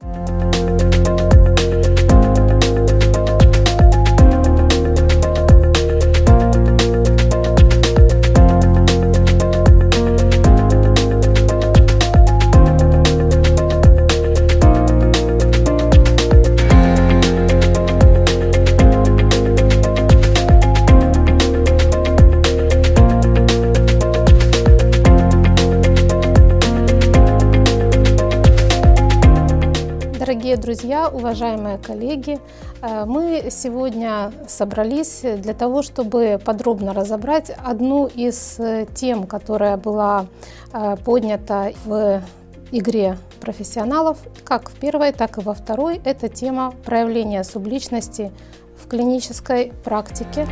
Дорогие уважаемые коллеги, э, мы сегодня собрались для того, чтобы подробно разобрать одну из э, тем, которая была э, поднята в игре профессионалов, как в первой, так и во второй. Это тема проявления субличности в клинической практике.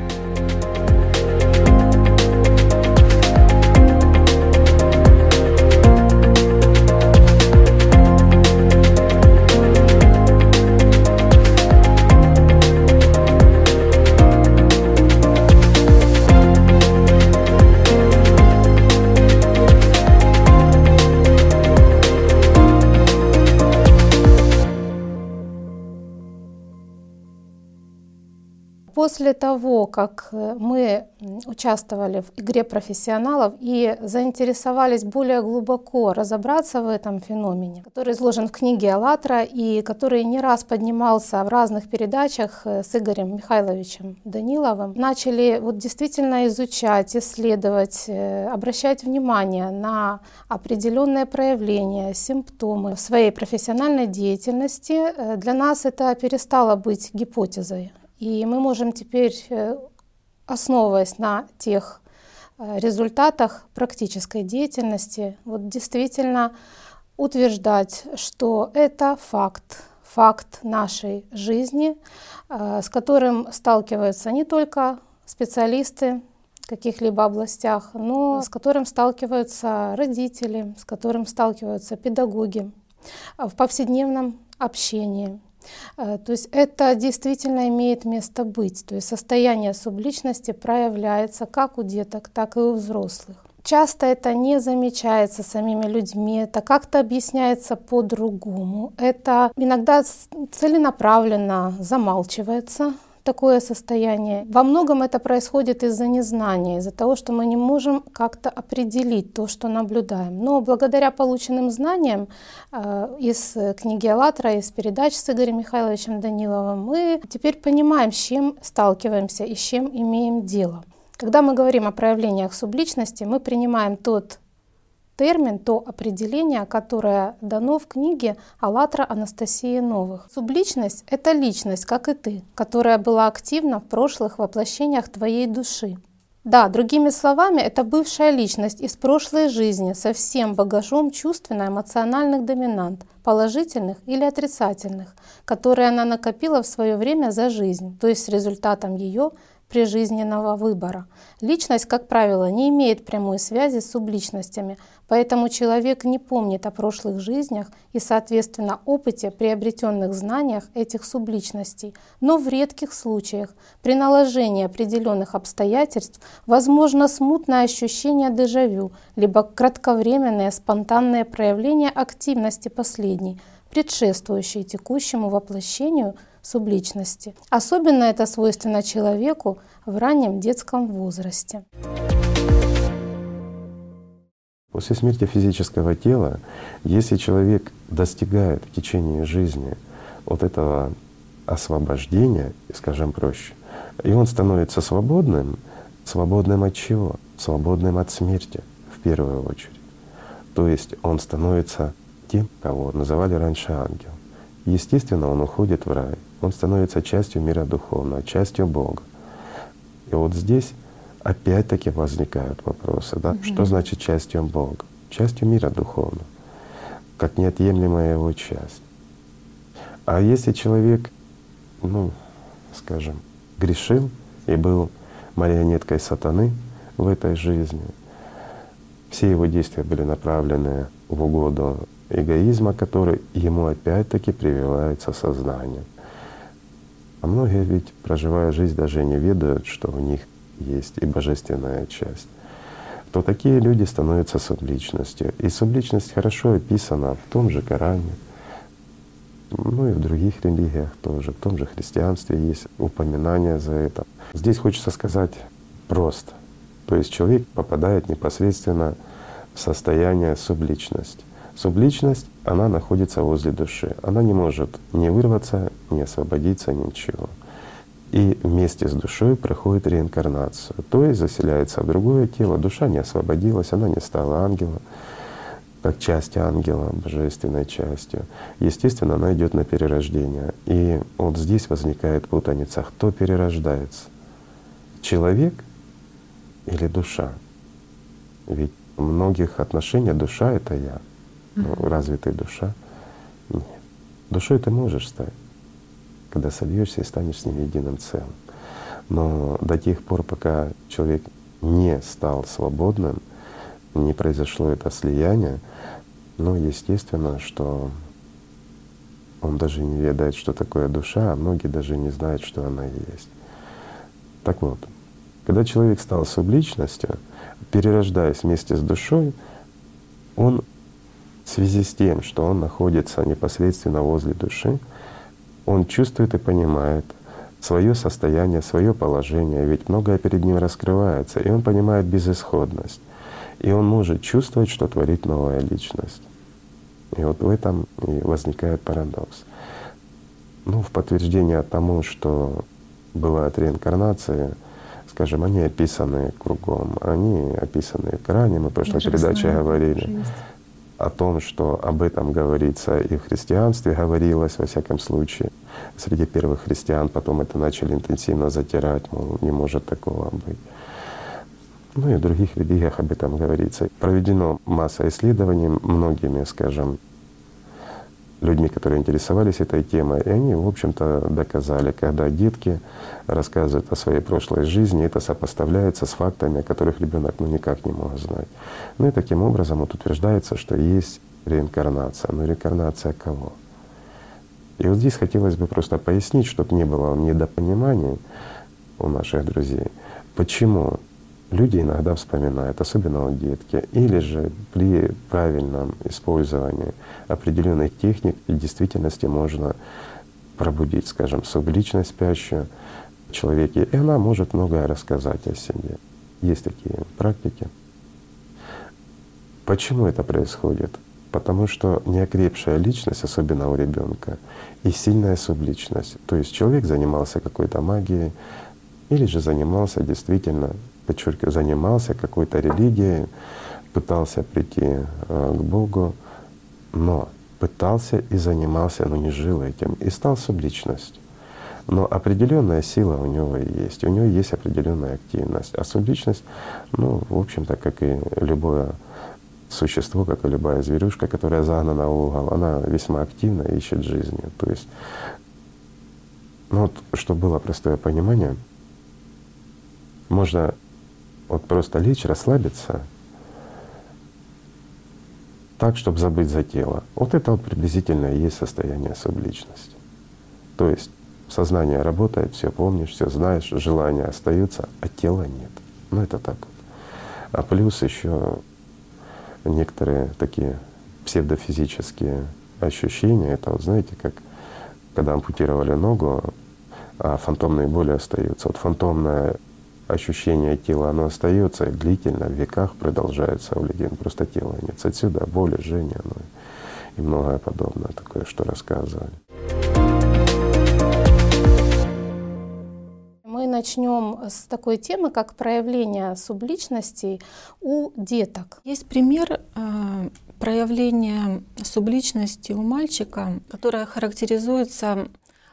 Того, как э, мы участвовали в игре профессионалов и заинтересовались более глубоко разобраться в этом феномене, который изложен в книге «АЛЛАТРА» и который не раз поднимался в разных передачах э, с Игорем Михайловичем Даниловым, начали вот действительно изучать, исследовать, э, обращать внимание на определенные проявления, симптомы в своей профессиональной деятельности, для нас это перестало быть гипотезой. И мы можем теперь, э, основываясь на тех э, результатах практической деятельности, вот действительно утверждать, что это факт, факт нашей жизни, э, с которым сталкиваются не только специалисты в каких-либо областях, но с которым сталкиваются родители, с которым сталкиваются педагоги в повседневном общении. Э, то есть это действительно имеет место быть. То есть состояние субличности проявляется как у деток, так и у взрослых. Часто это не замечается самими людьми, это как-то объясняется по-другому. Это иногда целенаправленно замалчивается, такое состояние. Во многом это происходит из-за незнания, из-за того, что мы не можем как-то определить то, что наблюдаем. Но благодаря полученным знаниям э, из книги «АЛЛАТРА», из передач с Игорем Михайловичем Даниловым, мы теперь понимаем, с чем сталкиваемся и с чем имеем дело. Когда мы говорим о проявлениях субличности, мы принимаем тот термин, то определение, которое дано в книге «АЛЛАТРА» Анастасии Новых. Субличность — это личность, как и ты, которая была активна в прошлых воплощениях твоей души. Да, другими словами, это бывшая личность из прошлой жизни со всем багажом чувственно-эмоциональных доминант, положительных или отрицательных, которые она накопила в свое время за жизнь, то есть результатом ее прижизненного выбора. Личность, как правило, не имеет прямой связи с субличностями, поэтому человек не помнит о прошлых жизнях и, соответственно, опыте, приобретенных знаниях этих субличностей. Но в редких случаях, при наложении определенных обстоятельств, возможно смутное ощущение дежавю, либо кратковременное спонтанное проявление активности последней, предшествующей текущему воплощению субличности. Особенно это свойственно человеку в раннем детском возрасте. После смерти физического тела, если человек достигает в течение жизни вот этого освобождения, скажем проще, и он становится свободным, свободным от чего? Свободным от смерти в первую очередь. То есть он становится тем, кого называли раньше ангел. Естественно, он уходит в рай он становится частью мира духовного, частью Бога. И вот здесь опять-таки возникают вопросы, да, угу. что значит частью Бога? Частью мира духовного, как неотъемлемая его часть. А если человек, ну, скажем, грешил и был марионеткой сатаны в этой жизни, все его действия были направлены в угоду эгоизма, который ему опять-таки прививается сознанием. А многие ведь, проживая жизнь, даже не ведают, что в них есть и божественная часть то такие люди становятся субличностью. И субличность хорошо описана в том же Коране. Ну и в других религиях тоже, в том же христианстве есть упоминание за это. Здесь хочется сказать просто. То есть человек попадает непосредственно в состояние субличность. Субличность, она находится возле души. Она не может не вырваться, не освободиться, ничего. И вместе с душой проходит реинкарнацию. То есть заселяется в другое тело, душа не освободилась, она не стала ангелом, как часть ангела, божественной частью. Естественно, она идет на перерождение. И вот здесь возникает путаница, кто перерождается? Человек или душа? Ведь в многих отношениях душа — это я. Ты душа? Нет. Душой ты можешь стать когда сольешься и станешь с ним единым целым. Но до тех пор, пока человек не стал свободным, не произошло это слияние, ну, естественно, что он даже не ведает, что такое душа, а многие даже не знают, что она есть. Так вот, когда человек стал субличностью, перерождаясь вместе с душой, он в связи с тем, что он находится непосредственно возле души, он чувствует и понимает свое состояние, свое положение, ведь многое перед ним раскрывается, и он понимает безысходность. И он может чувствовать, что творит новая личность. И вот в этом и возникает парадокс. Ну, в подтверждение тому, что бывают реинкарнации, скажем, они описаны кругом, они описаны в мы в прошлой передаче говорили. Жизнь о том, что об этом говорится и в христианстве говорилось, во всяком случае, среди первых христиан, потом это начали интенсивно затирать, мол, не может такого быть. Ну и в других религиях об этом говорится. Проведено масса исследований многими, скажем, людьми, которые интересовались этой темой, и они, в общем-то, доказали, когда детки рассказывают о своей прошлой жизни, это сопоставляется с фактами, о которых ребенок ну, никак не мог знать. Ну и таким образом вот утверждается, что есть реинкарнация. Но реинкарнация кого? И вот здесь хотелось бы просто пояснить, чтобы не было недопониманий у наших друзей, почему люди иногда вспоминают, особенно у детки, или же при правильном использовании определенных техник в действительности можно пробудить, скажем, субличность спящую в человеке, и она может многое рассказать о себе. Есть такие практики. Почему это происходит? Потому что неокрепшая личность, особенно у ребенка, и сильная субличность. То есть человек занимался какой-то магией, или же занимался действительно подчеркиваю, занимался какой-то религией, пытался прийти э, к Богу, но пытался и занимался, но не жил этим, и стал субличностью. Но определенная сила у него есть, у него есть определенная активность. А субличность, ну, в общем-то, как и любое существо, как и любая зверюшка, которая загнана в угол, она весьма активно ищет жизни. То есть, ну вот, чтобы было простое понимание, можно вот просто лечь, расслабиться, так, чтобы забыть за тело. Вот это вот приблизительно и есть состояние субличности. То есть сознание работает, все помнишь, все знаешь, желания остаются, а тела нет. Ну это так вот. А плюс еще некоторые такие псевдофизические ощущения. Это вот знаете, как когда ампутировали ногу, а фантомные боли остаются. Вот фантомная ощущение тела, оно остается и длительно, в веках продолжается у людей. Просто тела нет. Отсюда боли, жжение ну, и многое подобное такое, что рассказывали. Мы начнем с такой темы, как проявление субличностей у деток. Есть пример э, проявления субличности у мальчика, которая характеризуется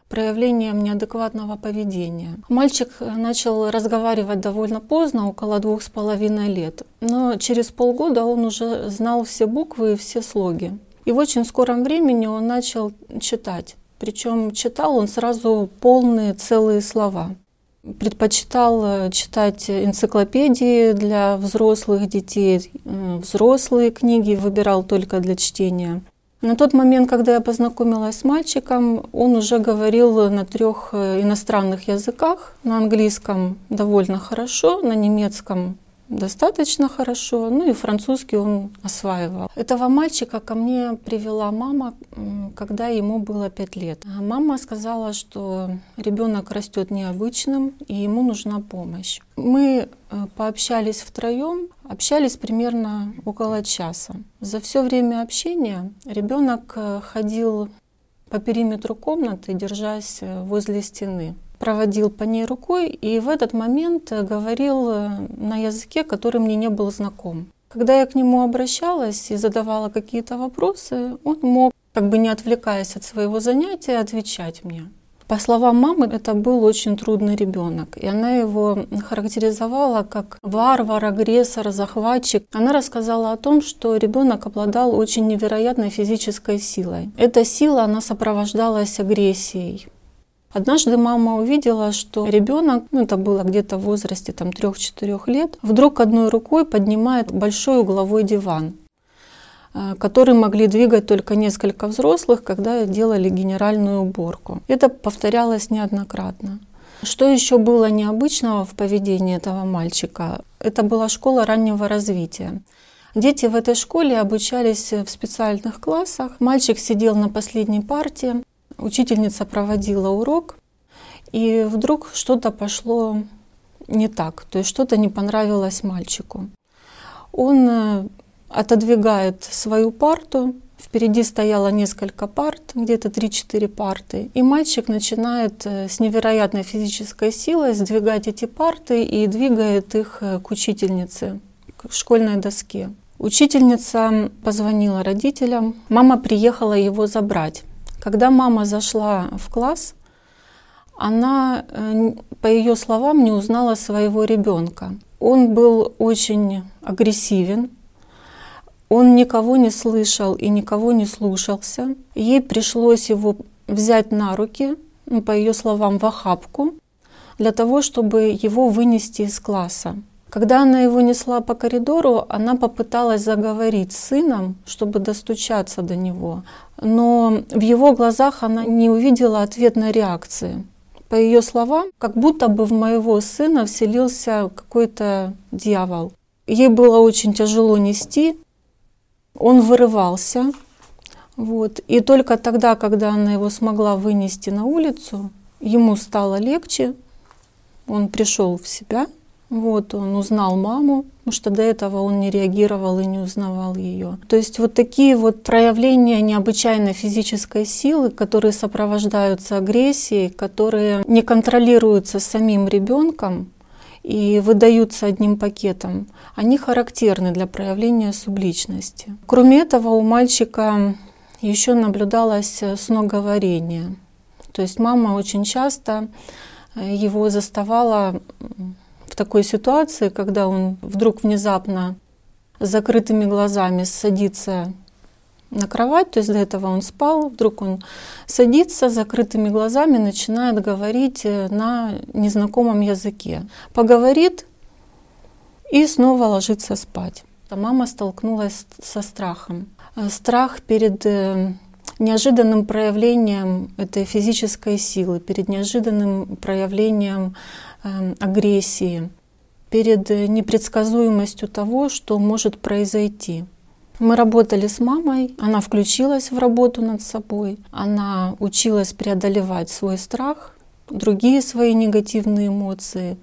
проявлением неадекватного поведения. Мальчик начал разговаривать довольно поздно, около двух с половиной лет, но через полгода он уже знал все буквы и все слоги. И в очень скором времени он начал читать. Причем читал он сразу полные целые слова. Предпочитал э, читать энциклопедии для взрослых детей, э, взрослые книги выбирал только для чтения. На тот момент, когда я познакомилась с мальчиком, он уже говорил на трех э, иностранных языках. На английском довольно хорошо, на немецком достаточно хорошо, ну и французский он осваивал. Этого мальчика ко мне привела мама, когда ему было 5 лет. Мама сказала, что ребенок растет необычным и ему нужна помощь. Мы э, пообщались втроем, общались примерно около часа. За все время общения ребенок э, ходил по периметру комнаты, держась э, возле стены проводил по ней рукой и в этот момент э, говорил э, на языке, который мне не был знаком. Когда я к нему обращалась и задавала какие-то вопросы, он мог, как бы не отвлекаясь от своего занятия, отвечать мне. По словам мамы, это был очень трудный ребенок, и она его характеризовала как варвар, агрессор, захватчик. Она рассказала о том, что ребенок обладал очень невероятной физической силой. Эта сила, она сопровождалась агрессией. Однажды мама увидела, что ребенок, ну это было где-то в возрасте там 3-4 лет, вдруг одной рукой поднимает большой угловой диван, э, который могли двигать только несколько взрослых, когда делали генеральную уборку. Это повторялось неоднократно. Что еще было необычного в поведении этого мальчика? Это была школа раннего развития. Дети в этой школе обучались в специальных классах. Мальчик сидел на последней партии, Учительница проводила урок, и вдруг что-то пошло не так, то есть что-то не понравилось мальчику. Он э, отодвигает свою парту, впереди стояло несколько парт, где-то 3-4 парты, и мальчик начинает э, с невероятной физической силой сдвигать эти парты и двигает их э, к учительнице, к школьной доске. Учительница позвонила родителям, мама приехала его забрать. Когда мама зашла в класс, она, э, по ее словам, не узнала своего ребенка. Он был очень агрессивен, он никого не слышал и никого не слушался. Ей пришлось его взять на руки, ну, по ее словам, в охапку, для того, чтобы его вынести из класса. Когда она его несла по коридору, она попыталась заговорить с сыном, чтобы достучаться до него, но в его глазах она не увидела ответной реакции. По ее словам, как будто бы в моего сына вселился какой-то дьявол. Ей было очень тяжело нести, он вырывался. Вот. И только тогда, когда она его смогла вынести на улицу, ему стало легче, он пришел в себя – вот, он узнал маму, потому что до этого он не реагировал и не узнавал ее. То есть вот такие вот проявления необычайной физической силы, которые сопровождаются агрессией, которые не контролируются самим ребенком и выдаются одним пакетом, они характерны для проявления субличности. Кроме этого, у мальчика еще наблюдалось сноговорение. То есть мама очень часто его заставала в такой ситуации, когда он вдруг внезапно с закрытыми глазами садится на кровать, то есть до этого он спал, вдруг он садится с закрытыми глазами, начинает говорить э, на незнакомом языке. Поговорит и снова ложится спать. А мама столкнулась со страхом. Э, страх перед э, неожиданным проявлением этой физической силы, перед неожиданным проявлением агрессии, перед непредсказуемостью того, что может произойти. Мы работали с мамой, она включилась в работу над собой, она училась преодолевать свой страх, другие свои негативные эмоции,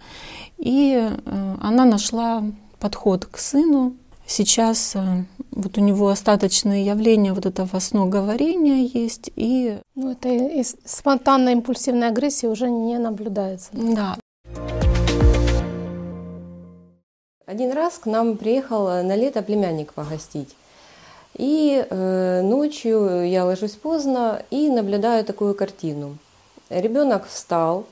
и э, она нашла подход к сыну. Сейчас э, вот у него остаточные явления вот этого сноговорения есть. И... Ну, это и спонтанная импульсивная агрессия уже не наблюдается. Да, Один раз к нам приехал на лето племянник погостить. И э, ночью я ложусь поздно и наблюдаю такую картину. Ребенок встал.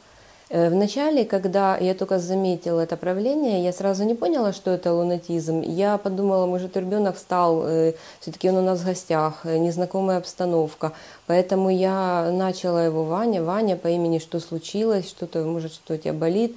Э, вначале, когда я только заметила это правление, я сразу не поняла, что это лунатизм. Я подумала, может, ребенок встал, э, все-таки он у нас в гостях, э, незнакомая обстановка. Поэтому я начала его Ваня, Ваня по имени, что случилось, что-то, может, что у тебя болит.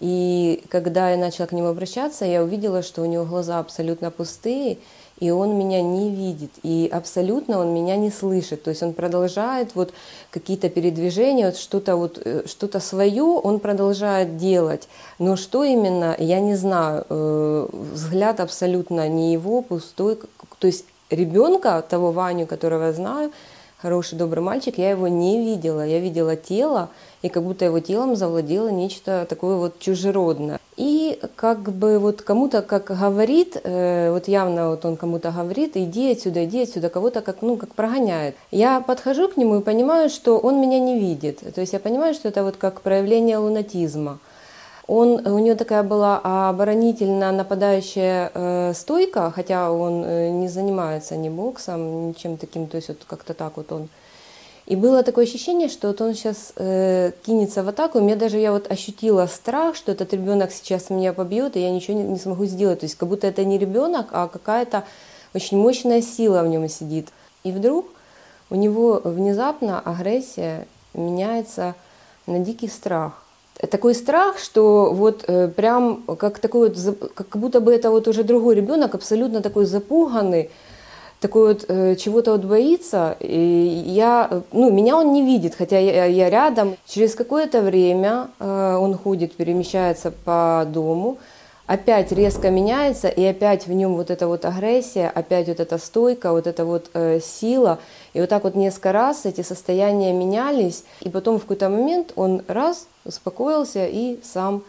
И когда я начала к нему обращаться, я увидела, что у него глаза абсолютно пустые, и он меня не видит, и абсолютно он меня не слышит. То есть он продолжает вот какие-то передвижения, вот что-то вот, э, что-то свое он продолжает делать. Но что именно, я не знаю. Э, взгляд абсолютно не его, пустой. То есть ребенка, того Ваню, которого я знаю, хороший, добрый мальчик, я его не видела. Я видела тело, и как будто его телом завладело нечто такое вот чужеродное. И как бы вот кому-то как говорит, э, вот явно вот он кому-то говорит, иди отсюда, иди отсюда, кого-то как, ну, как прогоняет. Я подхожу к нему и понимаю, что он меня не видит. То есть я понимаю, что это вот как проявление лунатизма. Он, у него такая была оборонительно нападающая э, стойка, хотя он э, не занимается ни боксом, ничем таким, то есть вот как-то так вот он и было такое ощущение, что вот он сейчас э, кинется в атаку. У меня даже я вот ощутила страх, что этот ребенок сейчас меня побьет, и я ничего не, не смогу сделать. То есть как будто это не ребенок, а какая-то очень мощная сила в нем сидит. И вдруг у него внезапно агрессия меняется на дикий страх. Такой страх, что вот э, прям как такой вот, как будто бы это вот уже другой ребенок, абсолютно такой запуганный, такой вот э, чего-то вот боится, и я, ну, меня он не видит, хотя я, я рядом. Через какое-то время э, он ходит, перемещается по дому, опять резко меняется, и опять в нем вот эта вот агрессия, опять вот эта стойка, вот эта вот э, сила. И вот так вот несколько раз эти состояния менялись, и потом в какой-то момент он раз успокоился и сам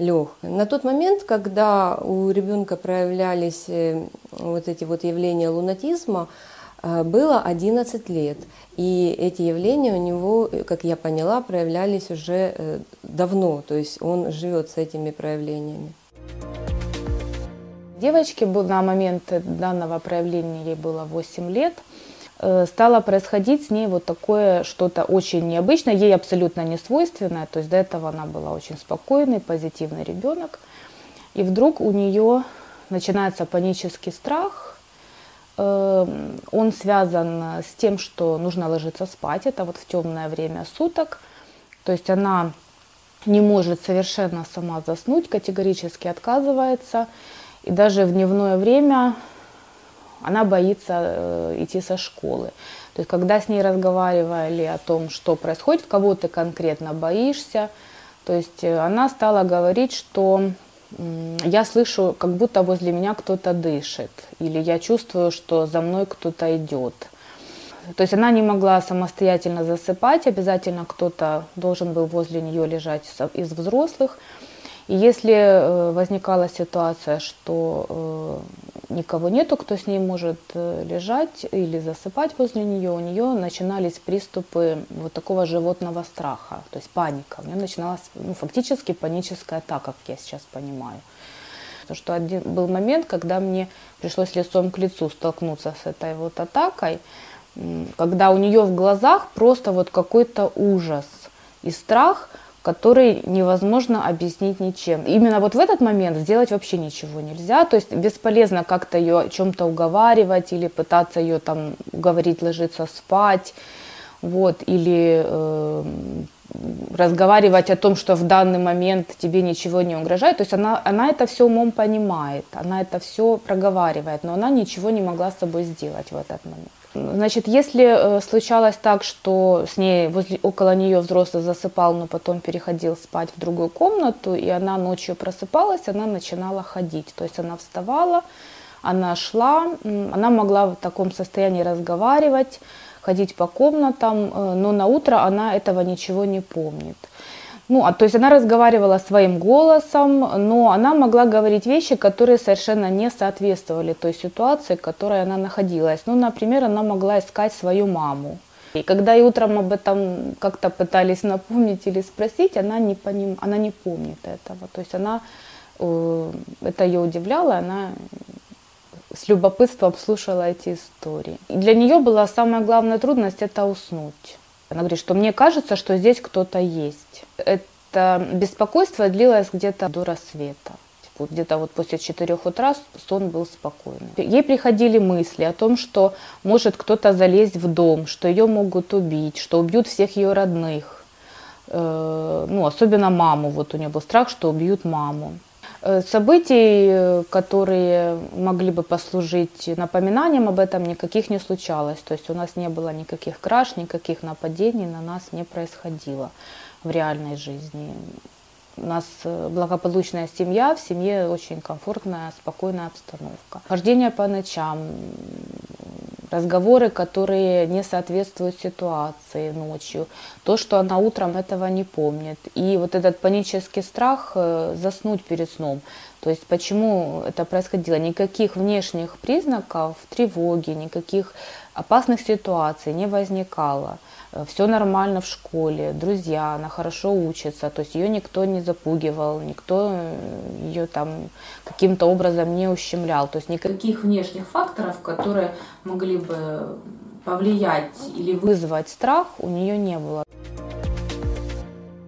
лег. На тот момент, когда у ребенка проявлялись э, вот эти вот явления лунатизма, э, было 11 лет. И эти явления у него, как я поняла, проявлялись уже э, давно. То есть он живет с этими проявлениями. Девочке на момент данного проявления ей было 8 лет – стало происходить с ней вот такое что-то очень необычное, ей абсолютно не свойственное, то есть до этого она была очень спокойный, позитивный ребенок, и вдруг у нее начинается панический страх, эм, он связан с тем, что нужно ложиться спать, это вот в темное время суток, то есть она не может совершенно сама заснуть, категорически отказывается, и даже в дневное время она боится э, идти со школы. То есть, когда с ней разговаривали о том, что происходит, кого ты конкретно боишься, то есть э, она стала говорить, что я слышу, как будто возле меня кто-то дышит, или я чувствую, что за мной кто-то идет. То есть она не могла самостоятельно засыпать, обязательно кто-то должен был возле нее лежать из взрослых. И если э, возникала ситуация, что никого нету, кто с ней может э, лежать или засыпать возле нее, у нее начинались приступы вот такого животного страха, то есть паника. У нее начиналась ну, фактически паническая атака, как я сейчас понимаю. Потому что один, был момент, когда мне пришлось лицом к лицу столкнуться с этой вот атакой, когда у нее в глазах просто вот какой-то ужас и страх – который невозможно объяснить ничем. Именно вот в этот момент сделать вообще ничего нельзя, то есть бесполезно как-то ее чем-то уговаривать или пытаться ее там уговорить ложиться спать, вот, или э, разговаривать о том, что в данный момент тебе ничего не угрожает. То есть она, она это все умом понимает, она это все проговаривает, но она ничего не могла с собой сделать в этот момент. Значит, если э, случалось так, что с ней возле, около нее взрослый засыпал, но потом переходил спать в другую комнату, и она ночью просыпалась, она начинала ходить. То есть она вставала, она шла, она могла в таком состоянии разговаривать, ходить по комнатам, э, но на утро она этого ничего не помнит. Ну, а, то есть она разговаривала своим голосом, но она могла говорить вещи, которые совершенно не соответствовали той ситуации, в которой она находилась. Ну, например, она могла искать свою маму. И когда и утром об этом как-то пытались напомнить или спросить, она не, поним... она не помнит этого. То есть она, э, это ее удивляло, она с любопытством слушала эти истории. И для нее была самая главная трудность – это уснуть. Она говорит, что мне кажется, что здесь кто-то есть. Это беспокойство длилось где-то до рассвета. Типа, где-то вот после 4 утра сон был спокойный. Ей приходили мысли о том, что может кто-то залезть в дом, что ее могут убить, что убьют всех ее родных. Э, ну, особенно маму. Вот у нее был страх, что убьют маму. Э, событий, которые могли бы послужить напоминанием об этом, никаких не случалось. То есть у нас не было никаких краж, никаких нападений на нас не происходило в реальной жизни. У нас э, благополучная семья, в семье очень комфортная, спокойная обстановка. Хождение по ночам, разговоры, которые не соответствуют ситуации ночью, то, что она утром этого не помнит. И вот этот панический страх э, заснуть перед сном. То есть почему это происходило? Никаких внешних признаков тревоги, никаких опасных ситуаций не возникало. Э, все нормально в школе, друзья, она хорошо учится, то есть ее никто не запугивал, никто ее там каким-то образом не ущемлял, то есть никаких внешних факторов, которые могли бы повлиять или вызвать страх, у нее не было.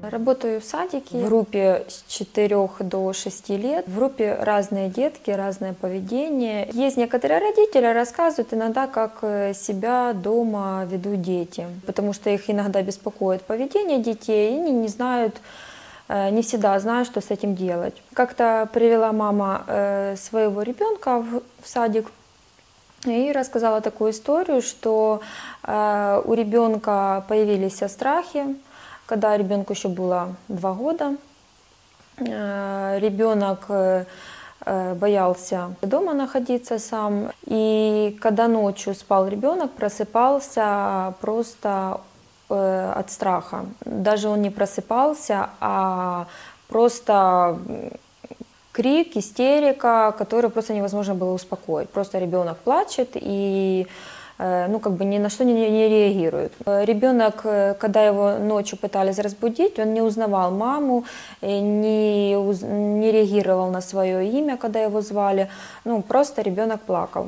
Работаю в садике в группе с 4 до 6 лет. В группе разные детки, разное поведение. Есть некоторые родители, рассказывают иногда, как э, себя дома ведут дети, потому что их иногда беспокоит поведение детей, и они не знают, э, не всегда знают, что с этим делать. Как-то привела мама э, своего ребенка в садик и рассказала такую историю, что у ребенка появились страхи, когда ребенку еще было два года, э, ребенок э, э, боялся дома находиться сам. И когда ночью спал ребенок, просыпался просто от страха. Даже он не просыпался, а просто крик, истерика, который просто невозможно было успокоить. Просто ребенок плачет и ну, как бы ни на что не, не реагирует. Э, Ребенок, э, когда его ночью пытались разбудить, он не узнавал маму, не, не реагировал на свое имя, когда его звали, ну, просто ребенок плакал.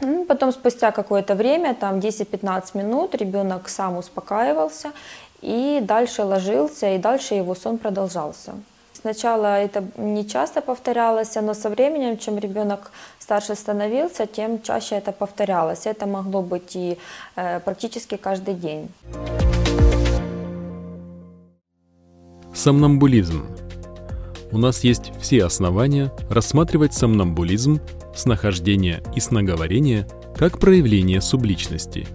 Ну, потом спустя какое-то время, там 10-15 минут, ребенок сам успокаивался и дальше ложился, и дальше его сон продолжался. Сначала это не часто повторялось, но со временем, чем ребенок старше становился, тем чаще это повторялось. Это могло быть и э, практически каждый день. Сомнамбулизм. У нас есть все основания рассматривать сомнамбулизм, снахождение и сноговорение как проявление субличности.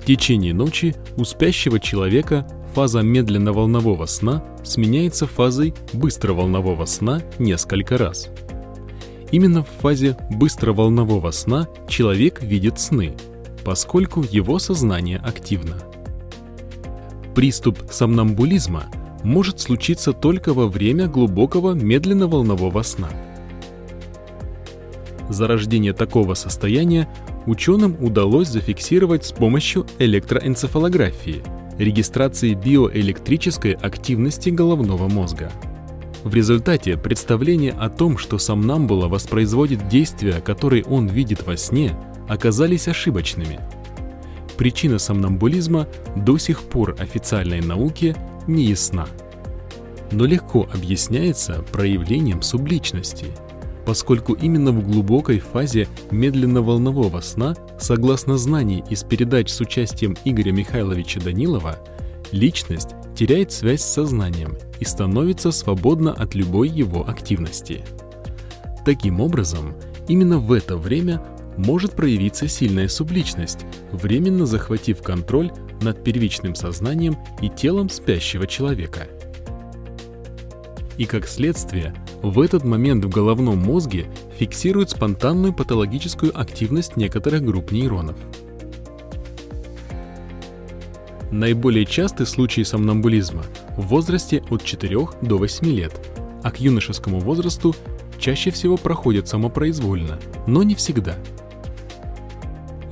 В течение ночи у спящего человека фаза медленно-волнового сна сменяется фазой быстроволнового сна несколько раз. Именно в фазе быстроволнового сна человек видит сны, поскольку его сознание активно. Приступ сомнамбулизма может случиться только во время глубокого медленно-волнового сна. Зарождение такого состояния ученым удалось зафиксировать с помощью электроэнцефалографии – регистрации биоэлектрической активности головного мозга. В результате представление о том, что сомнамбула воспроизводит действия, которые он видит во сне, оказались ошибочными. Причина сомнамбулизма до сих пор официальной науке не ясна. Но легко объясняется проявлением субличности – поскольку именно в глубокой фазе медленно-волнового сна, согласно знаний из передач с участием Игоря Михайловича Данилова, личность теряет связь с сознанием и становится свободна от любой его активности. Таким образом, именно в это время может проявиться сильная субличность, временно захватив контроль над первичным сознанием и телом спящего человека. И как следствие – в этот момент в головном мозге фиксируют спонтанную патологическую активность некоторых групп нейронов. Наиболее часты случаи сомнамбулизма в возрасте от 4 до 8 лет, а к юношескому возрасту чаще всего проходят самопроизвольно, но не всегда.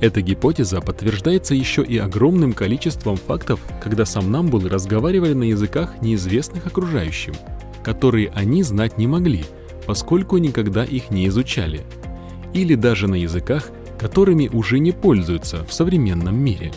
Эта гипотеза подтверждается еще и огромным количеством фактов, когда сомнамбулы разговаривали на языках неизвестных окружающим – которые они знать не могли, поскольку никогда их не изучали, или даже на языках, которыми уже не пользуются в современном мире.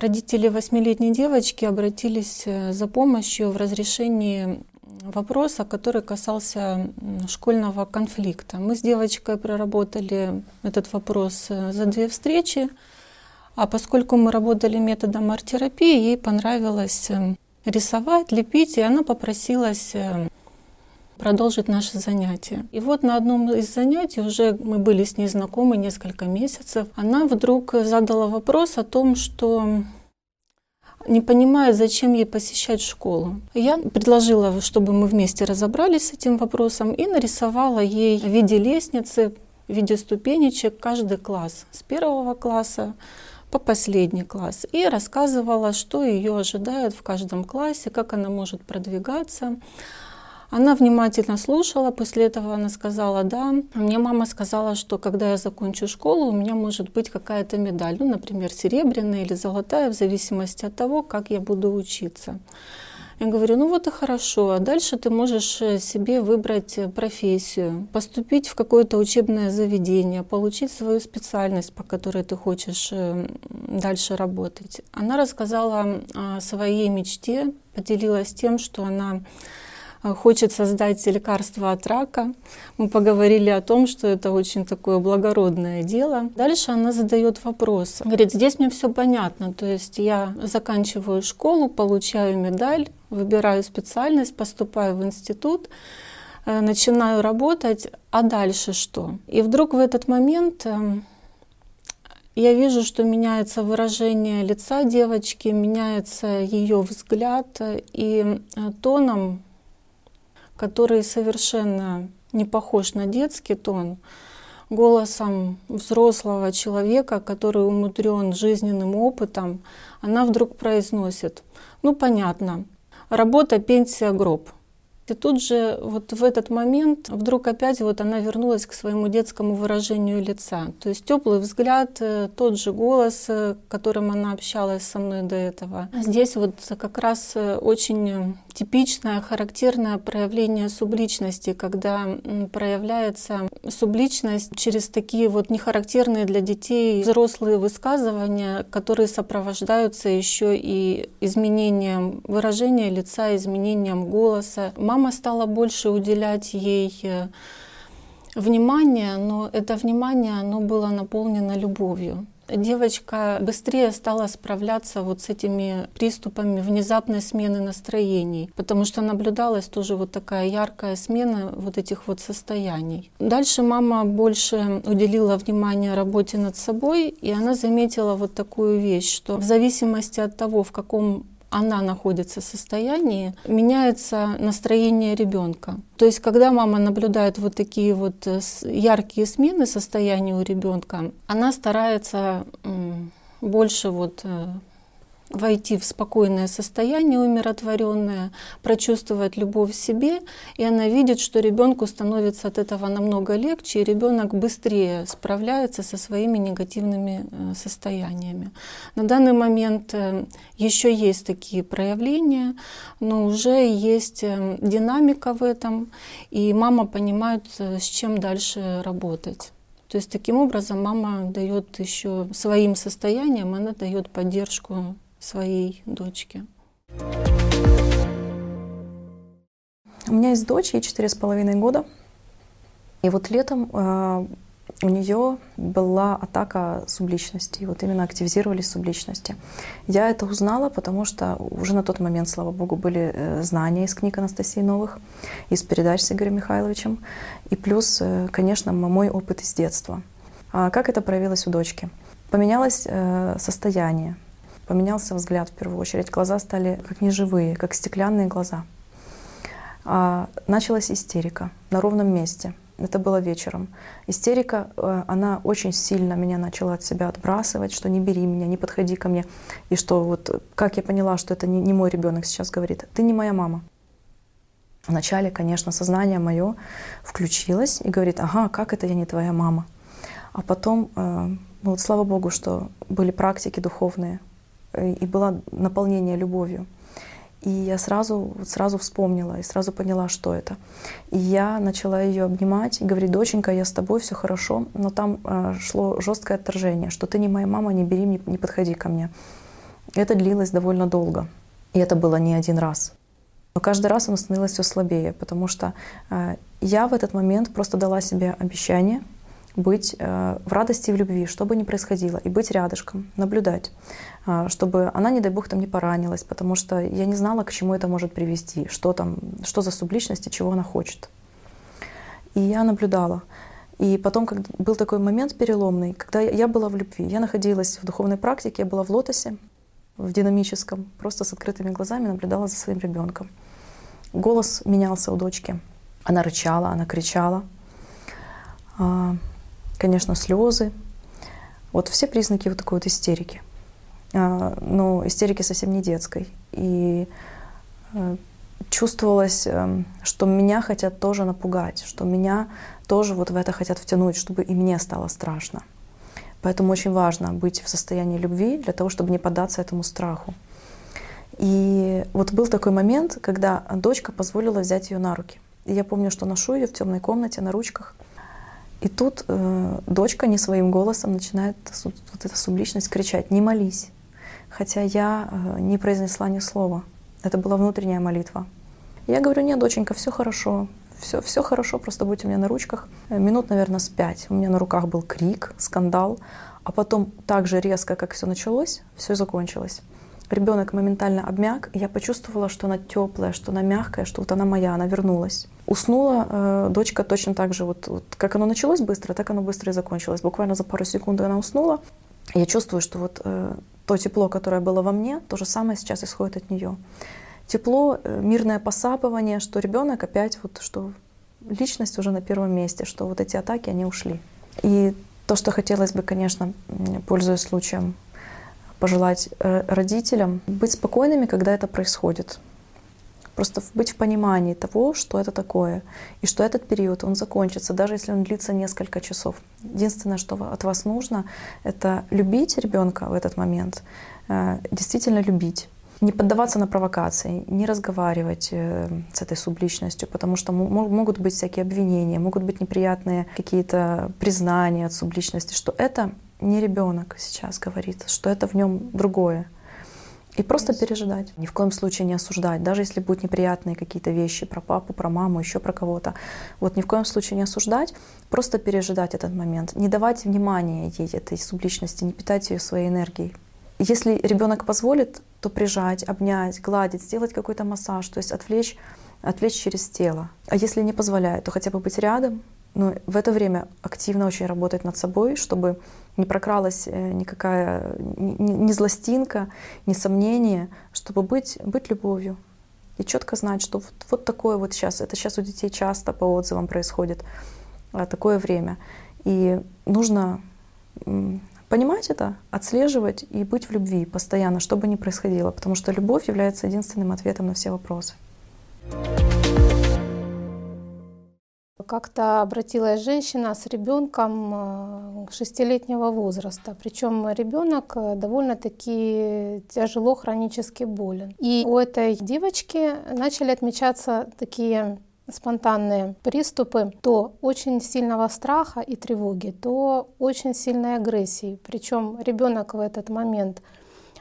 Родители восьмилетней девочки обратились э, за помощью в разрешении вопроса, который касался школьного конфликта. Мы с девочкой проработали этот вопрос э, за две встречи. А поскольку мы работали методом арт-терапии, ей понравилось э, рисовать, лепить, и она попросилась продолжить наши занятия. И вот на одном из занятий, уже мы были с ней знакомы несколько месяцев, она вдруг задала вопрос о том, что не понимает, зачем ей посещать школу. Я предложила, чтобы мы вместе разобрались с этим вопросом и нарисовала ей в виде лестницы, в виде ступенечек каждый класс с первого класса по последний класс и рассказывала, что ее ожидает в каждом классе, как она может продвигаться. Она внимательно слушала, после этого она сказала, да, мне мама сказала, что когда я закончу школу, у меня может быть какая-то медаль, ну, например, серебряная или золотая, в зависимости от того, как я буду учиться. Я говорю, ну вот и хорошо, а дальше ты можешь э, себе выбрать э, профессию, поступить в какое-то учебное заведение, получить свою специальность, по которой ты хочешь э, дальше работать. Она рассказала о своей мечте, поделилась тем, что она хочет создать лекарство от рака. Мы поговорили о том, что это очень такое благородное дело. Дальше она задает вопрос. Говорит, здесь мне все понятно. То есть я заканчиваю школу, получаю медаль, выбираю специальность, поступаю в институт, э, начинаю работать, а дальше что? И вдруг в этот момент эм, я вижу, что меняется выражение лица девочки, меняется ее взгляд, э, и тоном который совершенно не похож на детский тон, голосом взрослого человека, который умудрен жизненным опытом, она вдруг произносит, ну понятно, работа, пенсия, гроб – и тут же вот в этот момент вдруг опять вот она вернулась к своему детскому выражению лица. То есть теплый взгляд, э, тот же голос, э, которым она общалась со мной до этого. Здесь вот как раз э, очень типичное, характерное проявление субличности, когда проявляется субличность через такие вот нехарактерные для детей взрослые высказывания, которые сопровождаются еще и изменением выражения лица, изменением голоса. Мама мама стала больше уделять ей э, внимание, но это внимание, оно было наполнено любовью девочка быстрее стала справляться вот с этими приступами внезапной смены настроений, потому что наблюдалась тоже вот такая яркая смена вот этих вот состояний. Дальше мама больше уделила внимание работе над собой, и она заметила вот такую вещь, что в зависимости от того, в каком она находится в состоянии, меняется настроение ребенка. То есть, когда мама наблюдает вот такие вот э, яркие смены состояния у ребенка, она старается больше вот э, войти в спокойное состояние, умиротворенное, прочувствовать любовь в себе, и она видит, что ребенку становится от этого намного легче, и ребенок быстрее справляется со своими негативными э, состояниями. На данный момент э, еще есть такие проявления, но уже есть э, динамика в этом, и мама понимает, с чем дальше работать. То есть таким образом мама дает еще своим состоянием, она дает поддержку своей дочке? У меня есть дочь, ей четыре с половиной года. И вот летом э, у нее была атака субличности, вот именно активизировались субличности. Я это узнала, потому что уже на тот момент, слава богу, были э, знания из книг Анастасии Новых, из передач с Игорем Михайловичем, и плюс, э, конечно, мой опыт из детства. А как это проявилось у дочки? Поменялось состояние, поменялся взгляд в первую очередь. Глаза стали как неживые, как стеклянные глаза. А, началась истерика на ровном месте. Это было вечером. Истерика, э, она очень сильно меня начала от себя отбрасывать, что не бери меня, не подходи ко мне. И что вот, как я поняла, что это не, не мой ребенок сейчас говорит, ты не моя мама. Вначале, конечно, сознание мое включилось и говорит, ага, как это я не твоя мама? А потом, э, ну вот слава Богу, что были практики духовные, и было наполнение любовью. И я сразу, сразу вспомнила и сразу поняла, что это. И я начала ее обнимать и говорить, доченька, я с тобой, все хорошо. Но там э, шло жесткое отторжение, что ты не моя мама, не бери, не, не подходи ко мне. Это длилось довольно долго. И это было не один раз. Но каждый раз оно становилось все слабее, потому что э, я в этот момент просто дала себе обещание, быть э, в радости и в любви, что бы ни происходило, и быть рядышком, наблюдать, э, чтобы она, не дай бог, там не поранилась, потому что я не знала, к чему это может привести, что там, что за субличность и чего она хочет. И я наблюдала. И потом, как был такой момент переломный, когда я была в любви, я находилась в духовной практике, я была в лотосе, в динамическом, просто с открытыми глазами наблюдала за своим ребенком. Голос менялся у дочки. Она рычала, она кричала. А, конечно, слезы. Вот все признаки вот такой вот истерики. А, но истерики совсем не детской. И э, чувствовалось, эм, что меня хотят тоже напугать, что меня тоже вот в это хотят втянуть, чтобы и мне стало страшно. Поэтому очень важно быть в состоянии любви для того, чтобы не поддаться этому страху. И вот был такой момент, когда дочка позволила взять ее на руки. И я помню, что ношу ее в темной комнате на ручках. И тут э, дочка не своим голосом начинает вот эта субличность кричать «Не молись!» Хотя я э, не произнесла ни слова. Это была внутренняя молитва. Я говорю, нет, доченька, все хорошо, все, все хорошо, просто будь у меня на ручках. Э, минут, наверное, с пять. У меня на руках был крик, скандал. А потом так же резко, как все началось, все закончилось. Ребенок моментально обмяк, и я почувствовала, что она теплая, что она мягкая, что вот она моя, она вернулась. Уснула э, дочка точно так же, вот, вот как оно началось быстро, так оно быстро и закончилось. Буквально за пару секунд она уснула. Я чувствую, что вот э, то тепло, которое было во мне, то же самое сейчас исходит от нее. Тепло, э, мирное посапывание, что ребенок опять вот, что личность уже на первом месте, что вот эти атаки, они ушли. И то, что хотелось бы, конечно, пользуясь случаем, пожелать э, родителям, быть спокойными, когда это происходит. Просто быть в понимании того, что это такое, и что этот период, он закончится, даже если он длится несколько часов. Единственное, что от вас нужно, это любить ребенка в этот момент, э, действительно любить. Не поддаваться на провокации, не разговаривать э, с этой субличностью, потому что могут быть всякие обвинения, могут быть неприятные какие-то признания от субличности, что это не ребенок сейчас говорит, что это в нем другое. И просто пережидать. Ни в коем случае не осуждать, даже если будут неприятные какие-то вещи про папу, про маму, еще про кого-то. Вот ни в коем случае не осуждать, просто пережидать этот момент. Не давать внимания ей, этой субличности, не питать ее своей энергией. Если ребенок позволит, то прижать, обнять, гладить, сделать какой-то массаж, то есть отвлечь, отвлечь через тело. А если не позволяет, то хотя бы быть рядом, но в это время активно очень работать над собой, чтобы не прокралась э, никакая ни, ни злостинка, ни сомнение, чтобы быть, быть любовью. И четко знать, что вот, вот такое вот сейчас, это сейчас у детей часто по отзывам происходит, а, такое время. И нужно понимать это, отслеживать и быть в любви постоянно, что бы ни происходило, потому что любовь является единственным ответом на все вопросы. Как-то обратилась женщина с ребенком э, шестилетнего возраста, причем ребенок э, довольно-таки тяжело хронически болен. И у этой девочки начали отмечаться такие спонтанные приступы то очень сильного страха и тревоги, то очень сильной агрессии. Причем ребенок в этот момент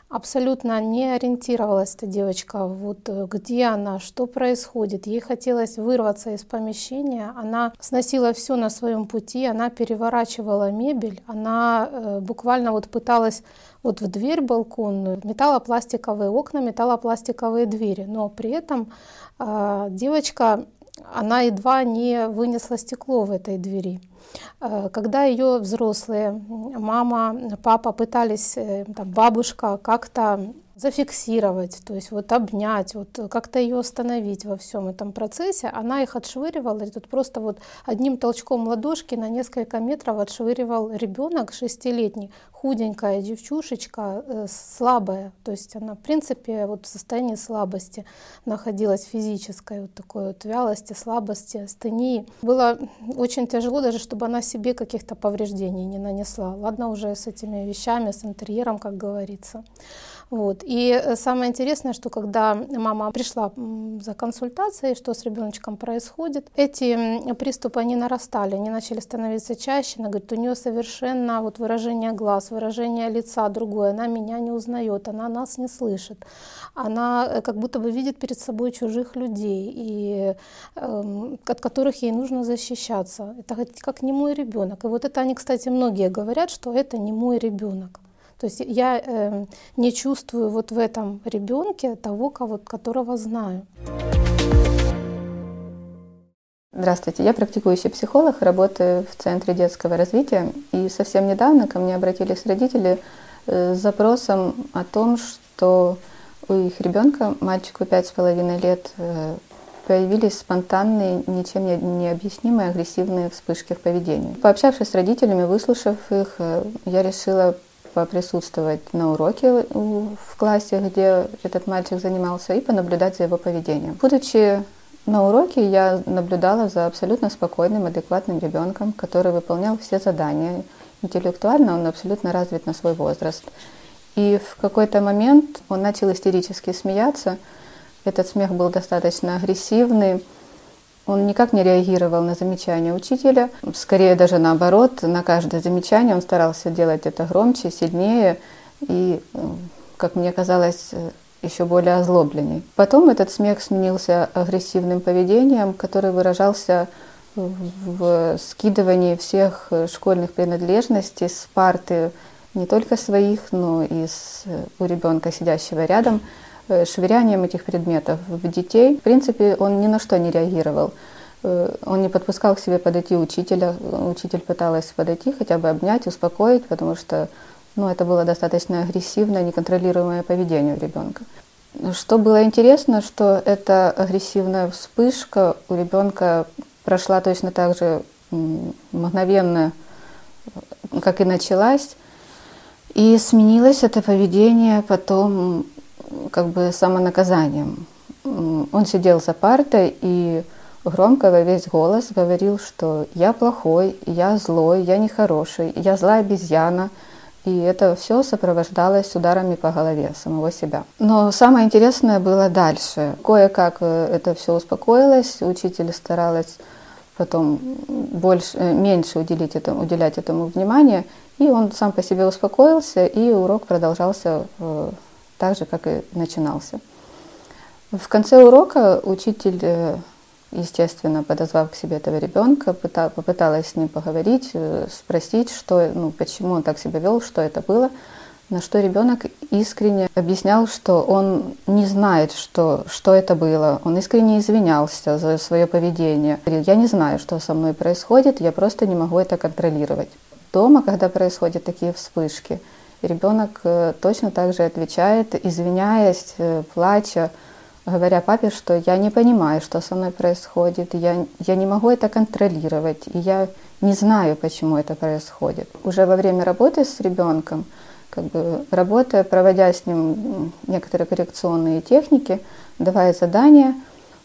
абсолютно не ориентировалась эта девочка, вот э, где она, что происходит. Ей хотелось вырваться из помещения. Она сносила все на своем пути, она переворачивала мебель, она э, буквально вот пыталась вот в дверь балконную, металлопластиковые окна, металлопластиковые двери, но при этом э, девочка она едва не вынесла стекло в этой двери. Э, когда ее взрослые, мама, папа пытались, э, там, бабушка как-то зафиксировать, то есть вот обнять, вот как-то ее остановить во всем этом процессе. Она их отшвыривала, и тут просто вот одним толчком ладошки на несколько метров отшвыривал ребенок шестилетний, худенькая девчушечка, э, слабая, то есть она в принципе вот в состоянии слабости находилась физической, вот такой вот вялости, слабости, астении. Было очень тяжело даже, чтобы она себе каких-то повреждений не нанесла. Ладно уже с этими вещами, с интерьером, как говорится. Вот. И э, самое интересное, что когда мама пришла за консультацией, что с ребеночком происходит, эти приступы, они нарастали, они начали становиться чаще. Она говорит, у нее совершенно вот выражение глаз, выражение лица другое, она меня не узнает, она нас не слышит. Она э, как будто бы видит перед собой чужих людей, и, э, от которых ей нужно защищаться. Это как не мой ребенок. И вот это они, кстати, многие говорят, что это не мой ребенок. То есть я э, не чувствую вот в этом ребенке того, кого, которого знаю. Здравствуйте, я практикующий психолог, работаю в Центре детского развития. И совсем недавно ко мне обратились родители э, с запросом о том, что у их ребенка, мальчику пять с половиной лет, э, появились спонтанные, ничем не объяснимые агрессивные вспышки в поведении. Пообщавшись с родителями, выслушав их, э, я решила поприсутствовать на уроке в классе, где этот мальчик занимался, и понаблюдать за его поведением. Будучи на уроке, я наблюдала за абсолютно спокойным, адекватным ребенком, который выполнял все задания. Интеллектуально он абсолютно развит на свой возраст. И в какой-то момент он начал истерически смеяться. Этот смех был достаточно агрессивный, он никак не реагировал на замечания учителя, скорее даже наоборот, на каждое замечание он старался делать это громче, сильнее и, как мне казалось, еще более озлобленней. Потом этот смех сменился агрессивным поведением, который выражался в скидывании всех школьных принадлежностей с парты, не только своих, но и с, у ребенка, сидящего рядом, швырянием этих предметов в детей. В принципе, он ни на что не реагировал. Э, он не подпускал к себе подойти учителя. Учитель пыталась подойти, хотя бы обнять, успокоить, потому что ну, это было достаточно агрессивное, неконтролируемое поведение у ребенка. Что было интересно, что эта агрессивная вспышка у ребенка прошла точно так же мгновенно, как и началась. И сменилось это поведение потом как бы самонаказанием. Он сидел за партой и громко во весь голос говорил, что я плохой, я злой, я нехороший, я злая обезьяна. И это все сопровождалось ударами по голове самого себя. Но самое интересное было дальше. Кое-как э, это все успокоилось, учитель старалась потом больше, э, меньше уделить этому, уделять этому внимание, и он сам по себе успокоился, и урок продолжался э, так же, как и начинался. В конце урока учитель, э, естественно, подозвав к себе этого ребенка, попыталась с ним поговорить, э, спросить, что, ну, почему он так себя вел, что это было. На что ребенок искренне объяснял, что он не знает, что, что это было. Он искренне извинялся за свое поведение. Говорил, я не знаю, что со мной происходит, я просто не могу это контролировать. Дома, когда происходят такие вспышки, ребенок э, точно так же отвечает, извиняясь, э, плача, говоря папе, что я не понимаю, что со мной происходит, я, я не могу это контролировать, и я не знаю, почему это происходит. Уже во время работы с ребенком, как бы работая, проводя с ним некоторые коррекционные техники, давая задания,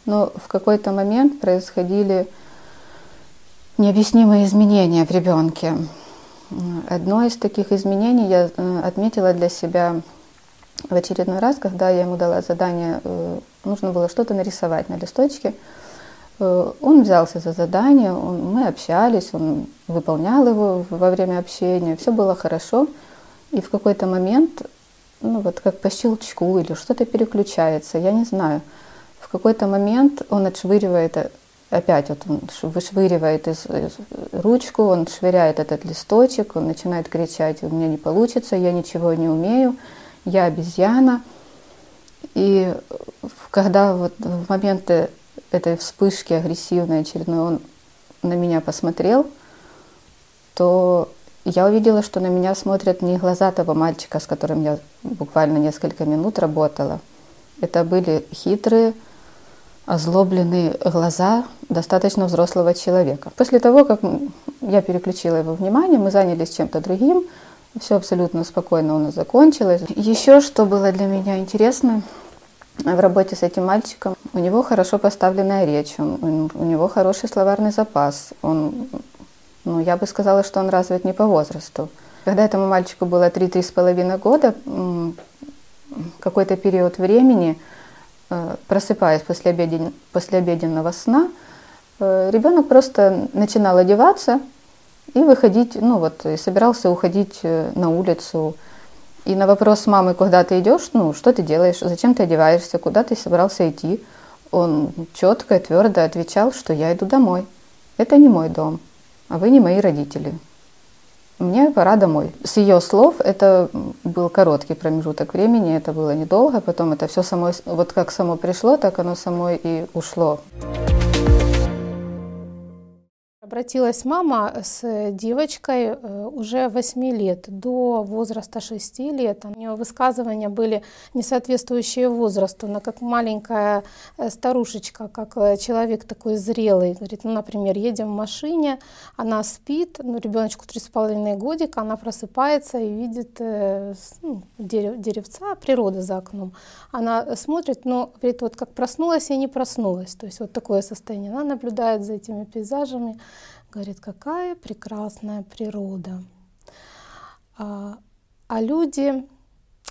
но в какой-то момент происходили необъяснимые изменения в ребенке. Одно из таких изменений я э, отметила для себя в очередной раз, когда я ему дала задание, э, нужно было что-то нарисовать на листочке. Э, он взялся за задание, он, мы общались, он выполнял его во время общения, все было хорошо. И в какой-то момент, ну вот как по щелчку или что-то переключается, я не знаю, в какой-то момент он отшвыривает опять вот он вышвыривает из, из ручку, он швыряет этот листочек, он начинает кричать, у меня не получится, я ничего не умею, я обезьяна. И когда вот в моменты этой вспышки агрессивной очередной он на меня посмотрел, то я увидела, что на меня смотрят не глаза того мальчика, с которым я буквально несколько минут работала. Это были хитрые, озлобленные глаза достаточно взрослого человека. После того, как я переключила его внимание, мы занялись чем-то другим, все абсолютно спокойно у нас закончилось. Еще что было для меня интересно в работе с этим мальчиком, у него хорошо поставленная речь, он, у него хороший словарный запас, он, ну, я бы сказала, что он развит не по возрасту. Когда этому мальчику было 3-3,5 года, какой-то период времени, просыпаясь после, обеден... после обеденного сна, э, ребенок просто начинал одеваться и выходить, ну вот, и собирался уходить э, на улицу. И на вопрос мамы, куда ты идешь, ну, что ты делаешь, зачем ты одеваешься, куда ты собрался идти, он четко и твердо отвечал, что я иду домой. Это не мой дом, а вы не мои родители. Мне пора домой. С ее слов это был короткий промежуток времени, это было недолго, потом это все само, вот как само пришло, так оно само и ушло. Обратилась мама с девочкой э, уже 8 лет, до возраста 6 лет. У нее высказывания были не соответствующие возрасту. Она как маленькая э, старушечка, как э, человек такой зрелый. Говорит, ну, например, едем в машине, она спит, ну, ребеночку 3,5 годика, она просыпается и видит ну, дерев, деревца, природа за окном. Она смотрит, но говорит, вот как проснулась и не проснулась. То есть вот такое состояние. Она наблюдает за этими пейзажами. Говорит, какая прекрасная природа. А, а люди,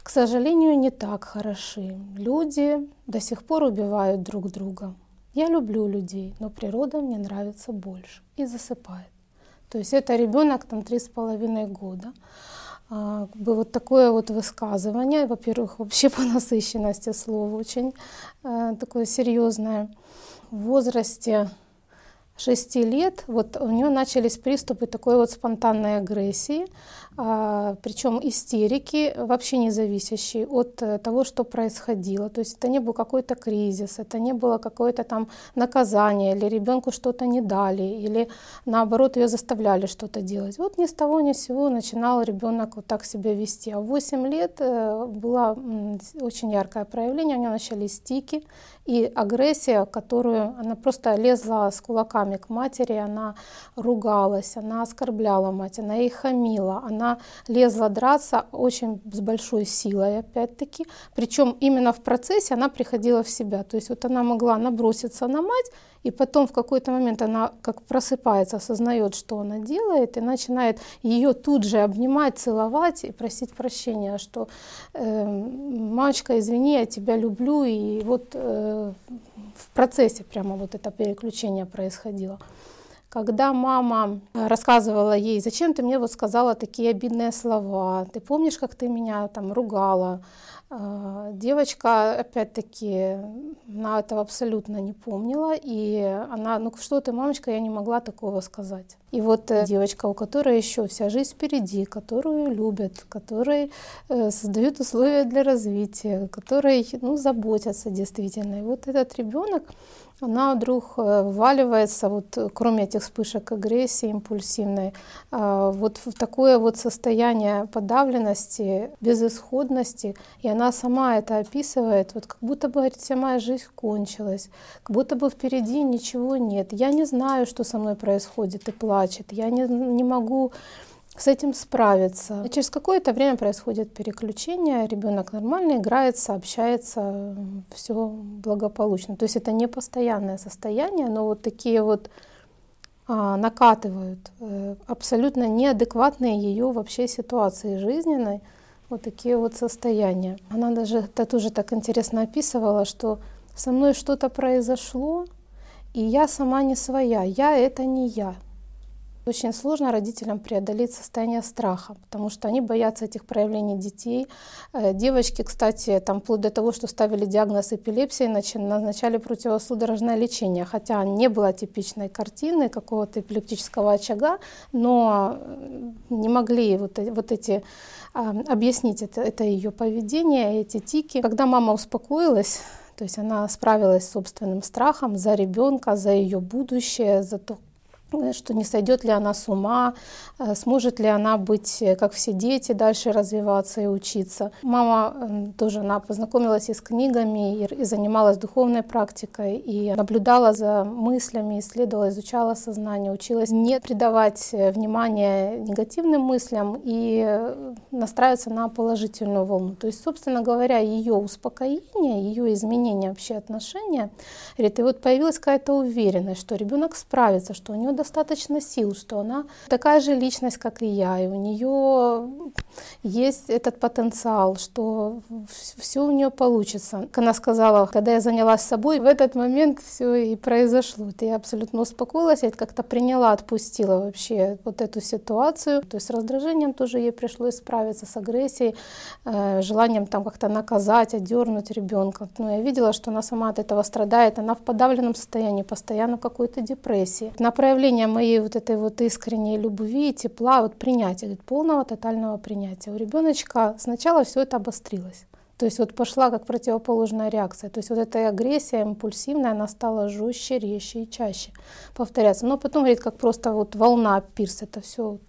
к сожалению, не так хороши. Люди до сих пор убивают друг друга. Я люблю людей, но природа мне нравится больше. И засыпает. То есть это ребенок там три с половиной года. А, вот такое вот высказывание, во-первых, вообще по насыщенности слова очень а, такое серьезное. В возрасте 6 лет вот у нее начались приступы такой вот спонтанной агрессии, причем истерики, вообще не зависящие от э, того, что происходило. То есть это не был какой-то кризис, это не было какое-то там наказание, или ребенку что-то не дали, или наоборот ее заставляли что-то делать. Вот ни с того ни с сего начинал ребенок вот так себя вести. А в 8 лет э, было очень яркое проявление, у нее начались стики, и агрессия, которую она просто лезла с кулаками к матери, она ругалась, она оскорбляла мать, она ей хамила, она лезла драться очень с большой силой, опять-таки. Причем именно в процессе она приходила в себя. То есть вот она могла наброситься на мать, и потом в какой-то момент она как просыпается, осознает, что она делает, и начинает ее тут же обнимать, целовать и просить прощения, что э, мамочка, извини, я тебя люблю, и вот э, в процессе прямо вот это переключение происходило. Когда мама рассказывала ей, зачем ты мне вот сказала такие обидные слова, ты помнишь, как ты меня там ругала, а, девочка, опять-таки, она этого абсолютно не помнила, и она, ну что ты, мамочка, я не могла такого сказать. И вот э, девочка, у которой еще вся жизнь впереди, которую любят, которой э, создают условия для развития, которой, ну, заботятся действительно. И вот этот ребенок, она вдруг э, вваливается, вот, кроме этих вспышек агрессии импульсивной, а, вот в такое вот состояние подавленности, безысходности, и она сама это описывает, вот как будто бы, вся моя жизнь кончилась, как будто бы впереди ничего нет, я не знаю, что со мной происходит, и плачет, я не, не могу с этим справиться. И через какое-то время происходит переключение, ребенок нормально играется, общается, все благополучно. То есть это не постоянное состояние, но вот такие вот а, накатывают э, абсолютно неадекватные ее вообще ситуации жизненной, вот такие вот состояния. Она даже это тоже так интересно описывала, что со мной что-то произошло, и я сама не своя, я это не я. Очень сложно родителям преодолеть состояние страха, потому что они боятся этих проявлений детей. Э, девочки, кстати, там вплоть до того, что ставили диагноз эпилепсии, назначали противосудорожное лечение, хотя не было типичной картины какого-то эпилептического очага, но э, не могли вот, э, вот эти объяснить это, это ее поведение, эти тики. Когда мама успокоилась, то есть она справилась с собственным страхом за ребенка, за ее будущее, за то, что не сойдет ли она с ума, э, сможет ли она быть, э, как все дети, дальше развиваться и учиться. Мама тоже она познакомилась и с книгами, и, занималась духовной практикой, и наблюдала за мыслями, исследовала, изучала сознание, училась не придавать внимание негативным мыслям и настраиваться на положительную волну. То есть, собственно говоря, ее успокоение, ее изменение вообще отношения, говорит, и вот появилась какая-то уверенность, что ребенок справится, что у него достаточно сил, что она такая же личность, как и я, и у нее есть этот потенциал, что все у нее получится. Она сказала, когда я занялась собой, в этот момент все и произошло. Я абсолютно успокоилась, я как-то приняла, отпустила вообще вот эту ситуацию. То есть с раздражением тоже ей пришлось справиться, с агрессией, э, желанием там как-то наказать, отдернуть ребенка. Но я видела, что она сама от этого страдает, она в подавленном состоянии, постоянно в какой-то депрессии. На проявление моей вот этой вот искренней любви, тепла, вот принятия, полного тотального принятия. У ребеночка сначала все это обострилось. То есть вот пошла как противоположная реакция. То есть вот эта агрессия импульсивная, она стала жестче, резче и чаще повторяться. Но потом, говорит, как просто вот волна пирс, это все вот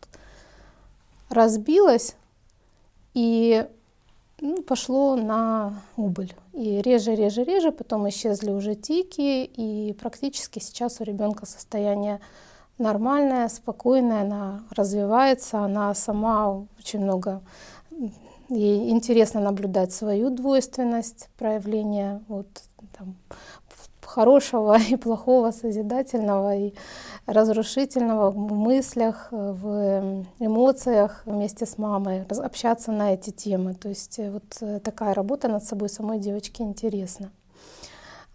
разбилось и ну, пошло на убыль. И реже, реже, реже, потом исчезли уже тики, и практически сейчас у ребенка состояние нормальное, спокойное, она развивается, она сама очень много Ей интересно наблюдать свою двойственность, проявление вот, там, хорошего и плохого, созидательного и разрушительного в мыслях, в эмоциях вместе с мамой, общаться на эти темы. То есть э, вот э, такая работа над собой самой девочки интересна.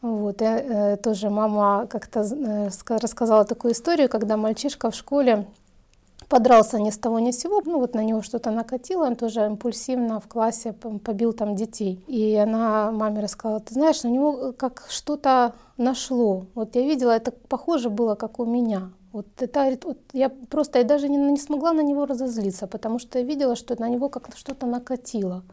Вот, я, э, тоже мама как-то э, рассказала такую историю, когда мальчишка в школе подрался ни с того ни с сего, ну вот на него что-то накатило, он тоже импульсивно в классе побил там детей. И она маме рассказала, ты знаешь, на него как что-то нашло. Вот я видела, это похоже было, как у меня. Вот это, вот я просто я даже не, не смогла на него разозлиться, потому что я видела, что на него как-то что-то накатило.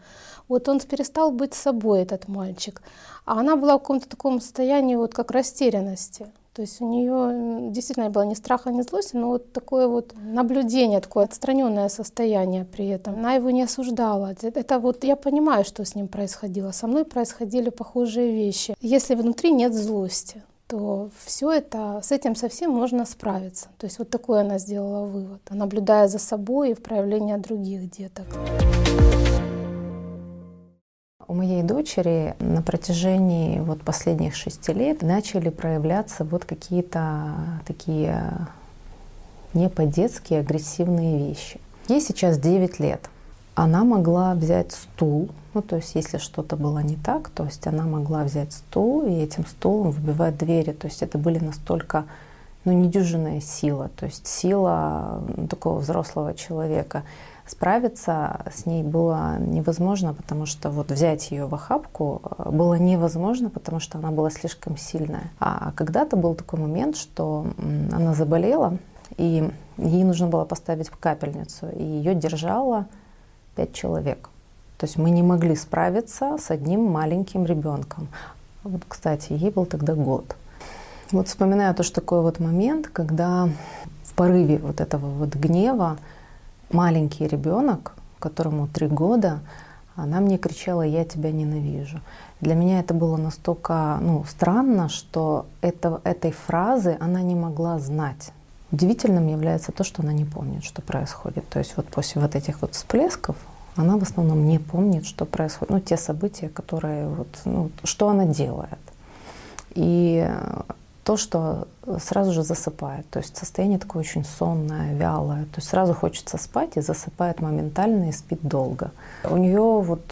Вот он перестал быть собой, этот мальчик. А она была в каком-то таком состоянии, вот как растерянности. То есть у нее действительно было ни страха, ни злости, но вот такое вот наблюдение, такое отстраненное состояние при этом. Она его не осуждала. Это вот я понимаю, что с ним происходило. Со мной происходили похожие вещи. Если внутри нет злости, то все это, с этим совсем можно справиться. То есть вот такой она сделала вывод, наблюдая за собой и в проявлении других деток. У моей дочери на протяжении вот последних шести лет начали проявляться вот какие-то такие не по-детски агрессивные вещи. Ей сейчас 9 лет. Она могла взять стул, ну то есть если что-то было не так, то есть она могла взять стул и этим стулом выбивать двери. То есть это были настолько ну, недюжинная сила, то есть сила такого взрослого человека справиться с ней было невозможно, потому что вот взять ее в охапку э, было невозможно, потому что она была слишком сильная. А когда-то был такой момент, что она заболела, и ей нужно было поставить в капельницу, и ее держало пять человек. То есть мы не могли справиться с одним маленьким ребенком. Вот, кстати, ей был тогда год. Вот вспоминаю то, что такой вот момент, когда в порыве вот этого вот гнева маленький ребенок, которому три года, она мне кричала «я тебя ненавижу». Для меня это было настолько ну, странно, что это, этой фразы она не могла знать. Удивительным является то, что она не помнит, что происходит. То есть вот после вот этих вот всплесков она в основном не помнит, что происходит. Ну, те события, которые вот, ну, что она делает. И то, что сразу же засыпает. То есть состояние такое очень сонное, вялое. То есть сразу хочется спать и засыпает моментально и спит долго. У нее вот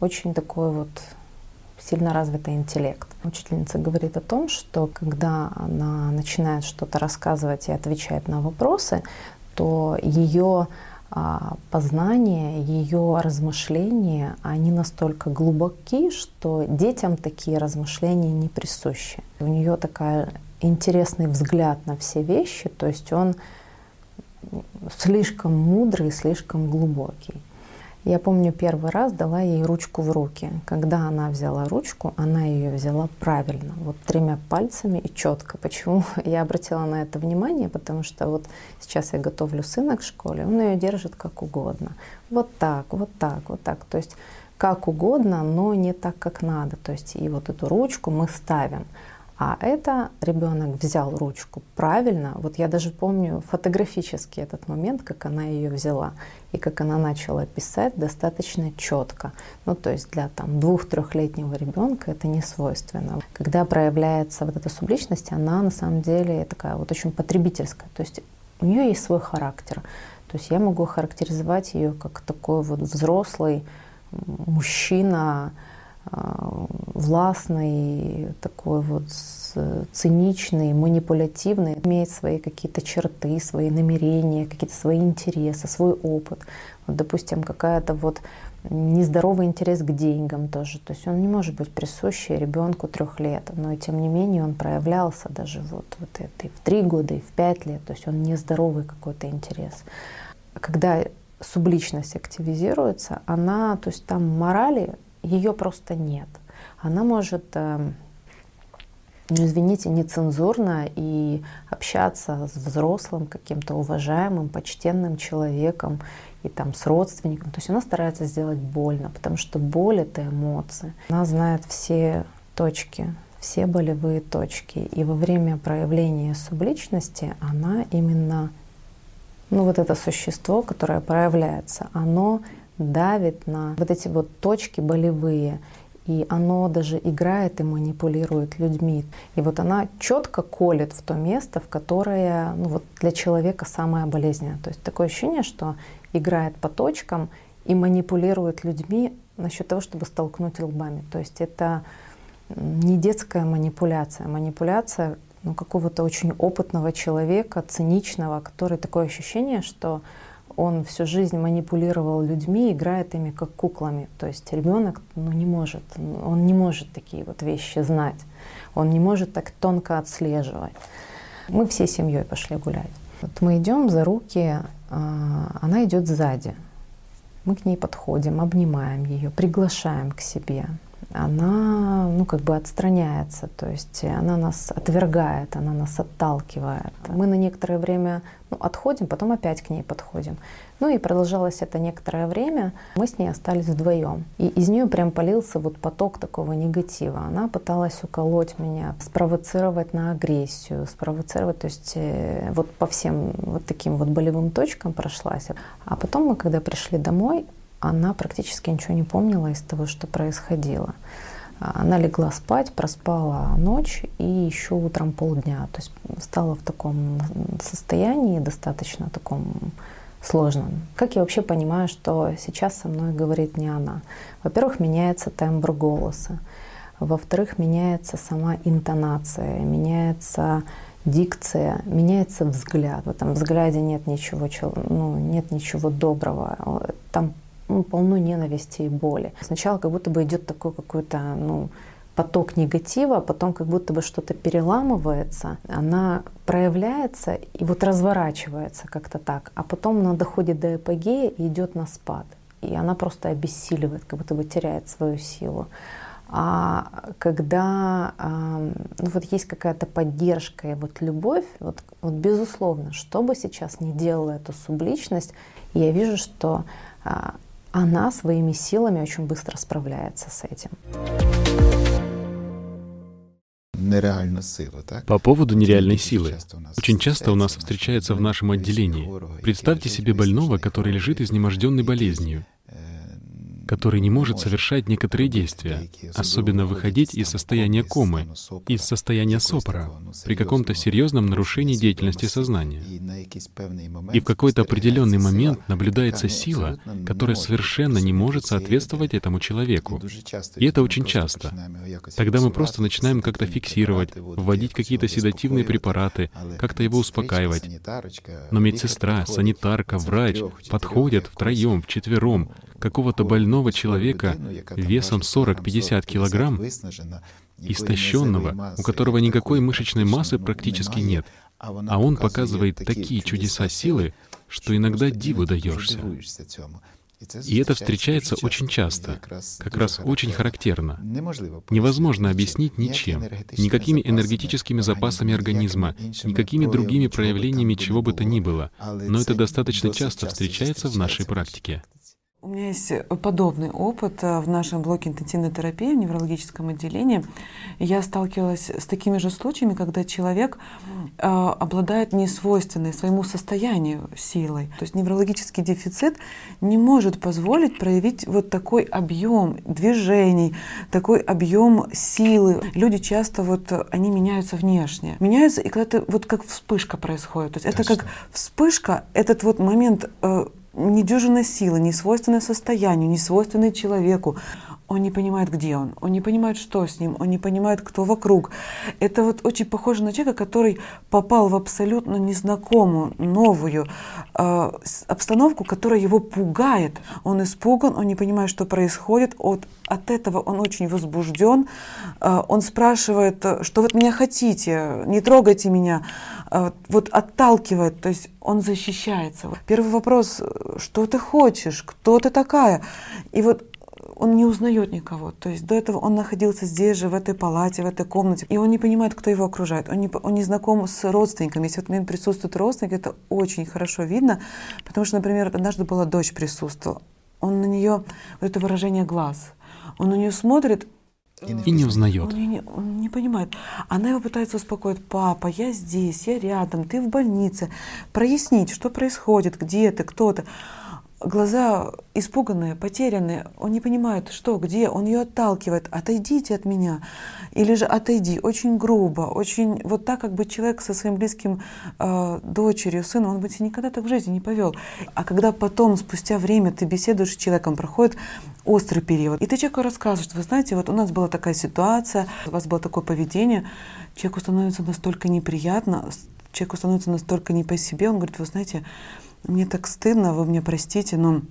очень такой вот сильно развитый интеллект. Учительница говорит о том, что когда она начинает что-то рассказывать и отвечает на вопросы, то ее а, познание, ее размышления, они настолько глубоки, что детям такие размышления не присущи. У нее такая интересный взгляд на все вещи, то есть он слишком мудрый, слишком глубокий. Я помню, первый раз дала ей ручку в руки. Когда она взяла ручку, она ее взяла правильно, вот тремя пальцами и четко. Почему я обратила на это внимание? Потому что вот сейчас я готовлю сына к школе, он ее держит как угодно. Вот так, вот так, вот так. То есть как угодно, но не так, как надо. То есть и вот эту ручку мы ставим. А это ребенок взял ручку правильно. Вот я даже помню фотографически этот момент, как она ее взяла и как она начала писать достаточно четко. Ну, то есть для там двух-трехлетнего ребенка это не свойственно. Когда проявляется вот эта субличность, она на самом деле такая вот очень потребительская. То есть у нее есть свой характер. То есть я могу характеризовать ее как такой вот взрослый мужчина, властный, такой вот циничный, манипулятивный, имеет свои какие-то черты, свои намерения, какие-то свои интересы, свой опыт. Вот, допустим, какая-то вот нездоровый интерес к деньгам тоже. То есть он не может быть присущий ребенку трех лет, но тем не менее он проявлялся даже вот, вот это и в три года, и в пять лет. То есть он нездоровый какой-то интерес. Когда субличность активизируется, она, то есть там морали ее просто нет. Она может, эм, ну, извините, нецензурно и общаться с взрослым, каким-то уважаемым, почтенным человеком и там с родственником. То есть она старается сделать больно, потому что боль — это эмоции. Она знает все точки, все болевые точки. И во время проявления субличности она именно, ну вот это существо, которое проявляется, оно давит на вот эти вот точки болевые, и оно даже играет и манипулирует людьми. И вот она четко колет в то место, в которое ну, вот для человека самое болезненное. То есть такое ощущение, что играет по точкам и манипулирует людьми насчет того, чтобы столкнуть лбами. То есть это не детская манипуляция, манипуляция ну, какого-то очень опытного человека, циничного, который такое ощущение, что он всю жизнь манипулировал людьми, играет ими как куклами. То есть ребенок ну, не может, он не может такие вот вещи знать, он не может так тонко отслеживать. Мы всей семьей пошли гулять. Вот мы идем за руки, а, она идет сзади. Мы к ней подходим, обнимаем ее, приглашаем к себе она, ну, как бы отстраняется, то есть она нас отвергает, она нас отталкивает. Мы на некоторое время ну, отходим, потом опять к ней подходим. Ну и продолжалось это некоторое время. Мы с ней остались вдвоем. И из нее прям полился вот поток такого негатива. Она пыталась уколоть меня, спровоцировать на агрессию, спровоцировать, то есть э, вот по всем вот таким вот болевым точкам прошлась. А потом мы, когда пришли домой, она практически ничего не помнила из того, что происходило. Она легла спать, проспала ночь и еще утром полдня. То есть стала в таком состоянии достаточно таком сложном. Как я вообще понимаю, что сейчас со мной говорит не она? Во-первых, меняется тембр голоса. Во-вторых, меняется сама интонация, меняется дикция, меняется взгляд. В этом взгляде нет ничего, ну, нет ничего доброго. Там ну, полно ненависти и боли. Сначала как будто бы идет такой какой-то, ну, поток негатива, потом как будто бы что-то переламывается, она проявляется и вот разворачивается как-то так, а потом она доходит до эпогея и идет на спад. И она просто обессиливает, как будто бы теряет свою силу. А когда ну, вот есть какая-то поддержка и вот любовь, вот, вот безусловно, что бы сейчас ни делала эту субличность, я вижу, что а, она своими силами очень быстро справляется с этим. По поводу нереальной силы. Очень часто у нас встречается в нашем отделении. Представьте себе больного, который лежит изнеможденной болезнью который не может совершать некоторые действия, особенно выходить из состояния комы, из состояния сопора, при каком-то серьезном нарушении деятельности сознания. И в какой-то определенный момент наблюдается сила, которая совершенно не может соответствовать этому человеку. И это очень часто. Тогда мы просто начинаем как-то фиксировать, вводить какие-то седативные препараты, как-то его успокаивать. Но медсестра, санитарка, врач подходят втроем, вчетвером, какого-то больного человека весом 40-50 килограмм, истощенного, у которого никакой мышечной массы практически нет, а он показывает такие чудеса силы, что иногда диву даешься. И это встречается очень часто, как раз очень характерно. Невозможно объяснить ничем, никакими энергетическими запасами организма, никакими другими проявлениями чего бы то ни было, но это достаточно часто встречается в нашей практике. У меня есть э, подобный опыт э, в нашем блоке интенсивной терапии в неврологическом отделении. Я сталкивалась с такими же случаями, когда человек э, обладает несвойственной своему состоянию силой. То есть неврологический дефицит не может позволить проявить вот такой объем движений, такой объем силы. Люди часто вот они меняются внешне, меняются и когда-то вот как вспышка происходит. То есть Точно. это как вспышка, этот вот момент недюжинная сила, не свойственное состоянию, не свойственное человеку. Он не понимает, где он, он не понимает, что с ним, он не понимает, кто вокруг. Это вот очень похоже на человека, который попал в абсолютно незнакомую, новую э, обстановку, которая его пугает. Он испуган, он не понимает, что происходит. От, от этого он очень возбужден. Э, он спрашивает, что вы от меня хотите, не трогайте меня. Э, вот отталкивает, то есть он защищается. Первый вопрос, что ты хочешь, кто ты такая? И вот он не узнает никого. То есть до этого он находился здесь же, в этой палате, в этой комнате, и он не понимает, кто его окружает. Он не, он не знаком с родственниками. Если в этот момент присутствует родственник, это очень хорошо видно, потому что, например, однажды была дочь присутствовала. Он на нее, вот это выражение глаз, он на нее смотрит, и не узнает. Он не, он не понимает. Она его пытается успокоить. Папа, я здесь, я рядом, ты в больнице. Прояснить, что происходит, где ты, кто ты глаза испуганные, потерянные, он не понимает, что, где, он ее отталкивает, отойдите от меня, или же отойди, очень грубо, очень вот так, как бы человек со своим близким э, дочерью, сыном, он бы себя никогда так в жизни не повел. А когда потом, спустя время, ты беседуешь с человеком, проходит острый период, и ты человеку рассказываешь, вы знаете, вот у нас была такая ситуация, у вас было такое поведение, человеку становится настолько неприятно, человеку становится настолько не по себе, он говорит, вы знаете, мне так стыдно, вы мне простите, но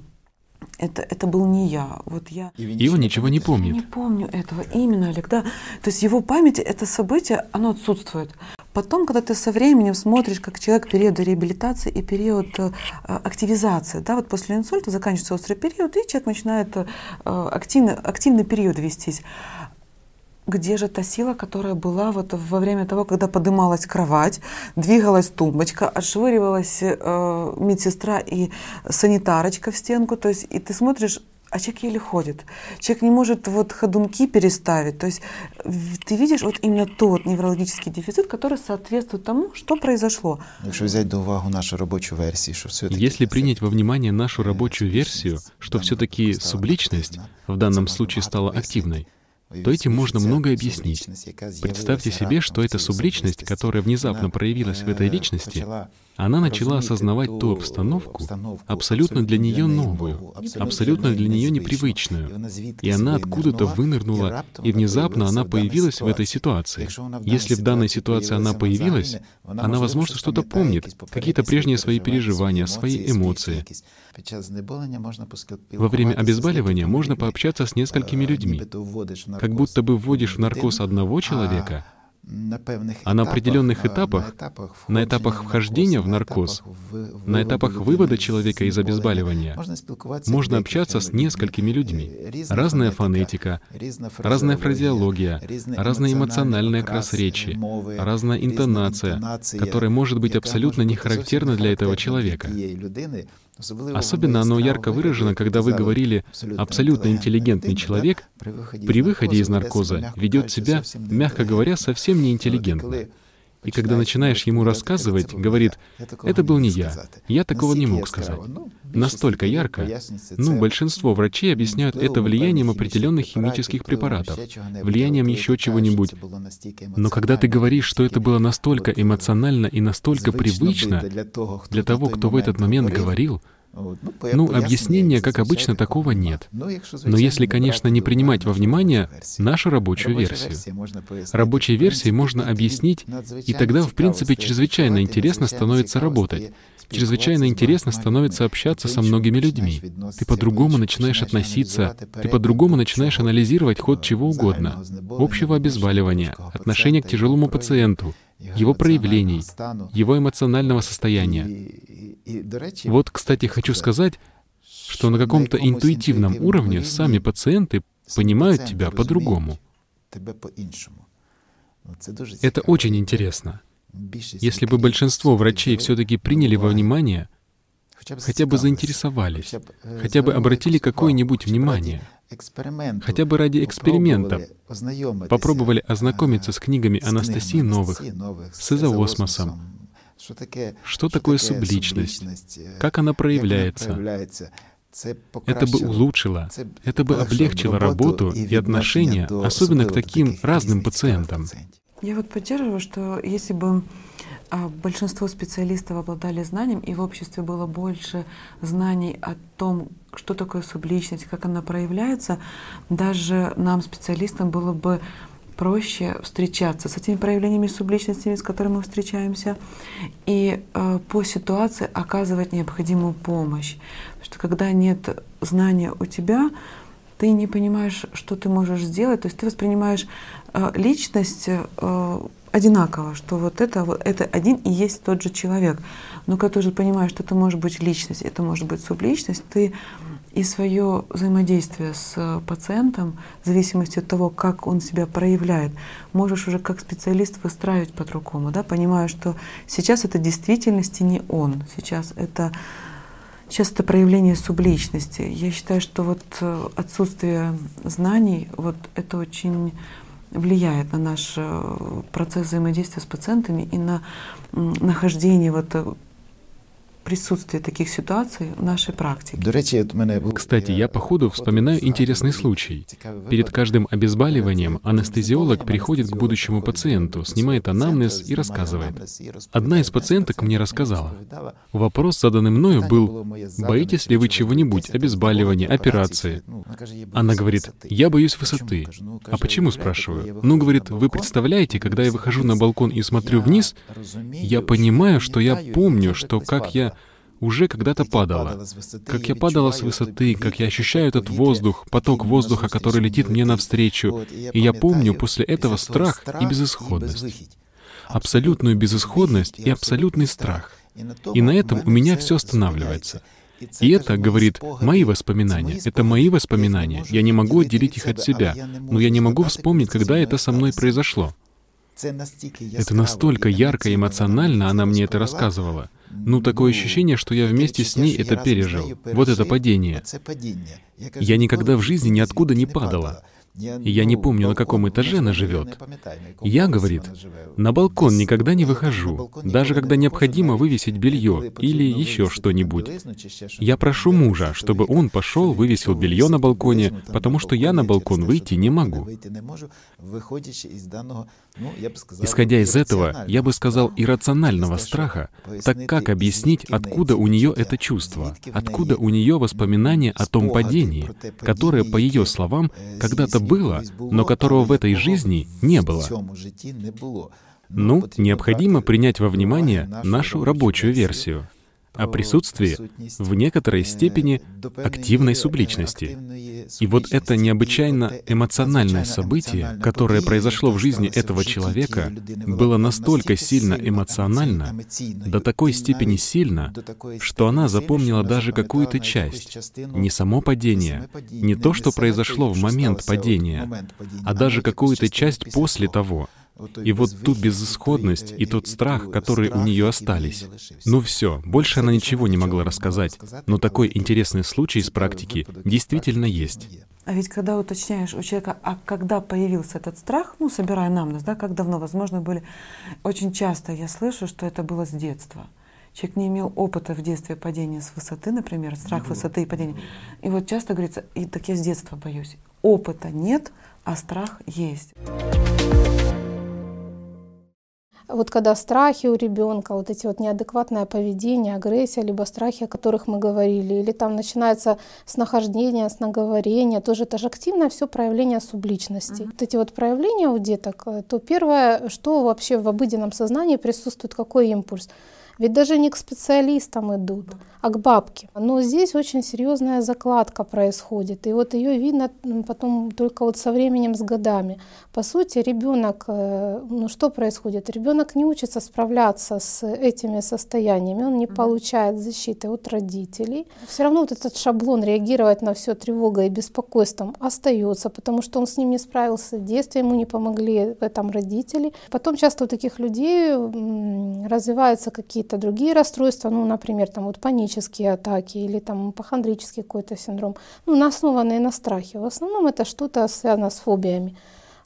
это, это был не я. Вот я... И он ничего не помнит. Я не помню этого. Именно, Олег, да. То есть его памяти это событие, оно отсутствует. Потом, когда ты со временем смотришь, как человек период реабилитации и период э, активизации, да, вот после инсульта заканчивается острый период, и человек начинает э, активно, активный период вестись где же та сила, которая была вот во время того, когда подымалась кровать, двигалась тумбочка, отшвыривалась э, медсестра и санитарочка в стенку, то есть и ты смотришь, а человек еле ходит. Человек не может вот ходунки переставить. То есть ты видишь вот именно тот неврологический дефицит, который соответствует тому, что произошло. Если взять до увагу нашу рабочую версию, что все Если принять во внимание нашу рабочую версию, что все-таки субличность в данном случае стала активной, то этим можно многое объяснить. Представьте себе, что эта субличность, которая внезапно проявилась в этой личности, она начала осознавать ту обстановку, абсолютно для нее новую, абсолютно для нее непривычную. И она откуда-то вынырнула, и внезапно она появилась в этой ситуации. Если в данной ситуации она появилась, она, возможно, что-то помнит, какие-то прежние свои переживания, свои эмоции. Во время обезболивания можно пообщаться с несколькими людьми, как будто бы вводишь в наркоз одного человека, а на определенных этапах, на этапах вхождения в наркоз, на этапах вывода человека из обезболивания, можно общаться с несколькими людьми. Разная фонетика, разная фразеология, разная эмоциональная окрас речи, разная интонация, которая может быть абсолютно не характерна для этого человека. Особенно оно ярко выражено, когда вы говорили «абсолютно интеллигентный человек» при выходе из наркоза ведет себя, мягко говоря, совсем неинтеллигентно. И когда начинаешь ему рассказывать, говорит, это был не я, я такого не мог сказать. Настолько ярко. Ну, большинство врачей объясняют это влиянием определенных химических препаратов, влиянием еще чего-нибудь. Но когда ты говоришь, что это было настолько эмоционально и настолько привычно для того, кто в этот момент говорил, ну, ну объяснения, как обычно, такого нет. Но если, конечно, не принимать во внимание нашу рабочую версию. Рабочей версией можно объяснить, и тогда, в принципе, чрезвычайно интересно становится работать. Чрезвычайно интересно становится общаться со многими людьми. Ты по-другому начинаешь относиться, ты по-другому начинаешь анализировать ход чего угодно. Общего обезболивания, отношения к тяжелому пациенту, его проявлений, его эмоционального состояния. Вот, кстати, хочу сказать, что на каком-то интуитивном уровне сами пациенты понимают тебя по-другому. Это очень интересно. Если бы большинство врачей все-таки приняли во внимание, хотя бы заинтересовались, хотя бы обратили какое-нибудь внимание, хотя бы ради экспериментов попробовали ознакомиться с книгами Анастасии Новых, с изоосмосом, что такое субличность, как она проявляется, это бы улучшило, это бы облегчило работу и отношения, особенно к таким разным пациентам. Я вот поддерживаю, что если бы а, большинство специалистов обладали знанием, и в обществе было больше знаний о том, что такое субличность, как она проявляется, даже нам, специалистам, было бы проще встречаться с этими проявлениями субличностями, с которыми мы встречаемся, и э, по ситуации оказывать необходимую помощь. Потому что когда нет знания у тебя, ты не понимаешь, что ты можешь сделать, то есть ты воспринимаешь личность э, одинаково, что вот это, вот это один и есть тот же человек. Но когда ты уже понимаешь, что это может быть личность, это может быть субличность, ты и свое взаимодействие с пациентом, в зависимости от того, как он себя проявляет, можешь уже как специалист выстраивать по-другому, да, понимая, что сейчас это действительности не он, сейчас это Сейчас это проявление субличности. Я считаю, что вот э, отсутствие знаний, вот это очень влияет на наш э, процесс взаимодействия с пациентами и на нахождение вот э, присутствие таких ситуаций в нашей практике. Кстати, я по ходу вспоминаю интересный случай. Перед каждым обезболиванием анестезиолог приходит к будущему пациенту, снимает анамнез и рассказывает. Одна из пациенток мне рассказала. Вопрос, заданный мною, был, боитесь ли вы чего-нибудь, обезболивания, операции? Она говорит, я боюсь высоты. А почему, спрашиваю? Ну, говорит, вы представляете, когда я выхожу на балкон и смотрю вниз, я понимаю, что я помню, что как я уже когда-то падала. Как я падала с высоты, как я ощущаю этот воздух, поток воздуха, который летит мне навстречу. И я помню после этого страх и безысходность. Абсолютную безысходность и абсолютный страх. И на этом у меня все останавливается. И это, говорит, мои воспоминания. Это мои воспоминания. Я не могу отделить их от себя. Но я не могу вспомнить, когда это со мной произошло. Это настолько ярко и эмоционально она мне это рассказывала. Ну, такое ощущение, что я вместе с ней это пережил. Вот это падение. Я никогда в жизни ниоткуда не падала. Я не помню, на каком этаже она живет. Я, говорит, на балкон никогда не выхожу, даже когда необходимо вывесить белье или еще что-нибудь. Я прошу мужа, чтобы он пошел, вывесил белье на балконе, потому что я на балкон выйти не могу. Исходя из этого, я бы сказал иррационального страха, так как объяснить, откуда у нее это чувство, откуда у нее воспоминания о том падении, которое, по ее словам, когда-то было, но которого в этой жизни не было. Ну, необходимо принять во внимание нашу рабочую версию о присутствии в некоторой степени активной субличности. И вот это необычайно эмоциональное событие, которое произошло в жизни этого человека, было настолько сильно эмоционально, до такой степени сильно, что она запомнила даже какую-то часть, не само падение, не то, что произошло в момент падения, а даже какую-то часть после того — и вот ту безысходность и тот страх, которые у нее остались. Ну все, больше она ничего не могла рассказать. Но такой интересный случай из практики действительно есть. А ведь когда уточняешь у человека, а когда появился этот страх, ну, собирая намнез, да, как давно, возможно, были, очень часто я слышу, что это было с детства. Человек не имел опыта в детстве падения с высоты, например, страх высоты и падения. И вот часто говорится, и так я с детства боюсь. Опыта нет, а страх есть. Вот когда страхи у ребенка, вот эти вот неадекватное поведение, агрессия, либо страхи, о которых мы говорили, или там начинается с нахождения, с наговорения, тоже это же активное все проявление субличности. Mm-hmm. Вот эти вот проявления у деток, э, то первое, что вообще в обыденном сознании присутствует, какой импульс? Ведь даже не к специалистам идут, а к бабке. Но здесь очень серьезная закладка происходит. И вот ее видно потом только вот со временем, с годами. По сути, ребенок, э, ну что происходит? Ребенок не учится справляться с этими состояниями, он не получает защиты от родителей. Все равно вот этот шаблон реагировать на все тревогой и беспокойством остается, потому что он с ним не справился в детстве, ему не помогли в этом родители. Потом часто у таких людей развиваются какие-то какие-то другие расстройства, ну, например, там вот панические атаки или там апохондрический какой-то синдром, ну, основанные на страхе. В основном это что-то связано с фобиями.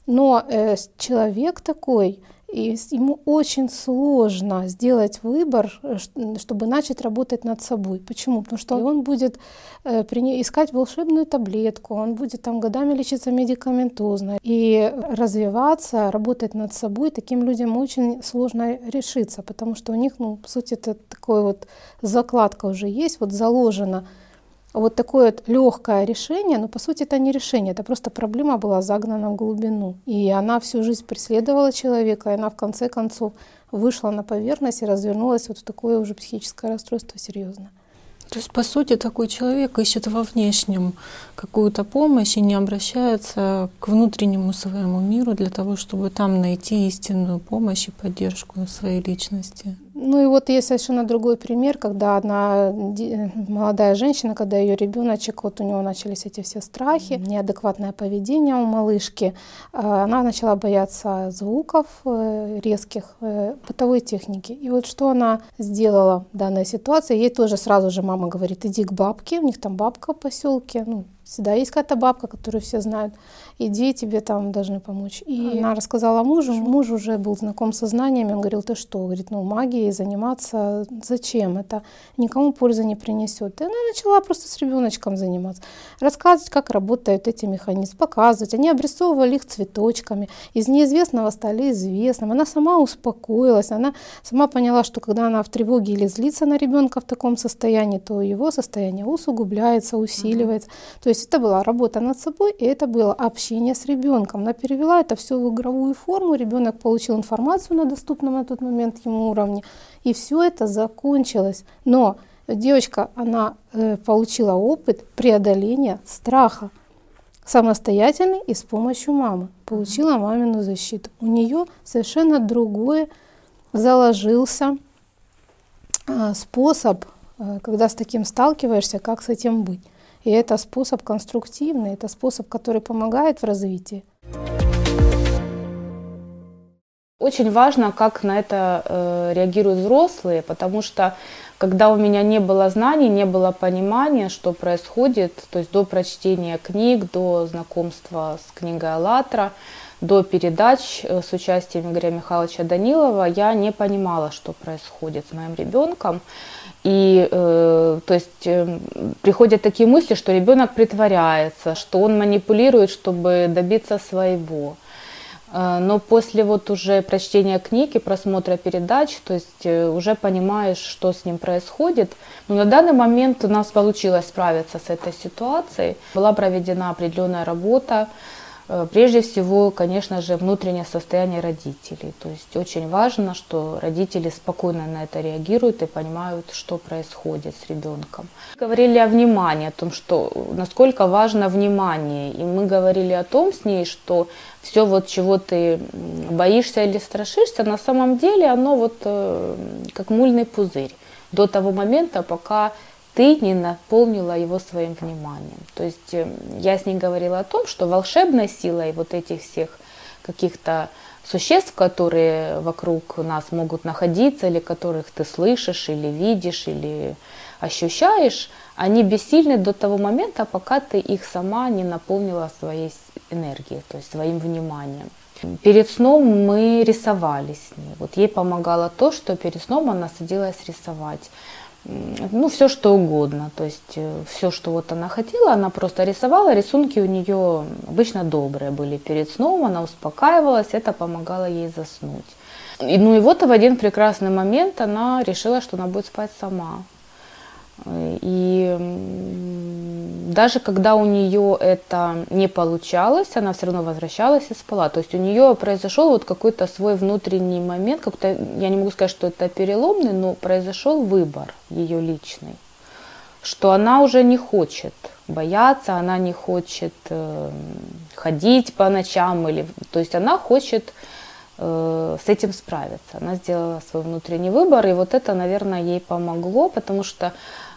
Но э, человек такой, и ему очень сложно сделать выбор, э, чтобы начать работать над собой. Почему? Потому что он будет э, искать волшебную таблетку, он будет там годами лечиться медикаментозно. И развиваться, работать над собой таким людям очень сложно решиться, потому что у них, ну, по сути, это такой вот закладка уже есть, вот заложена вот такое вот легкое решение, но по сути это не решение, это просто проблема была загнана в глубину. И она всю жизнь преследовала человека, и она в конце концов вышла на поверхность и развернулась вот в такое уже психическое расстройство серьезное. То есть, по сути, такой человек ищет во внешнем какую-то помощь и не обращается к внутреннему своему миру для того, чтобы там найти истинную помощь и поддержку своей личности. Ну и вот есть совершенно другой пример, когда одна молодая женщина, когда ее ребеночек, вот у него начались эти все страхи, неадекватное поведение у малышки, а, она начала бояться звуков э, резких, э, бытовой техники. И вот что она сделала в данной ситуации, ей тоже сразу же мама говорит, иди к бабке, у них там бабка в поселке, ну, всегда есть какая-то бабка, которую все знают иди, тебе там должны помочь. И она рассказала мужу, муж уже был знаком со знаниями, он говорил, ты что? Говорит, ну магией заниматься зачем? Это никому пользы не принесет. И она начала просто с ребеночком заниматься, рассказывать, как работают эти механизмы, показывать. Они обрисовывали их цветочками, из неизвестного стали известным. Она сама успокоилась, она сама поняла, что когда она в тревоге или злится на ребенка в таком состоянии, то его состояние усугубляется, усиливается. То есть это была работа над собой, и это было общение с ребенком. Она перевела это все в игровую форму, ребенок получил информацию на доступном на тот момент ему уровне, и все это закончилось. Но девочка, она э, получила опыт преодоления страха самостоятельный и с помощью мамы. Получила мамину защиту. У нее совершенно другой заложился э, способ, э, когда с таким сталкиваешься, как с этим быть. И это способ конструктивный, это способ, который помогает в развитии. Очень важно, как на это э, реагируют взрослые, потому что когда у меня не было знаний, не было понимания, что происходит, то есть до прочтения книг, до знакомства с книгой «АЛЛАТРА», до передач э, с участием Игоря Михайловича Данилова, я не понимала, что происходит с моим ребенком. И э, то есть э, приходят такие мысли, что ребенок притворяется, что он манипулирует, чтобы добиться своего. Э, но после вот уже прочтения книги, просмотра передач, то есть э, уже понимаешь, что с ним происходит. Но на данный момент у нас получилось справиться с этой ситуацией. Была проведена определенная работа прежде всего, конечно же, внутреннее состояние родителей. То есть очень важно, что родители спокойно на это реагируют и понимают, что происходит с ребенком. Говорили о внимании, о том, что насколько важно внимание. И мы говорили о том с ней, что все вот чего ты боишься или страшишься, на самом деле оно вот э, как мульный пузырь до того момента, пока ты не наполнила его своим вниманием. То есть э, я с ней говорила о том, что волшебной силой вот этих всех каких-то существ, которые вокруг нас могут находиться, или которых ты слышишь, или видишь, или ощущаешь, они бессильны до того момента, пока ты их сама не наполнила своей энергией, то есть своим вниманием. Перед сном мы рисовали с ней. Вот ей помогало то, что перед сном она садилась рисовать ну, все что угодно. То есть э, все, что вот она хотела, она просто рисовала. Рисунки у нее обычно добрые были перед сном, она успокаивалась, это помогало ей заснуть. И, ну и вот в один прекрасный момент она решила, что она будет спать сама. И даже когда у нее это не получалось, она все равно возвращалась и спала. То есть у нее произошел вот какой-то свой внутренний момент, как-то, я не могу сказать, что это переломный, но произошел выбор ее личный, что она уже не хочет бояться, она не хочет э, ходить по ночам, или, то есть она хочет э, с этим справиться. Она сделала свой внутренний выбор, и вот это, наверное, ей помогло, потому что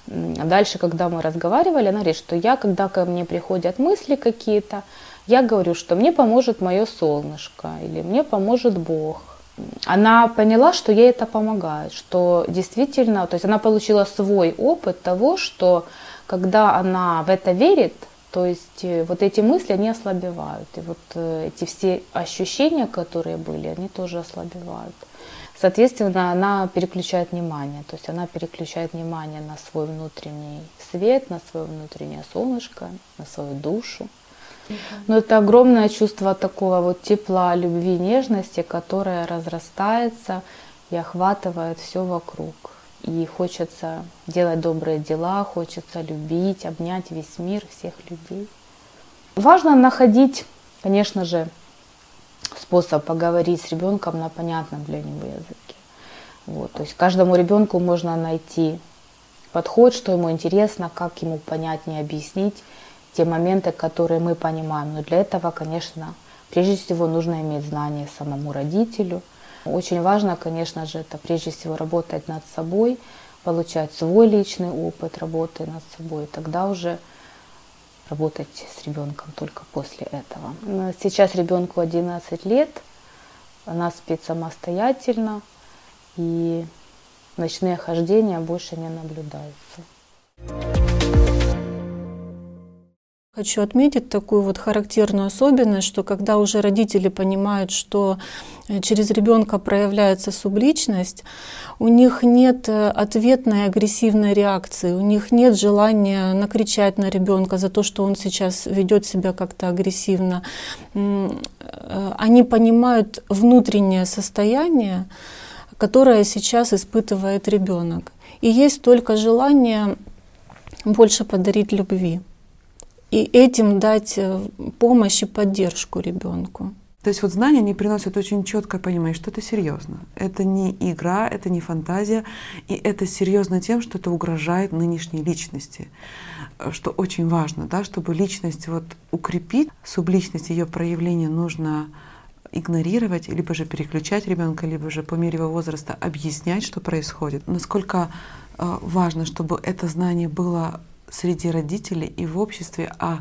Дальше, когда мы разговаривали, она говорит, что я, когда ко мне приходят мысли какие-то, я говорю, что мне поможет мое солнышко или мне поможет Бог. она поняла, что ей это помогает, что действительно, то есть она получила свой опыт того, что когда она в это верит, то есть э, вот эти мысли, они ослабевают. И вот э, эти все ощущения, которые были, они тоже ослабевают. Соответственно, она переключает внимание. То есть она переключает внимание на свой внутренний свет, на свое внутреннее солнышко, на свою душу. Но это огромное чувство такого вот тепла, любви, нежности, которое разрастается и охватывает все вокруг. И хочется делать добрые дела, хочется любить, обнять весь мир, всех людей. Важно находить, конечно же, способ поговорить с ребенком на понятном для него языке. Вот, то есть каждому ребенку можно найти подход, что ему интересно, как ему понятнее объяснить те моменты, которые мы понимаем. Но для этого, конечно, прежде всего нужно иметь знания самому родителю. Очень важно, конечно же, это прежде всего работать над собой, получать свой личный опыт работы над собой. Тогда уже работать с ребенком только после этого. Сейчас ребенку 11 лет, она спит самостоятельно, и ночные хождения больше не наблюдаются. Хочу отметить такую вот характерную особенность, что когда уже родители понимают, что э, через ребенка проявляется субличность, у них нет э, ответной агрессивной реакции, у них нет желания накричать на ребенка за то, что он сейчас ведет себя как-то агрессивно. Э, они понимают внутреннее состояние, которое сейчас испытывает ребенок. И есть только желание больше подарить любви и этим дать э, помощь и поддержку ребенку. То есть вот знания, они приносят очень четкое понимание, что это серьезно. Это не игра, это не фантазия, и это серьезно тем, что это угрожает нынешней личности. Э, что очень важно, да, чтобы личность вот укрепить, субличность, ее проявление нужно игнорировать, либо же переключать ребенка, либо же по мере его возраста объяснять, что происходит. Насколько э, важно, чтобы это знание было среди родителей и в обществе о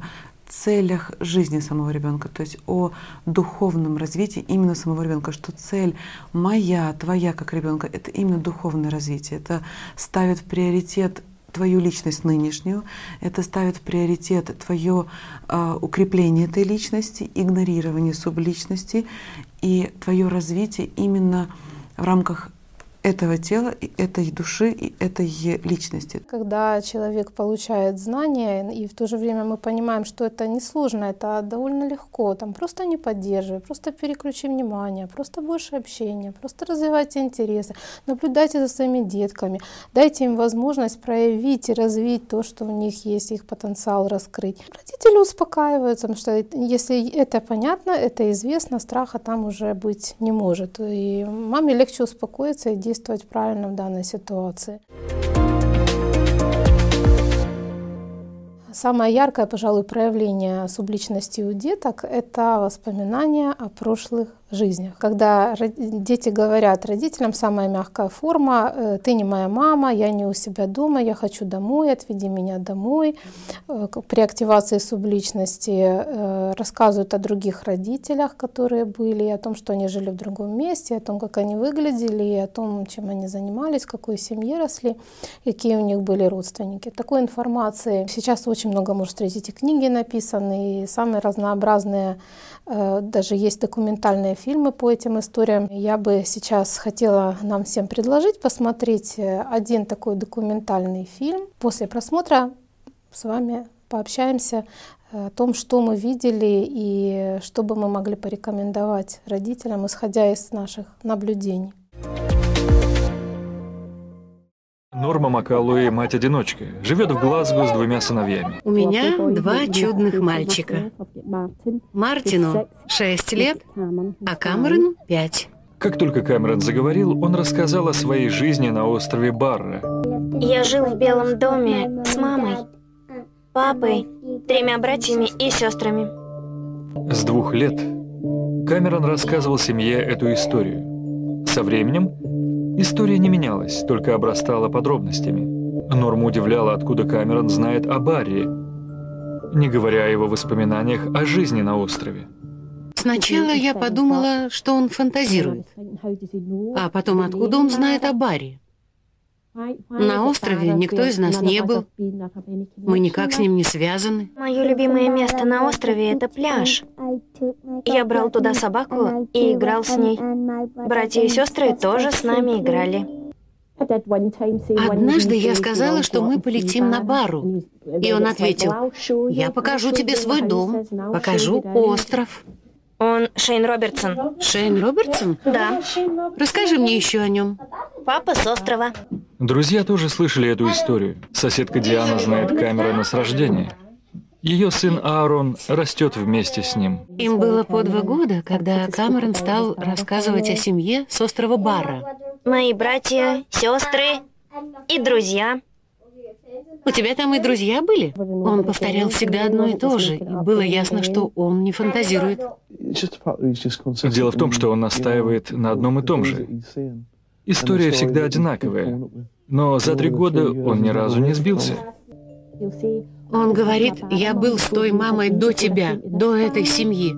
целях жизни самого ребенка, то есть о духовном развитии именно самого ребенка, что цель моя, твоя как ребенка, это именно духовное развитие, это ставит в приоритет твою личность нынешнюю, это ставит в приоритет твое э, укрепление этой личности, игнорирование субличности и твое развитие именно в рамках этого тела, и этой души, и этой личности. Когда человек получает знания, и в то же время мы понимаем, что это не сложно, это довольно легко, там просто не поддерживай, просто переключи внимание, просто больше общения, просто развивайте интересы, наблюдайте за своими детками, дайте им возможность проявить и развить то, что у них есть, их потенциал раскрыть. Родители успокаиваются, потому что если это понятно, это известно, страха там уже быть не может. И маме легче успокоиться и действовать правильно в данной ситуации. Самое яркое, пожалуй, проявление субличности у деток — это воспоминания о прошлых жизнях. Когда дети говорят родителям, самая мягкая форма э, «ты не моя мама, я не у себя дома, я хочу домой, отведи меня домой». Э, при активации субличности э, рассказывают о других родителях, которые были, о том, что они жили в другом месте, о том, как они выглядели, о том, чем они занимались, в какой семье росли, какие у них были родственники. Такой информации сейчас очень много можно встретить, и книги написаны, и самые разнообразные, даже есть документальные фильмы по этим историям. Я бы сейчас хотела нам всем предложить посмотреть э, один такой документальный фильм. После просмотра с вами пообщаемся э, о том, что мы видели и что бы мы могли порекомендовать родителям, исходя из наших наблюдений. Норма Макалуи – мать-одиночка, живет в Глазго с двумя сыновьями. У меня два чудных мальчика. Мартину 6 лет, а Камерону 5. Как только Камерон заговорил, он рассказал о своей жизни на острове Барра. Я жил в Белом доме с мамой, папой, тремя братьями и сестрами. С двух лет Камерон рассказывал семье эту историю. Со временем История не менялась, только обрастала подробностями. Норма удивляла, откуда Камерон знает о Барри, не говоря о его воспоминаниях о жизни на острове. Сначала я подумала, что он фантазирует. А потом, откуда он знает о Барри? На острове никто из нас не был. Мы никак с ним не связаны. Мое любимое место на острове — это пляж. Я брал туда собаку и играл с ней. Братья и сестры тоже с нами играли. Однажды я сказала, что мы полетим на бару. И он ответил, я покажу тебе свой дом, покажу остров. Он Шейн Робертсон. Шейн Робертсон? Да. Расскажи мне еще о нем. Папа с острова. Друзья тоже слышали эту историю. Соседка Диана знает Камерона с рождения. Ее сын Аарон растет вместе с ним. Им было по два года, когда Камерон стал рассказывать о семье с острова Барра. Мои братья, сестры и друзья. У тебя там и друзья были? Он повторял всегда одно и то же. И было ясно, что он не фантазирует. Дело в том, что он настаивает на одном и том же. История всегда одинаковая. Но за три года он ни разу не сбился. Он говорит, я был с той мамой до тебя, до этой семьи.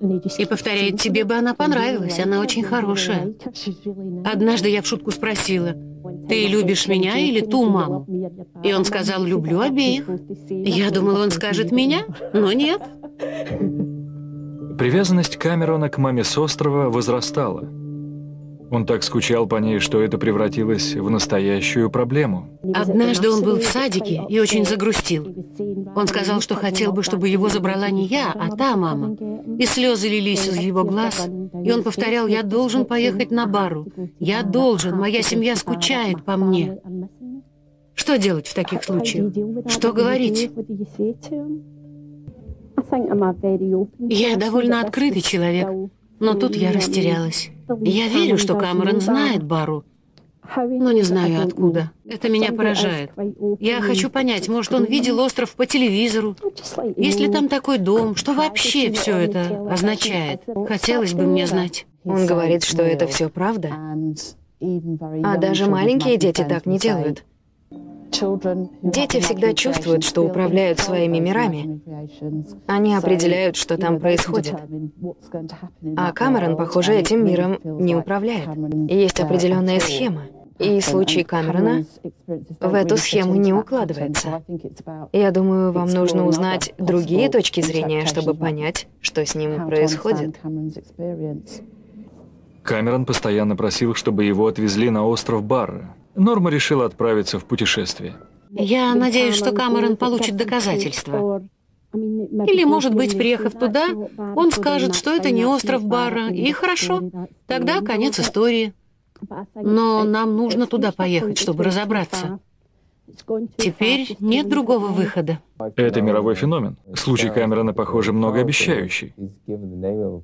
И повторяет, тебе бы она понравилась, она очень хорошая. Однажды я в шутку спросила, ты любишь меня или ту маму? И он сказал, люблю обеих. Я думала, он скажет меня, но нет. Привязанность Камерона к маме с острова возрастала. Он так скучал по ней, что это превратилось в настоящую проблему. Однажды он был в садике и очень загрустил. Он сказал, что хотел бы, чтобы его забрала не я, а та мама. И слезы лились из его глаз. И он повторял, я должен поехать на бару. Я должен, моя семья скучает по мне. Что делать в таких случаях? Что говорить? Я довольно открытый человек, но тут я растерялась. Я верю, что Камерон знает Бару, но не знаю откуда. Это меня поражает. Я хочу понять, может, он видел остров по телевизору? Есть ли там такой дом? Что вообще все это означает? Хотелось бы мне знать. Он говорит, что это все правда. А даже маленькие дети так не делают. Дети всегда чувствуют, что управляют своими мирами. Они определяют, что там происходит. А Камерон, похоже, этим миром не управляет. Есть определенная схема. И случай Камерона в эту схему не укладывается. Я думаю, вам нужно узнать другие точки зрения, чтобы понять, что с ним происходит. Камерон постоянно просил, чтобы его отвезли на остров Барра. Норма решила отправиться в путешествие. Я надеюсь, что Камерон получит доказательства. Или, может быть, приехав туда, он скажет, что это не остров Барра, и хорошо, тогда конец истории. Но нам нужно туда поехать, чтобы разобраться. Теперь нет другого выхода. Это мировой феномен. Случай Камерона, похоже, многообещающий.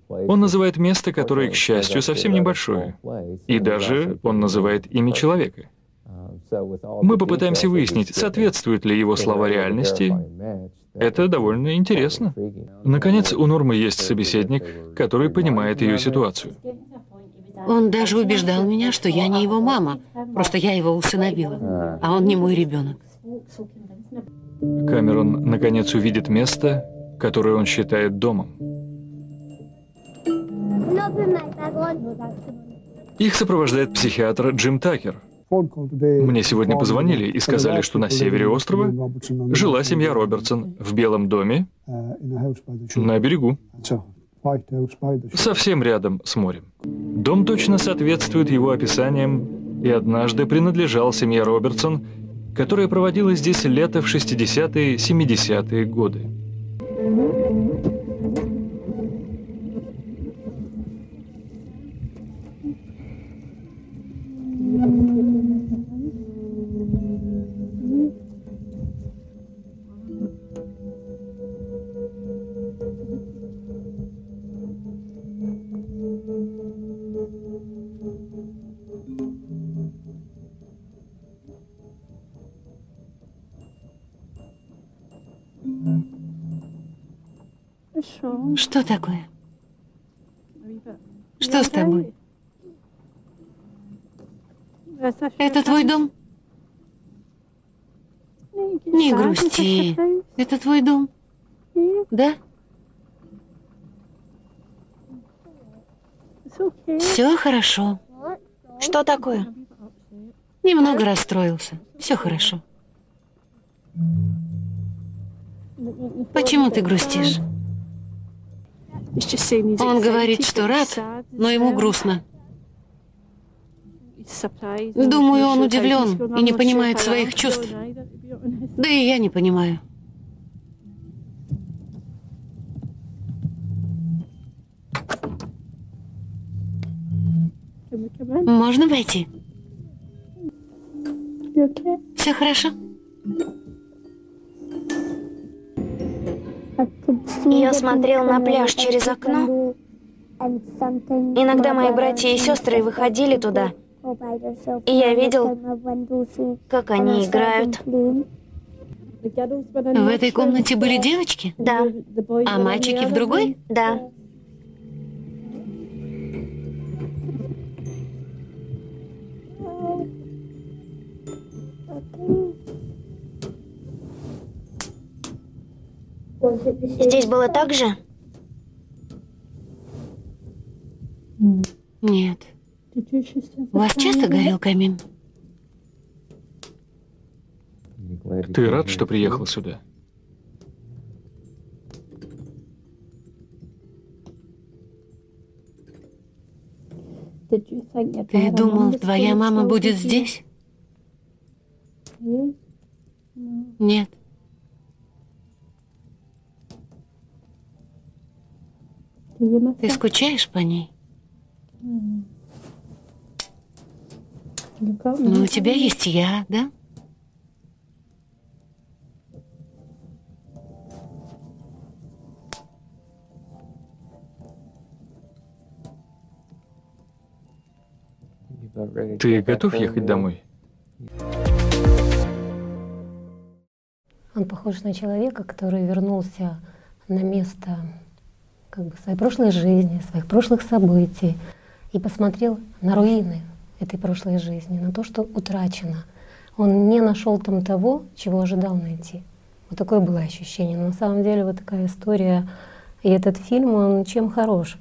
Он называет место, которое, к счастью, совсем небольшое. И даже он называет имя человека. Мы попытаемся выяснить, соответствуют ли его слова реальности. Это довольно интересно. Наконец, у Нормы есть собеседник, который понимает ее ситуацию. Он даже убеждал меня, что я не его мама, просто я его усыновила, а он не мой ребенок. Камерон наконец увидит место, которое он считает домом. Их сопровождает психиатр Джим Такер. Мне сегодня позвонили и сказали, что на севере острова жила семья Робертсон в Белом доме на берегу. Совсем рядом с морем. Дом точно соответствует его описаниям и однажды принадлежал семье Робертсон, которая проводила здесь лето в 60-е, 70-е годы. Что такое? Что с тобой? Это твой дом? Не грусти. Это твой дом? Да? Все хорошо. Что такое? Немного расстроился. Все хорошо. Почему ты грустишь? Он говорит, что рад, но ему грустно. Думаю, он удивлен и не понимает своих чувств. Да и я не понимаю. Можно войти? Все хорошо? Я смотрел на пляж через окно. Иногда мои братья и сестры выходили туда, и я видел, как они играют. В этой комнате были девочки? Да. А мальчики в другой? Да. Здесь было так же? Нет. У вас часто горел камин? Ты рад, что приехал сюда? Ты думал, твоя мама будет здесь? Нет. Ты скучаешь по ней? Ну, у тебя есть я, да? Ты готов ехать домой? Он похож на человека, который вернулся на место как бы, своей прошлой жизни, своих прошлых событий и посмотрел на руины этой прошлой жизни, на то, что утрачено. Он не нашел там того, чего ожидал найти. Вот такое было ощущение. Но на самом деле вот такая история и этот фильм, он чем хорош?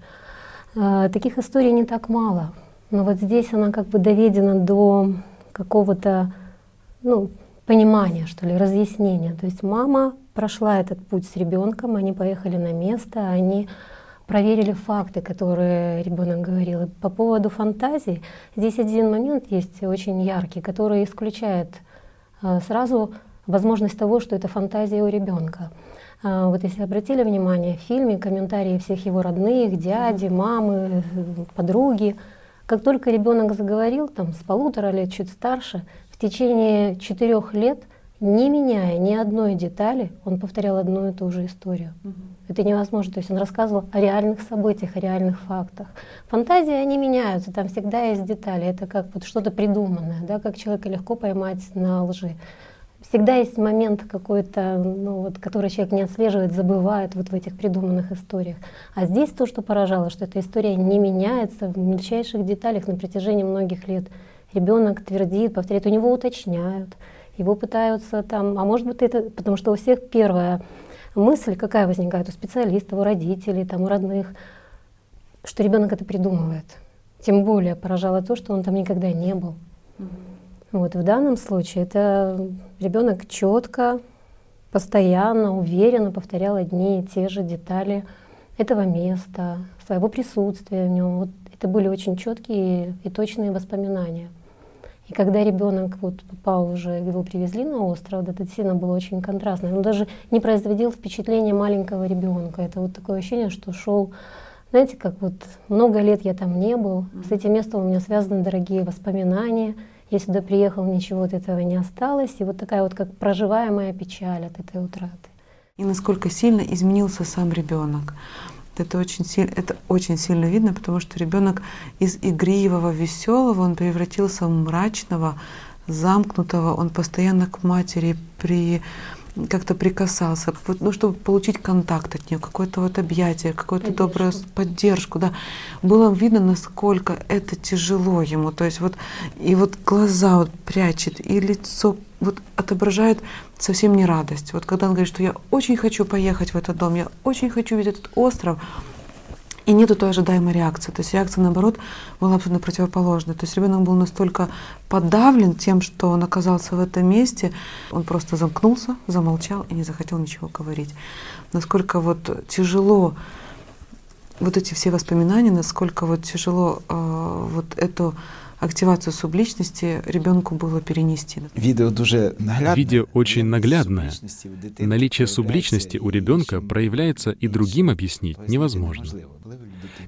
А, таких историй не так мало. Но вот здесь она как бы доведена до какого-то ну, понимания, что ли, разъяснения. То есть мама прошла этот путь с ребенком, они поехали на место, они проверили факты, которые ребенок говорил. И по поводу фантазии, здесь один момент есть очень яркий, который исключает а, сразу возможность того, что это фантазия у ребенка. А, вот если обратили внимание, в фильме комментарии всех его родных, дяди, мамы, подруги, как только ребенок заговорил, там, с полутора лет, чуть старше, в течение четырех лет, не меняя ни одной детали, он повторял одну и ту же историю. Угу. Это невозможно. То есть он рассказывал о реальных событиях, о реальных фактах. Фантазии, они меняются, там всегда есть детали. Это как вот что-то придуманное, да, как человека легко поймать на лжи. Всегда есть момент какой-то, ну, вот, который человек не отслеживает, забывает вот в этих придуманных историях. А здесь то, что поражало, что эта история не меняется в мельчайших деталях на протяжении многих лет. Ребенок твердит, повторяет, у него уточняют, его пытаются там, а может быть это, потому что у всех первая мысль какая возникает у специалистов, у родителей, там, у родных, что ребенок это придумывает. Тем более поражало то, что он там никогда не был. Mm-hmm. Вот в данном случае это ребенок четко, постоянно, уверенно повторял одни и те же детали этого места, своего присутствия в нем. Вот это были очень четкие и точные воспоминания. И когда ребенок вот попал уже, его привезли на остров, это действительно было очень контрастно. Он даже не производил впечатления маленького ребенка. Это вот такое ощущение, что шел, знаете, как вот много лет я там не был, с этим местом у меня связаны дорогие воспоминания. Я сюда приехал, ничего от этого не осталось. И вот такая вот как проживаемая печаль от этой утраты. И насколько сильно изменился сам ребенок. Это очень, сильно, это очень сильно видно, потому что ребенок из игривого, веселого, он превратился в мрачного, замкнутого, он постоянно к матери при как-то прикасался, ну, чтобы получить контакт от нее, какое-то вот объятие, какую-то добрую поддержку, да. Было видно, насколько это тяжело ему, то есть вот и вот глаза вот прячет, и лицо вот отображает совсем не радость. Вот когда он говорит, что я очень хочу поехать в этот дом, я очень хочу видеть этот остров, и нету той ожидаемой реакции. То есть реакция, наоборот, была абсолютно противоположной. То есть ребенок был настолько подавлен тем, что он оказался в этом месте, он просто замкнулся, замолчал и не захотел ничего говорить. Насколько вот тяжело вот эти все воспоминания, насколько вот тяжело э, вот эту активацию субличности ребенку было перенести. Видео дуже наглядное. Видео очень наглядное. Наличие субличности у ребенка проявляется и другим объяснить невозможно.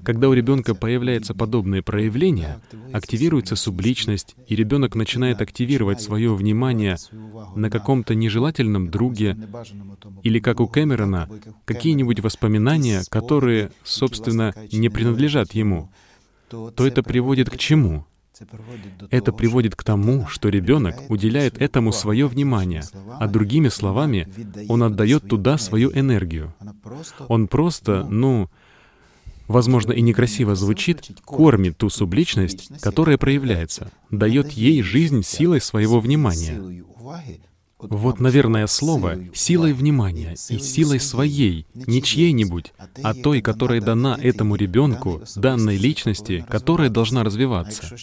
Когда у ребенка появляется подобное проявление, активируется субличность, и ребенок начинает активировать свое внимание на каком-то нежелательном друге или, как у Кэмерона, какие-нибудь воспоминания, которые, собственно, не принадлежат ему, то это приводит к чему? Это приводит к тому, что ребенок уделяет этому свое внимание, а другими словами, он отдает туда свою энергию. Он просто, ну, возможно, и некрасиво звучит, кормит ту субличность, которая проявляется, дает ей жизнь силой своего внимания. Вот, наверное, слово «силой внимания» и силой своей, не чьей-нибудь, а той, которая дана этому ребенку, данной личности, которая должна развиваться.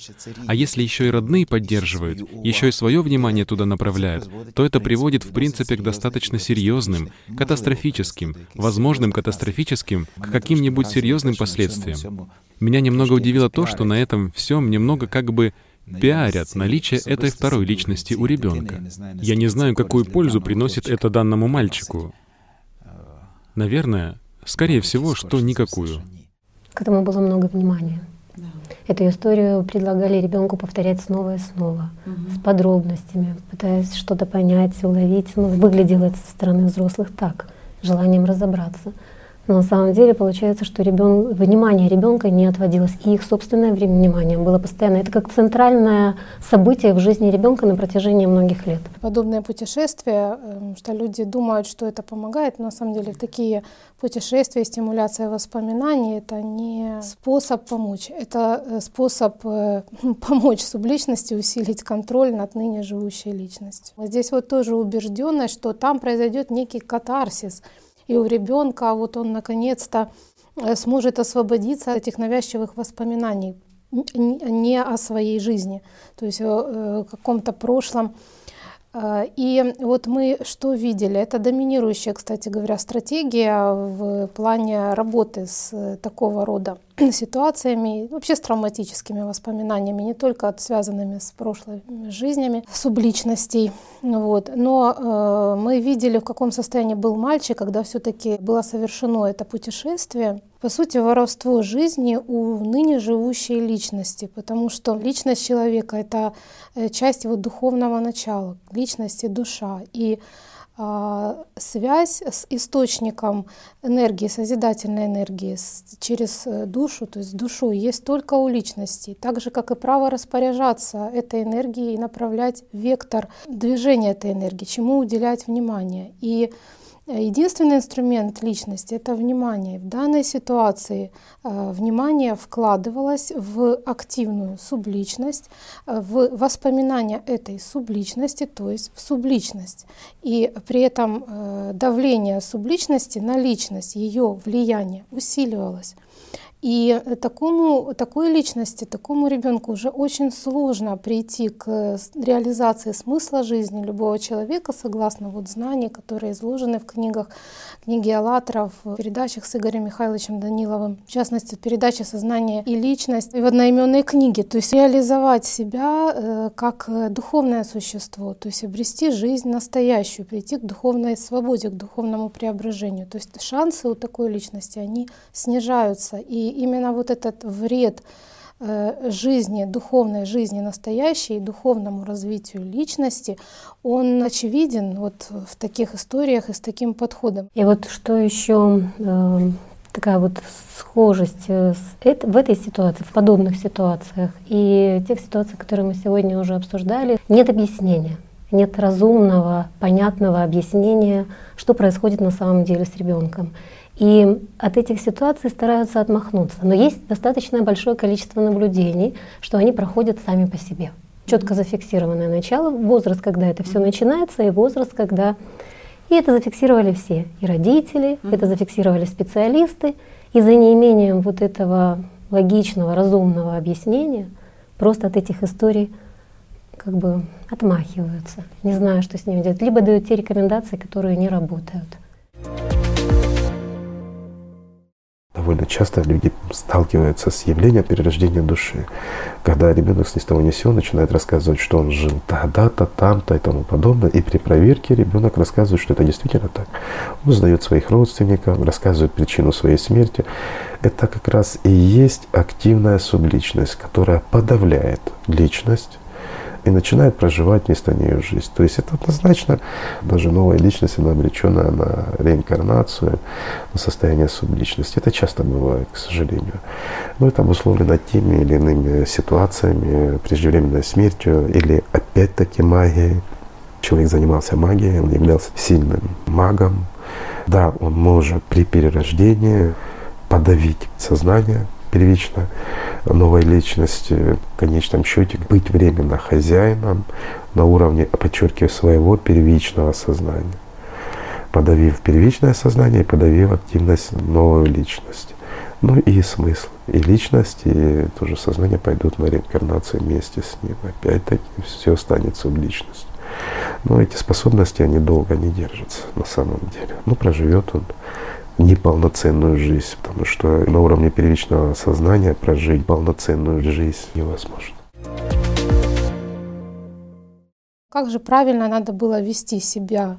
А если еще и родные поддерживают, еще и свое внимание туда направляют, то это приводит, в принципе, к достаточно серьезным, катастрофическим, возможным катастрофическим, к каким-нибудь серьезным последствиям. Меня немного удивило то, что на этом всем немного как бы пиарят наличие этой второй личности у ребенка. Я не знаю, какую пользу приносит это данному мальчику. Наверное, скорее всего, что никакую. К этому было много внимания. Эту историю предлагали ребенку повторять снова и снова, угу. с подробностями, пытаясь что-то понять, уловить. Ну, выглядело это со стороны взрослых так, желанием разобраться. Но на самом деле получается, что ребен... внимание ребенка не отводилось, и их собственное время внимания было постоянно. Это как центральное событие в жизни ребенка на протяжении многих лет. Подобные путешествия, эм, что люди думают, что это помогает, но на самом деле такие путешествия, стимуляция воспоминаний — это не способ помочь, это э, способ э, помочь субличности усилить контроль над ныне живущей личностью. Здесь вот тоже убежденность, что там произойдет некий катарсис — и у ребенка вот он наконец-то э, сможет освободиться от этих навязчивых воспоминаний не о своей жизни, то есть о каком-то прошлом. Э, и вот мы что видели? Это доминирующая, кстати говоря, стратегия в плане работы с такого рода ситуациями, вообще с травматическими воспоминаниями, не только связанными с прошлыми жизнями субличностей. Вот. Но э, мы видели, в каком состоянии был мальчик, когда все-таки было совершено это путешествие. По сути, воровство жизни у ныне живущей личности, потому что личность человека — это э, часть его духовного начала, личность и душа. И а, связь с источником энергии, созидательной энергии через э, душу, то есть душу, есть только у личности, так же, как и право распоряжаться этой энергией и направлять вектор движения этой энергии, чему уделять внимание. И Единственный инструмент личности — это внимание. В данной ситуации э, внимание вкладывалось в активную субличность, э, в воспоминания этой субличности, то есть в субличность. И при этом э, давление субличности на личность, ее влияние усиливалось. И такому, такой личности, такому ребенку уже очень сложно прийти к реализации смысла жизни любого человека, согласно вот знаний, которые изложены в книгах, книге «АЛЛАТРА», в передачах с Игорем Михайловичем Даниловым, в частности, в передаче «Сознание и личность» и в одноименной книге. То есть реализовать себя э, как духовное существо, то есть обрести жизнь настоящую, прийти к духовной свободе, к духовному преображению. То есть шансы у такой личности, они снижаются. И именно вот этот вред э, жизни, духовной жизни настоящей, духовному развитию личности, он очевиден вот в таких историях и с таким подходом. И вот что еще э, такая вот схожесть э, в этой ситуации, в подобных ситуациях и тех ситуациях, которые мы сегодня уже обсуждали, нет объяснения нет разумного, понятного объяснения, что происходит на самом деле с ребенком. И от этих ситуаций стараются отмахнуться. Но есть достаточно большое количество наблюдений, что они проходят сами по себе. Четко зафиксированное начало, возраст, когда это все начинается, и возраст, когда И это зафиксировали все, и родители, mm-hmm. это зафиксировали специалисты, и за неимением вот этого логичного, разумного объяснения просто от этих историй как бы отмахиваются, не знаю, что с ними делать, либо дают те рекомендации, которые не работают. Довольно часто люди сталкиваются с явлением перерождения души, когда ребенок с ни с того ни сего начинает рассказывать, что он жил тогда-то, там-то и тому подобное, и при проверке ребенок рассказывает, что это действительно так. Он узнает своих родственников, рассказывает причину своей смерти. Это как раз и есть активная субличность, которая подавляет личность, и начинает проживать вместо нее жизнь. То есть это однозначно даже новая личность, она обреченная на реинкарнацию, на состояние субличности. Это часто бывает, к сожалению. Но это обусловлено теми или иными ситуациями, преждевременной смертью или опять-таки магией. Человек занимался магией, он являлся сильным магом. Да, он может при перерождении подавить сознание, первично новой личности, в конечном счете быть временно хозяином на уровне, подчеркиваю, своего первичного сознания, подавив первичное сознание и подавив активность новой личности. Ну и смысл. И личность, и тоже сознание пойдут на реинкарнацию вместе с ним. Опять-таки все останется в личности. Но эти способности, они долго не держатся на самом деле. Ну, проживет он неполноценную жизнь, потому что на уровне первичного сознания прожить полноценную жизнь невозможно. Как же правильно надо было вести себя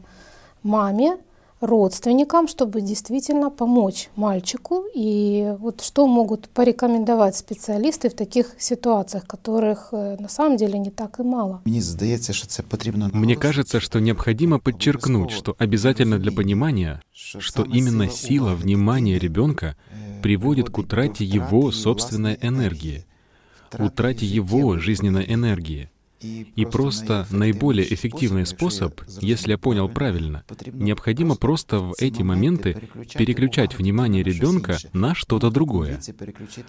маме, родственникам, чтобы действительно помочь мальчику. И вот что могут порекомендовать специалисты в таких ситуациях, которых э, на самом деле не так и мало. Мне кажется, что необходимо подчеркнуть, что обязательно для понимания, что именно сила внимания ребенка приводит к утрате его собственной энергии, утрате его жизненной энергии. И просто наиболее эффективный способ, если я понял правильно, необходимо просто в эти моменты переключать внимание ребенка на что-то другое.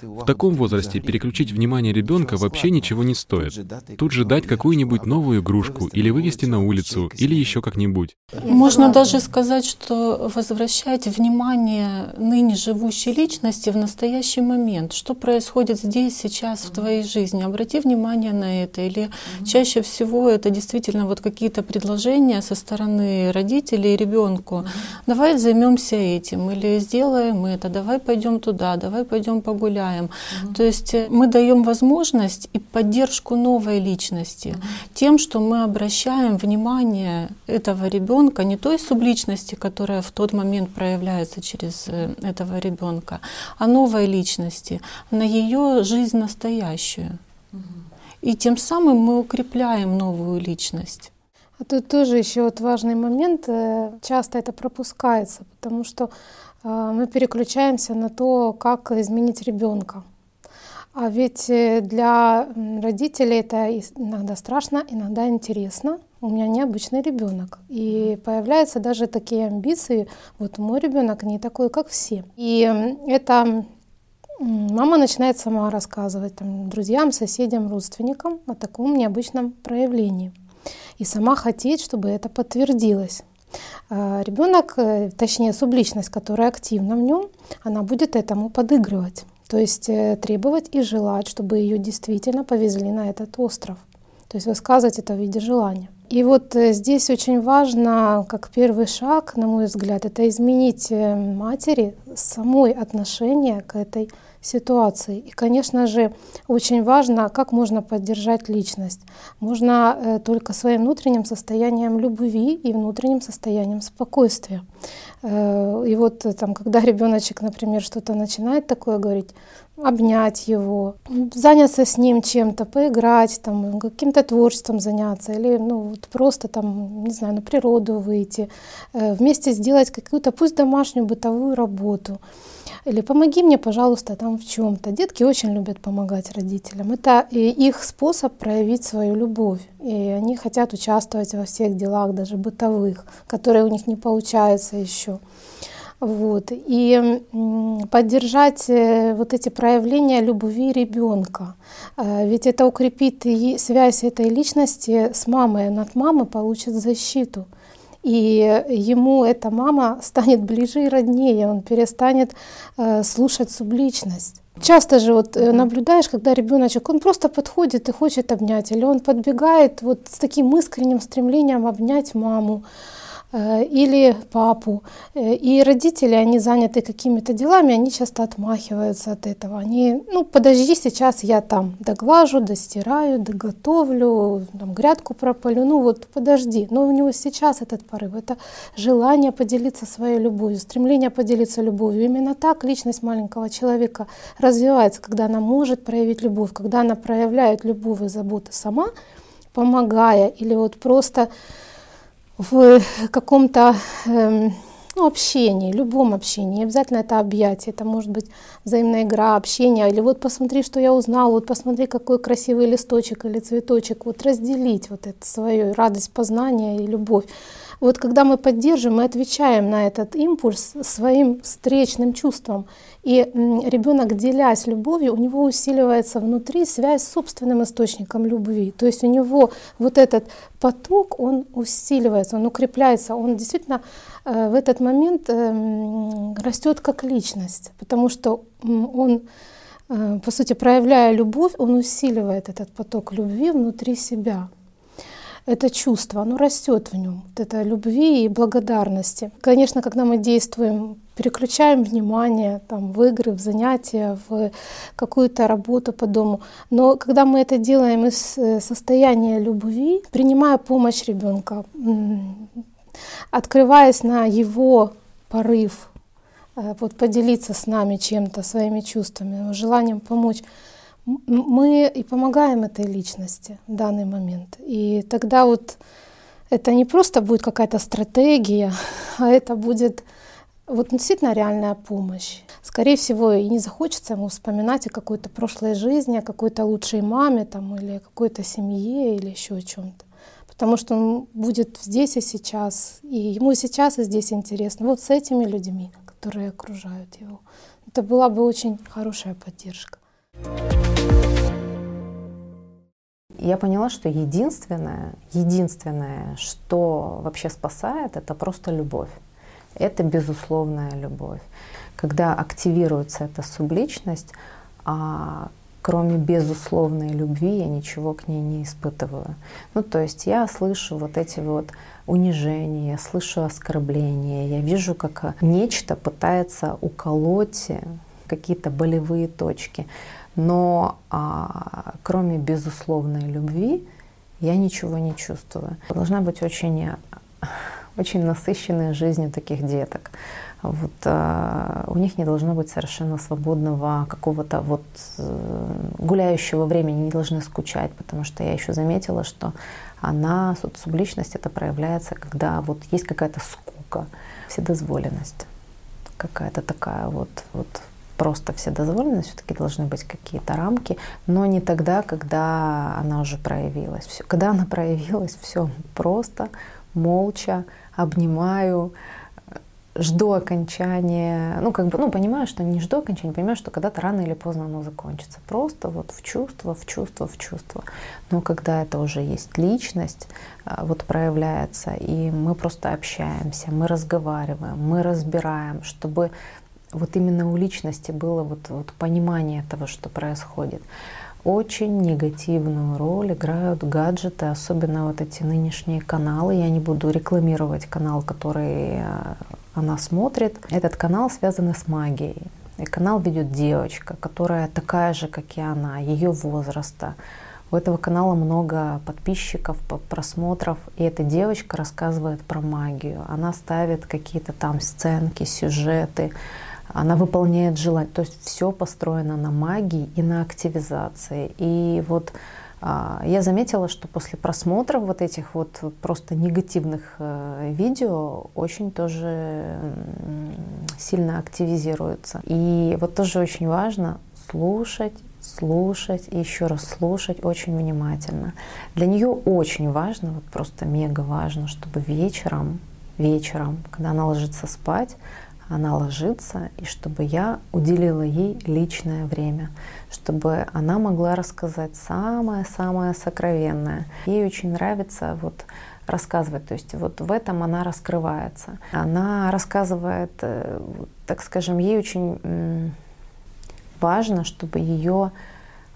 В таком возрасте переключить внимание ребенка вообще ничего не стоит. Тут же дать какую-нибудь новую игрушку или вывести на улицу, или еще как-нибудь. Можно даже сказать, что возвращать внимание ныне живущей личности в настоящий момент. Что происходит здесь, сейчас, в твоей жизни? Обрати внимание на это или Чаще всего это действительно вот какие-то предложения со стороны родителей ребенку. Давай займемся этим или сделаем это, давай пойдем туда, давай пойдем погуляем. То есть э, мы даем возможность и поддержку новой личности тем, что мы обращаем внимание этого ребенка, не той субличности, которая в тот момент проявляется через э, этого ребенка, а новой личности, на ее жизнь настоящую. И тем самым мы укрепляем новую личность. А тут тоже еще вот важный момент, э, часто это пропускается, потому что э, мы переключаемся на то, как изменить ребенка. А ведь э, для родителей это иногда страшно, иногда интересно. У меня необычный ребенок. И появляются даже такие амбиции. Вот мой ребенок не такой, как все. И это Мама начинает сама рассказывать там, друзьям, соседям, родственникам о таком необычном проявлении. И сама хотеть, чтобы это подтвердилось. А ребенок, э, точнее субличность, которая активна в нем, она будет этому подыгрывать. То есть э, требовать и желать, чтобы ее действительно повезли на этот остров. То есть высказывать это в виде желания. И вот э, здесь очень важно, как первый шаг, на мой взгляд, это изменить матери самой отношение к этой ситуации. И, конечно же, очень важно, как можно поддержать личность. Можно э, только своим внутренним состоянием любви и внутренним состоянием спокойствия. Э, и вот э, там, когда ребеночек, например, что-то начинает такое говорить, обнять его, заняться с ним чем-то, поиграть, там, каким-то творчеством заняться, или ну, вот просто там, не знаю, на природу выйти, вместе сделать какую-то, пусть домашнюю бытовую работу. Или помоги мне, пожалуйста, там в чем-то. Детки очень любят помогать родителям. Это их способ проявить свою любовь. И они хотят участвовать во всех делах, даже бытовых, которые у них не получаются еще. Вот. И поддержать э, вот эти проявления любви ребенка. Э, ведь это укрепит и связь этой личности с мамой. Над мамой получит защиту. И ему эта мама станет ближе и роднее, он перестанет э, слушать субличность. Часто же вот э, наблюдаешь, когда ребеночек, он просто подходит и хочет обнять, или он подбегает вот с таким искренним стремлением обнять маму, или папу. Э, и родители, они заняты какими-то делами, они часто отмахиваются от этого. Они, ну, подожди, сейчас я там доглажу, достираю, доготовлю, там, грядку пропалю, ну вот подожди. Но у него сейчас этот порыв, это желание поделиться своей любовью, стремление поделиться любовью. Именно так личность маленького человека развивается, когда она может проявить любовь, когда она проявляет любовь и заботу сама, помогая или вот просто в каком-то э, ну, общении, любом общении. Не обязательно это объятие, это может быть взаимная игра, общение. Или вот посмотри, что я узнал, вот посмотри, какой красивый листочек или цветочек. Вот разделить вот эту свою радость познания и любовь. Вот когда мы поддерживаем, мы отвечаем на этот импульс своим встречным чувством. И ребенок, делясь любовью, у него усиливается внутри связь с собственным источником любви. То есть у него вот этот поток, он усиливается, он укрепляется, он действительно э, в этот момент эм, растет как личность, потому что он э, по сути, проявляя любовь, он усиливает этот поток любви внутри себя это чувство, оно растет в нем, вот это любви и благодарности. Конечно, когда мы действуем, переключаем внимание там, в игры, в занятия, в какую-то работу по дому, но когда мы это делаем из э, состояния любви, принимая помощь ребенка, открываясь на его порыв, э, вот поделиться с нами чем-то, своими чувствами, желанием помочь, мы и помогаем этой личности в данный момент. И тогда вот это не просто будет какая-то стратегия, а это будет вот действительно реальная помощь. Скорее всего, и не захочется ему вспоминать о какой-то прошлой жизни, о какой-то лучшей маме там, или какой-то семье или еще о чем-то. Потому что он будет здесь и сейчас, и ему сейчас и здесь интересно. Вот с этими людьми, которые окружают его. Это была бы очень хорошая поддержка. Я поняла, что единственное, единственное, что вообще спасает, это просто любовь. Это безусловная любовь. Когда активируется эта субличность, а кроме безусловной любви я ничего к ней не испытываю. Ну, то есть я слышу вот эти вот унижения, я слышу оскорбления, я вижу, как нечто пытается уколоть какие-то болевые точки. Но а, кроме безусловной любви я ничего не чувствую. Должна быть очень, очень насыщенная жизнь таких деток. Вот, а, у них не должно быть совершенно свободного какого-то вот э, гуляющего времени, не должны скучать, потому что я еще заметила, что она, субличность, это проявляется, когда вот есть какая-то скука, вседозволенность, какая-то такая вот, вот просто вседозволенность, все-таки должны быть какие-то рамки, но не тогда, когда она уже проявилась. Все, когда она проявилась, все просто, молча, обнимаю, жду окончания, ну, как бы, ну, понимаю, что не жду окончания, понимаю, что когда-то рано или поздно оно закончится. Просто вот в чувство, в чувство, в чувство. Но когда это уже есть личность, а, вот проявляется, и мы просто общаемся, мы разговариваем, мы разбираем, чтобы вот именно у личности было вот, вот понимание того, что происходит. Очень негативную роль играют гаджеты, особенно вот эти нынешние каналы. Я не буду рекламировать канал, который э, она смотрит. Этот канал связан с магией. И канал ведет девочка, которая такая же, как и она, ее возраста. У этого канала много подписчиков, просмотров, и эта девочка рассказывает про магию. Она ставит какие-то там сценки, сюжеты, она выполняет желание. То есть все построено на магии и на активизации. И вот а, я заметила, что после просмотра вот этих вот просто негативных э, видео очень тоже сильно активизируется. И вот тоже очень важно слушать, слушать и еще раз слушать очень внимательно. Для нее очень важно, вот просто мега важно, чтобы вечером, вечером, когда она ложится спать, она ложится, и чтобы я уделила ей личное время, чтобы она могла рассказать самое-самое сокровенное. Ей очень нравится вот рассказывать. То есть вот в этом она раскрывается. Она рассказывает, э, так скажем, ей очень важно, чтобы ее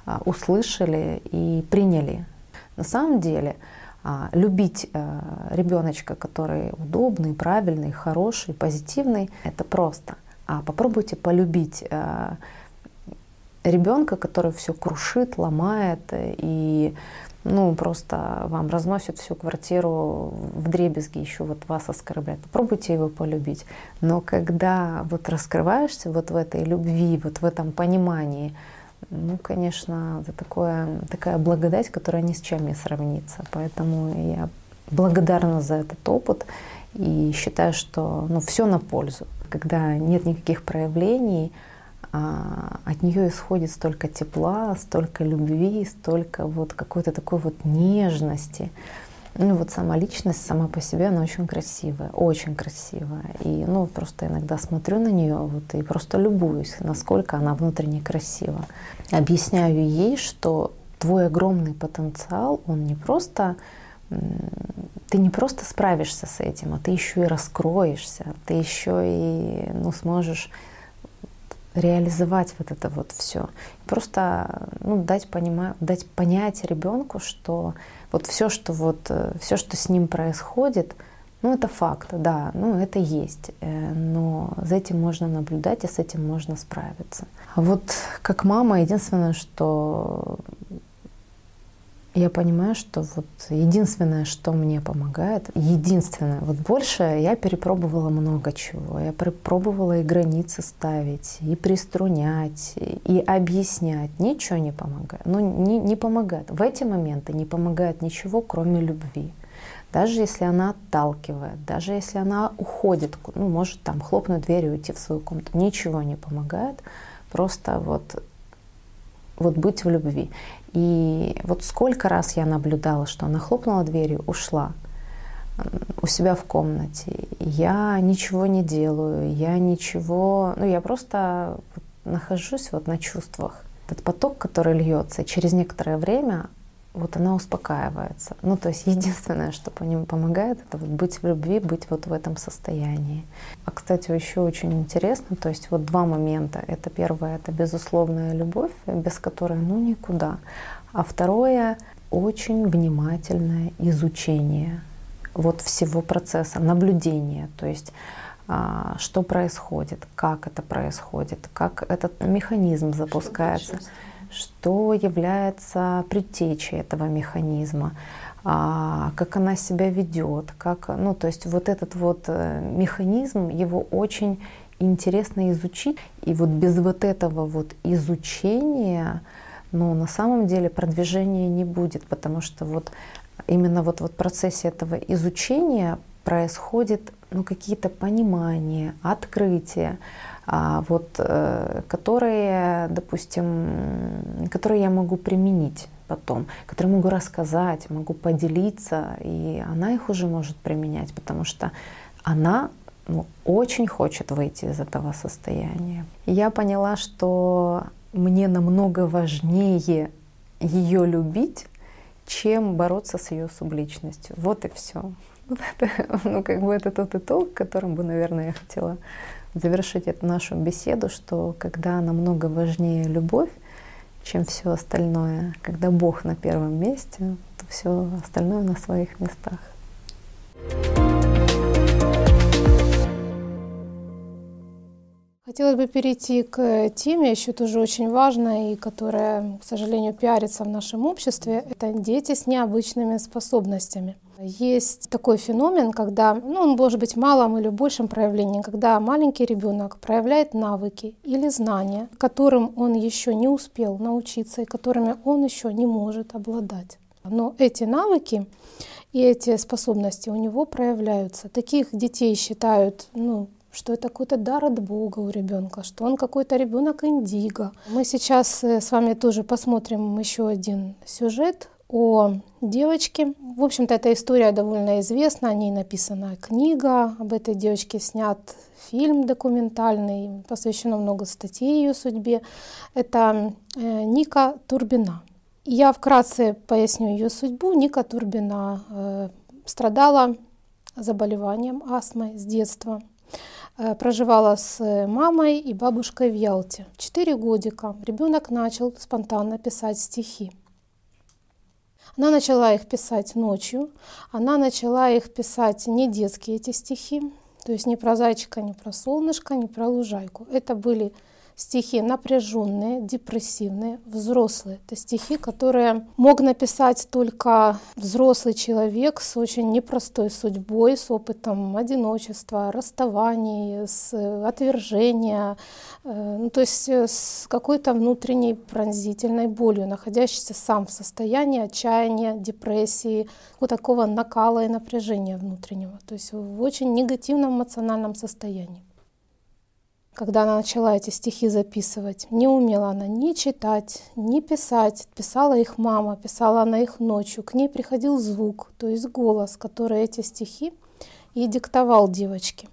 а, услышали и приняли. На самом деле любить э, ребеночка, который удобный, правильный, хороший, позитивный, это просто. А попробуйте полюбить э, ребенка, который все крушит, ломает и ну, просто вам разносит всю квартиру в дребезги, еще вот вас оскорбляет. Попробуйте его полюбить. Но когда вот раскрываешься вот в этой любви, вот в этом понимании, ну, конечно, это такое, такая благодать, которая ни с чем не сравнится. Поэтому я благодарна за этот опыт и считаю, что ну, все на пользу. Когда нет никаких проявлений, а, от нее исходит столько тепла, столько любви, столько вот какой-то такой вот нежности. Ну вот сама личность сама по себе, она очень красивая, очень красивая. И ну просто иногда смотрю на нее вот и просто любуюсь, насколько она внутренне красива. Объясняю ей, что твой огромный потенциал, он не просто ты не просто справишься с этим, а ты еще и раскроешься, ты еще и ну, сможешь реализовать вот это вот все. Просто ну, дать, понима... дать понять ребенку, что вот все, что вот э, все, что с ним происходит, ну это факт, да, ну это есть, э, но за этим можно наблюдать и с этим можно справиться. А вот как мама, единственное, что я понимаю, что вот единственное, что мне помогает, единственное, вот больше я перепробовала много чего. Я пробовала и границы ставить, и приструнять, и объяснять. Ничего не помогает. Ну, не, не помогает. В эти моменты не помогает ничего, кроме любви. Даже если она отталкивает, даже если она уходит, ну, может там хлопнуть дверью, уйти в свою комнату, ничего не помогает. Просто вот вот быть в любви. И вот сколько раз я наблюдала, что она хлопнула дверью, ушла у себя в комнате. Я ничего не делаю, я ничего, ну я просто нахожусь вот на чувствах. Этот поток, который льется, через некоторое время вот она успокаивается. Ну, то есть единственное, что по ним помогает, это вот быть в любви, быть вот в этом состоянии. А, кстати, еще очень интересно, то есть вот два момента. Это первое, это безусловная любовь, без которой, ну, никуда. А второе, очень внимательное изучение вот всего процесса, наблюдение, то есть а, что происходит, как это происходит, как этот механизм запускается что является предтечей этого механизма, а, как она себя ведет, как, ну, то есть вот этот вот э, механизм, его очень интересно изучить. И вот без вот этого вот изучения, ну, на самом деле продвижения не будет, потому что вот именно вот, вот в процессе этого изучения происходит ну, какие-то понимания, открытия, вот, э, которые, допустим, которые я могу применить потом, которые могу рассказать, могу поделиться, и она их уже может применять, потому что она ну, очень хочет выйти из этого состояния. Я поняла, что мне намного важнее ее любить, чем бороться с ее субличностью. Вот и все. Вот это, ну, как бы это тот итог, которым бы, наверное, я хотела завершить эту нашу беседу, что когда намного важнее любовь, чем все остальное, когда Бог на первом месте, то все остальное на своих местах. Хотелось бы перейти к теме, еще тоже очень важной, и которая, к сожалению, пиарится в нашем обществе. Это дети с необычными способностями. Есть такой феномен, когда, ну, он может быть в малом или большем проявлении, когда маленький ребенок проявляет навыки или знания, которым он еще не успел научиться и которыми он еще не может обладать. Но эти навыки и эти способности у него проявляются. Таких детей считают ну, что это какой-то дар от Бога у ребенка, что он какой-то ребенок индиго. Мы сейчас э, с вами тоже посмотрим еще один сюжет о девочке. В общем-то, эта история довольно известна, о ней написана книга, об этой девочке снят фильм документальный, посвящено много статей ее судьбе. Это э, Ника Турбина. Я вкратце поясню ее судьбу. Ника Турбина э, страдала заболеванием астмой с детства. Э, проживала с мамой и бабушкой в Ялте. В 4 годика ребенок начал спонтанно писать стихи. Она начала их писать ночью, она начала их писать не детские эти стихи, то есть не про зайчика, не про солнышко, не про лужайку. Это были стихи напряженные, депрессивные, взрослые. Это стихи, которые мог написать только взрослый человек с очень непростой судьбой, с опытом одиночества, расставаний, с отвержения, ну, то есть э, с какой-то внутренней пронзительной болью, находящийся сам в состоянии отчаяния, депрессии, вот такого накала и напряжения внутреннего, то есть в очень негативном эмоциональном состоянии когда она начала эти стихи записывать. Не умела она ни читать, ни писать. Писала их мама, писала она их ночью. К ней приходил звук, то есть голос, который эти стихи и диктовал девочке.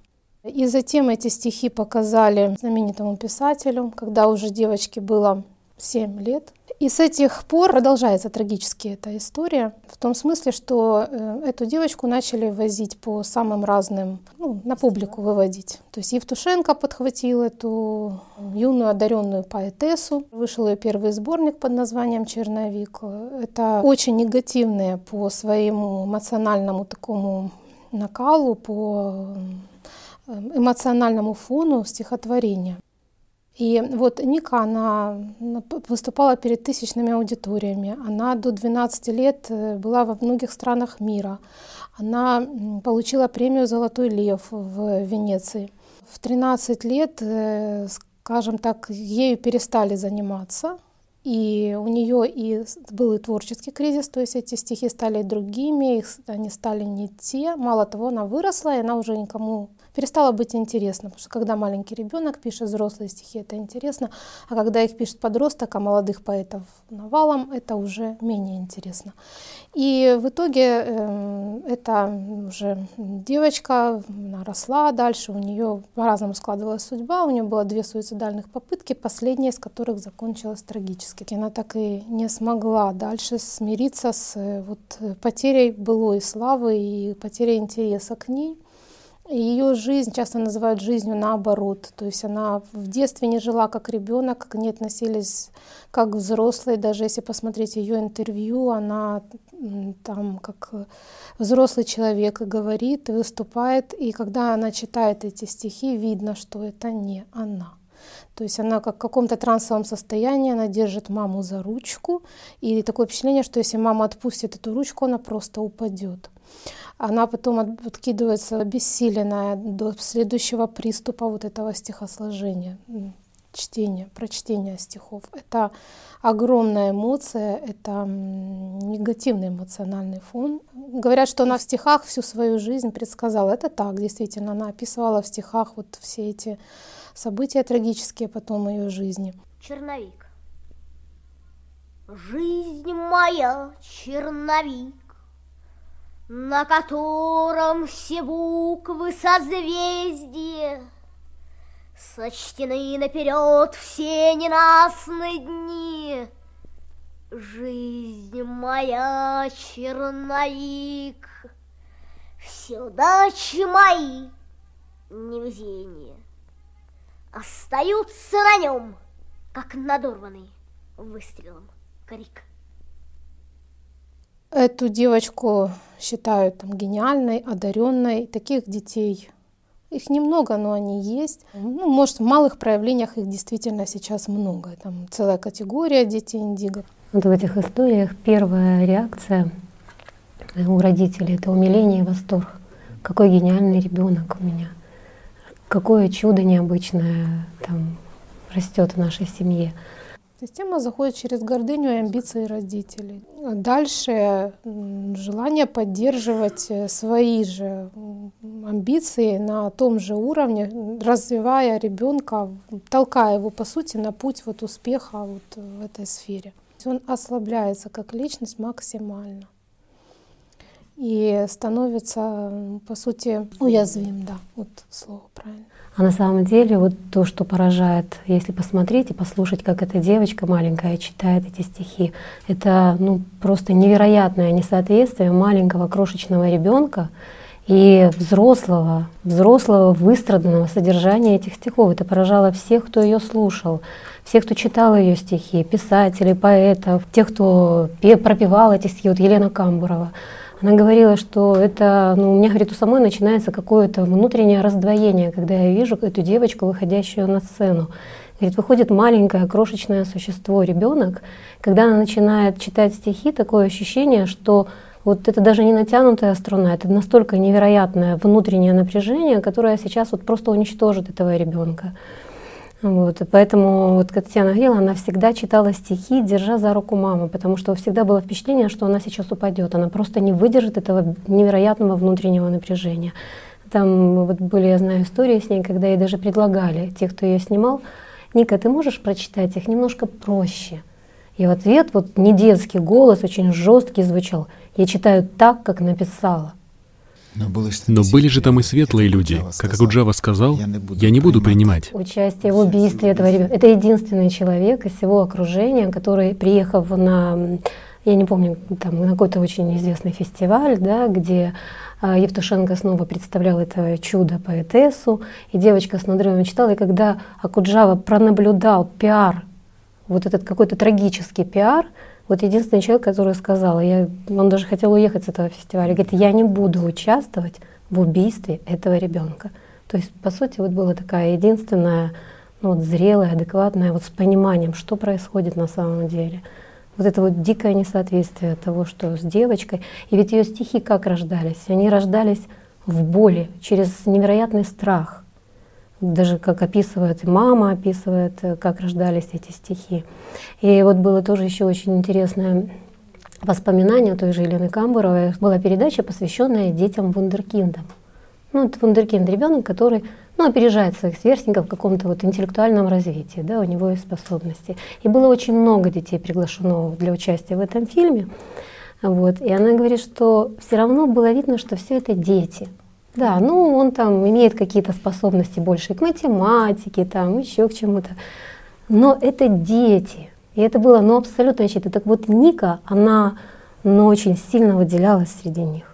И затем эти стихи показали знаменитому писателю, когда уже девочке было 7 лет. И с этих пор продолжается трагически эта история, в том смысле, что э, эту девочку начали возить по самым разным, ну, на публику выводить. То есть Евтушенко подхватил эту юную одаренную поэтессу. Вышел ее первый сборник под названием «Черновик». Это очень негативные по своему эмоциональному такому накалу, по эмоциональному фону стихотворения. И вот Ника, она выступала перед тысячными аудиториями. Она до 12 лет э, была во многих странах мира. Она получила премию «Золотой лев» в Венеции. В 13 лет, э, скажем так, ею перестали заниматься. И у нее и был и творческий кризис, то есть эти стихи стали другими, их, они стали не те. Мало того, она выросла, и она уже никому перестало быть интересно, потому что когда маленький ребенок пишет взрослые стихи, это интересно, а когда их пишет подросток, а молодых поэтов навалом, это уже менее интересно. И в итоге э, эта уже девочка, она росла дальше, у нее по-разному складывалась судьба, у нее было две суицидальных попытки, последняя из которых закончилась трагически. Она так и не смогла дальше смириться с э, вот, потерей былой славы и потерей интереса к ней. Ее жизнь часто называют жизнью наоборот. То есть она в детстве не жила как ребенок, к ней относились как взрослые. Даже если посмотреть ее интервью, она там как взрослый человек говорит, выступает. И когда она читает эти стихи, видно, что это не она. То есть она как в каком-то трансовом состоянии, она держит маму за ручку. И такое впечатление, что если мама отпустит эту ручку, она просто упадет она потом откидывается обессиленная до следующего приступа вот этого стихосложения, чтения, прочтения стихов. Это огромная эмоция, это негативный эмоциональный фон. Говорят, что она в стихах всю свою жизнь предсказала. Это так, действительно. Она описывала в стихах вот все эти события трагические потом ее жизни. Черновик. Жизнь моя, черновик, на котором все буквы созвездия Сочтены наперед все ненастные дни. Жизнь моя, черновик, Все удачи мои, невезения, Остаются на нем, как надорванный выстрелом крик. Эту девочку считают там, гениальной, одаренной. Таких детей их немного, но они есть. Ну, может, в малых проявлениях их действительно сейчас много. Там целая категория детей индиго. Вот в этих историях первая реакция у родителей — это умиление и восторг. Какой гениальный ребенок у меня. Какое чудо необычное там растет в нашей семье. Система заходит через гордыню и амбиции родителей. Дальше желание поддерживать э, свои же амбиции на том же уровне, развивая ребенка, толкая его, по сути, на путь вот успеха вот в этой сфере. Он ослабляется как личность максимально. и становится, по сути, уязвим, да, вот слово правильно. А на самом деле вот то, что поражает, если посмотреть и послушать, как эта девочка маленькая читает эти стихи, это ну, просто невероятное несоответствие маленького крошечного ребенка и взрослого, взрослого выстраданного содержания этих стихов. Это поражало всех, кто ее слушал, всех, кто читал ее стихи, писателей, поэтов, тех, кто пропевал эти стихи, вот Елена Камбурова. Она говорила, что это, ну, у меня, говорит, у самой начинается какое-то внутреннее раздвоение, когда я вижу эту девочку, выходящую на сцену. Говорит, выходит маленькое крошечное существо, ребенок, когда она начинает читать стихи, такое ощущение, что вот это даже не натянутая струна, это настолько невероятное внутреннее напряжение, которое сейчас вот просто уничтожит этого ребенка. Вот, и поэтому вот Татьяна говорила, она всегда читала стихи, держа за руку маму, потому что всегда было впечатление, что она сейчас упадет, она просто не выдержит этого невероятного внутреннего напряжения. Там вот были, я знаю, истории с ней, когда ей даже предлагали, те, кто ее снимал, Ника, ты можешь прочитать их немножко проще? И в ответ вот не детский голос, очень жесткий звучал. Я читаю так, как написала. Но были же там и светлые люди. Как Акуджава сказал, я не буду принимать. Участие в убийстве этого ребенка. Это единственный человек из всего окружения, который, приехав на, я не помню, там, на какой-то очень известный фестиваль, да, где а, Евтушенко снова представлял это чудо поэтессу, и девочка с надрывом читала, и когда Акуджава пронаблюдал пиар, вот этот какой-то трагический пиар, вот единственный человек, который сказал, я, он даже хотел уехать с этого фестиваля, говорит, я не буду участвовать в убийстве этого ребенка. То есть, по сути, вот была такая единственная, ну, вот зрелая, адекватная, вот с пониманием, что происходит на самом деле. Вот это вот дикое несоответствие того, что с девочкой. И ведь ее стихи как рождались? Они рождались в боли, через невероятный страх даже как описывает, и мама описывает, э, как рождались эти стихи. И вот было тоже еще очень интересное воспоминание той же Елены Камбуровой. Была передача, посвященная детям вундеркиндам. Ну, это вундеркинд ребенок, который ну, опережает своих сверстников в каком-то вот интеллектуальном развитии, да, у него есть способности. И было очень много детей приглашено для участия в этом фильме. Вот. И она говорит, что все равно было видно, что все это дети – да, ну он там имеет какие-то способности больше к математике, там еще к чему-то. Но это дети. И это было ну, абсолютно очевидно. Так вот Ника, она ну, очень сильно выделялась среди них.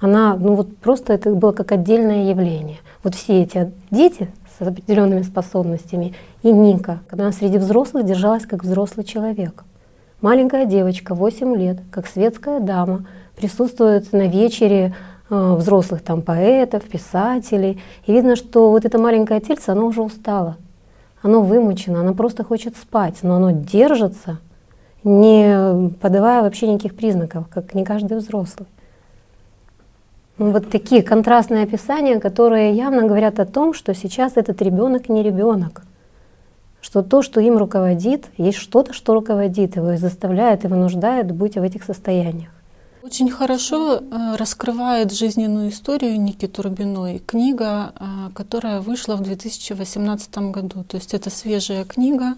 Она, ну вот просто это было как отдельное явление. Вот все эти дети с определенными способностями и Ника, когда она среди взрослых держалась как взрослый человек. Маленькая девочка, 8 лет, как светская дама, присутствует на вечере взрослых там поэтов, писателей. И видно, что вот это маленькое тельце, оно уже устало, оно вымучено, оно просто хочет спать, но оно держится, не подавая вообще никаких признаков, как не каждый взрослый. Ну, вот такие контрастные описания, которые явно говорят о том, что сейчас этот ребенок не ребенок, что то, что им руководит, есть что-то, что руководит его и заставляет и вынуждает быть в этих состояниях. Очень хорошо э, раскрывает жизненную историю Ники Турбиной книга, э, которая вышла в 2018 году. То есть это свежая книга.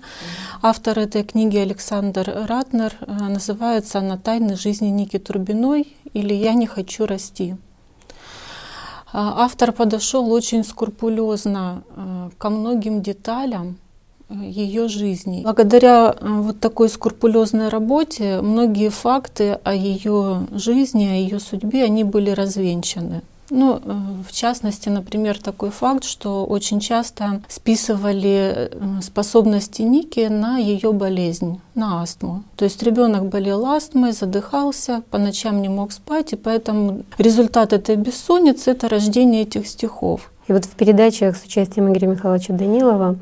Автор этой книги Александр Ратнер. Э, называется она «Тайны жизни Ники Турбиной» или «Я не хочу расти». Автор подошел очень скрупулезно ко многим деталям, ее жизни. Благодаря э, вот такой скрупулезной работе многие факты о ее жизни, о ее судьбе, они были развенчаны. Ну, э, в частности, например, такой факт, что очень часто списывали э, способности Ники на ее болезнь, на астму. То есть ребенок болел астмой, задыхался, по ночам не мог спать, и поэтому результат этой бессонницы — это рождение этих стихов. И вот в передачах с участием Игоря Михайловича Данилова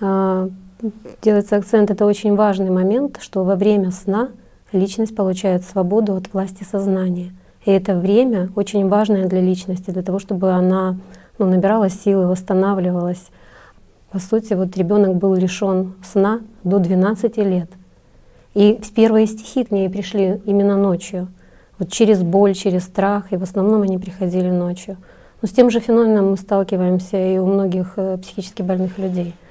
делается акцент, это очень важный момент, что во время сна личность получает свободу от власти сознания. И это время очень важное для личности, для того, чтобы она ну, набирала силы, восстанавливалась. По сути, вот ребенок был лишен сна до 12 лет. И первые стихи к ней пришли именно ночью. Вот через боль, через страх, и в основном они приходили ночью. Но с тем же феноменом мы сталкиваемся и у многих э, психически больных людей —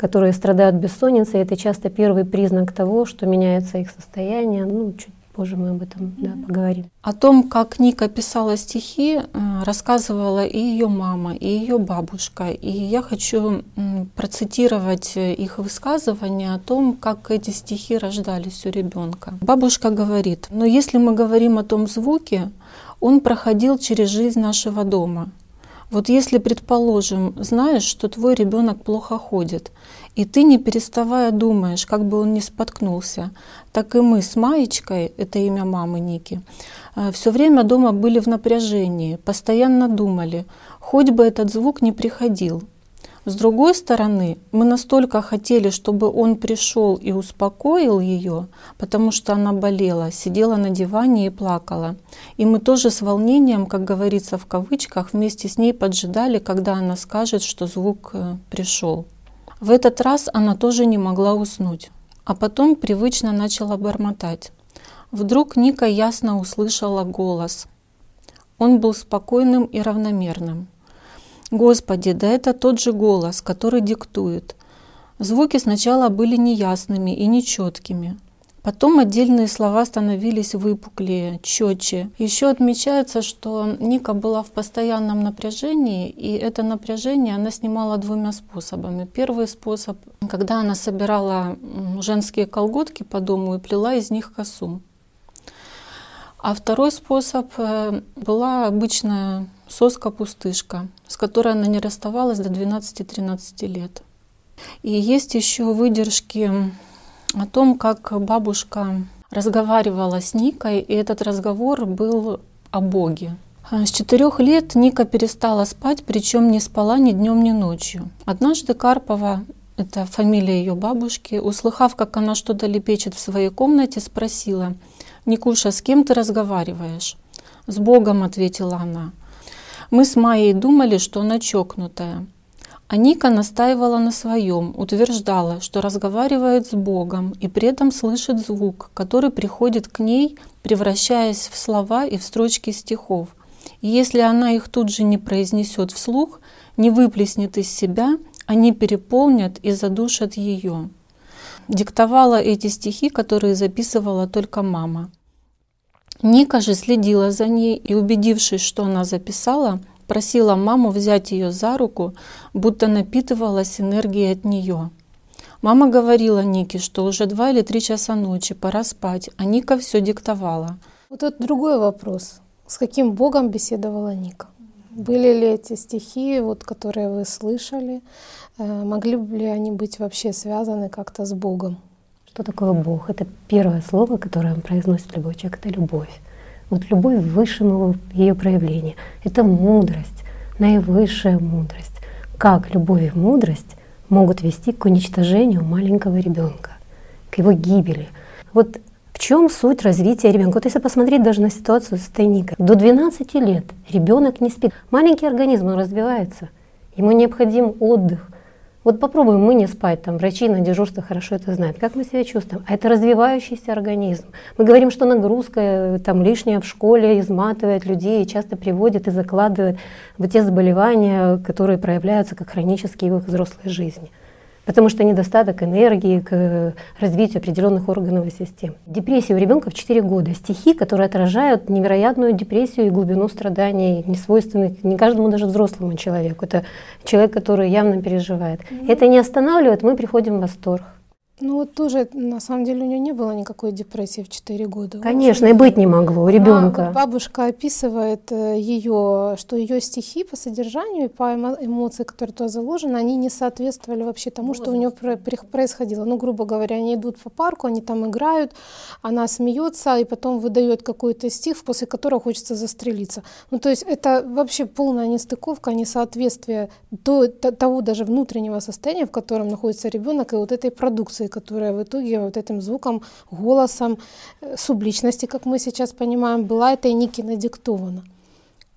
которые страдают бессонницей, это часто первый признак того, что меняется их состояние, ну, чуть позже мы об этом да, поговорим. О том, как Ника писала стихи, э, рассказывала и ее мама, и ее бабушка. И я хочу процитировать э, их высказывания о том, как эти стихи рождались у ребенка. Бабушка говорит, но если мы говорим о том звуке, он проходил через жизнь нашего дома. Вот если, предположим, знаешь, что твой ребенок плохо ходит, и ты, не переставая, думаешь, как бы он не споткнулся, так и мы с Маечкой, это имя мамы Ники, э, все время дома были в напряжении, постоянно думали, хоть бы этот звук не приходил. С другой стороны, мы настолько хотели, чтобы он пришел и успокоил ее, потому что она болела, сидела на диване и плакала. И мы тоже с волнением, как говорится в кавычках, вместе с ней поджидали, когда она скажет, что звук э, пришел. В этот раз она тоже не могла уснуть, а потом привычно начала бормотать. Вдруг Ника ясно услышала голос. Он был спокойным и равномерным. Господи, да это тот же голос, который диктует. Звуки сначала были неясными и нечеткими, Потом отдельные слова становились выпуклее, четче. Еще отмечается, что Ника была в постоянном напряжении, и это напряжение она снимала двумя способами. Первый способ, когда она собирала женские колготки по дому и плела из них косу. А второй способ э, была обычная соска-пустышка, с которой она не расставалась до 12-13 лет. И есть еще выдержки о том, как бабушка разговаривала с Никой, и этот разговор был о Боге. А с четырех лет Ника перестала спать, причем не спала ни днем, ни ночью. Однажды Карпова, это фамилия ее бабушки, услыхав, как она что-то лепечет в своей комнате, спросила, «Никуша, с кем ты разговариваешь?» «С Богом», — ответила она. Мы с Майей думали, что она чокнутая. А Ника настаивала на своем, утверждала, что разговаривает с Богом и при этом слышит звук, который приходит к ней, превращаясь в слова и в строчки стихов. И если она их тут же не произнесет вслух, не выплеснет из себя, они переполнят и задушат ее. Диктовала эти стихи, которые записывала только мама. Ника же следила за ней и, убедившись, что она записала, просила маму взять ее за руку, будто напитывалась энергией от нее. Мама говорила Нике, что уже два или три часа ночи, пора спать, а Ника все диктовала. Вот это другой вопрос. С каким Богом беседовала Ника? Были ли эти стихи, вот, которые вы слышали, э, могли ли они быть вообще связаны как-то с Богом? Что такое Бог? Это первое слово, которое произносит любой человек, это любовь. Вот любовь в ее проявлении. Это мудрость, наивысшая мудрость. Как любовь и мудрость могут вести к уничтожению маленького ребенка, к его гибели. Вот в чем суть развития ребенка? Вот если посмотреть даже на ситуацию с тайникой. До 12 лет ребенок не спит. Маленький организм, он развивается. Ему необходим отдых, вот попробуем мы не спать, там врачи на дежурстве хорошо это знают. Как мы себя чувствуем? А это развивающийся организм. Мы говорим, что нагрузка там лишняя в школе изматывает людей и часто приводит и закладывает в те заболевания, которые проявляются как хронические в их взрослой жизни потому что недостаток энергии к развитию определенных органов и систем. Депрессия у ребенка в 4 года. Стихи, которые отражают невероятную депрессию и глубину страданий, не свойственных не каждому даже взрослому человеку. Это человек, который явно переживает. Mm-hmm. Это не останавливает, мы приходим в восторг. Ну вот тоже, на самом деле, у нее не было никакой депрессии в 4 года. Конечно, и быть не могло у ребенка. А бабушка описывает э, ее, что ее стихи по содержанию и по эмоциям, которые туда заложены, они не соответствовали вообще тому, что у нее происходило. Ну, грубо говоря, они идут по парку, они там играют, она смеется и потом выдает какой-то стих, после которого хочется застрелиться. Ну, то есть это вообще полная нестыковка, несоответствие до того даже внутреннего состояния, в котором находится ребенок, и вот этой продукции, которая в итоге вот этим звуком, голосом, э, субличности, как мы сейчас понимаем, была этой Ники надиктована.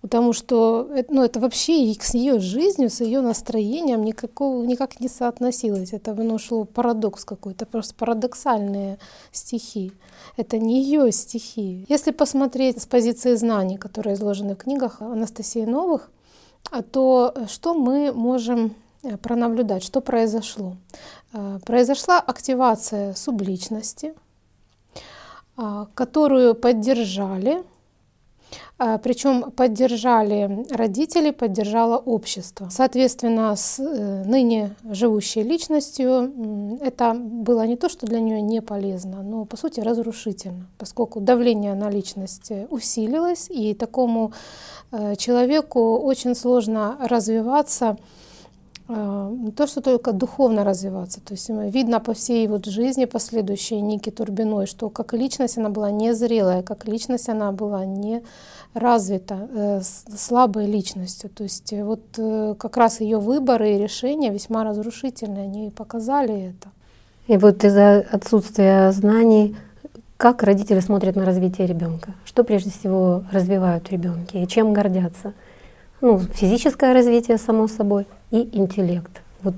Потому что ну, это вообще с ее жизнью, с ее настроением никакого, никак не соотносилось. Это ну, шло парадокс какой-то, просто парадоксальные стихи. Это не ее стихи. Если посмотреть с позиции знаний, которые изложены в книгах Анастасии Новых, а то что мы можем Э, пронаблюдать, что произошло. Э, произошла активация субличности, а, которую поддержали, а, причем поддержали родители, поддержало общество. Соответственно, с э, ныне живущей личностью это было не то, что для нее не полезно, но по сути разрушительно, поскольку давление на личность усилилось, и такому э, человеку очень сложно развиваться не то, что только духовно развиваться. То есть видно по всей вот жизни последующей Ники Турбиной, что как личность она была незрелая, как личность она была не развита, э, слабой личностью. То есть э, вот э, как раз ее выборы и решения весьма разрушительные, они показали это. И вот из-за отсутствия знаний, как родители смотрят на развитие ребенка? Что прежде всего развивают ребенки и чем гордятся? Ну, физическое развитие, само собой, и интеллект. Вот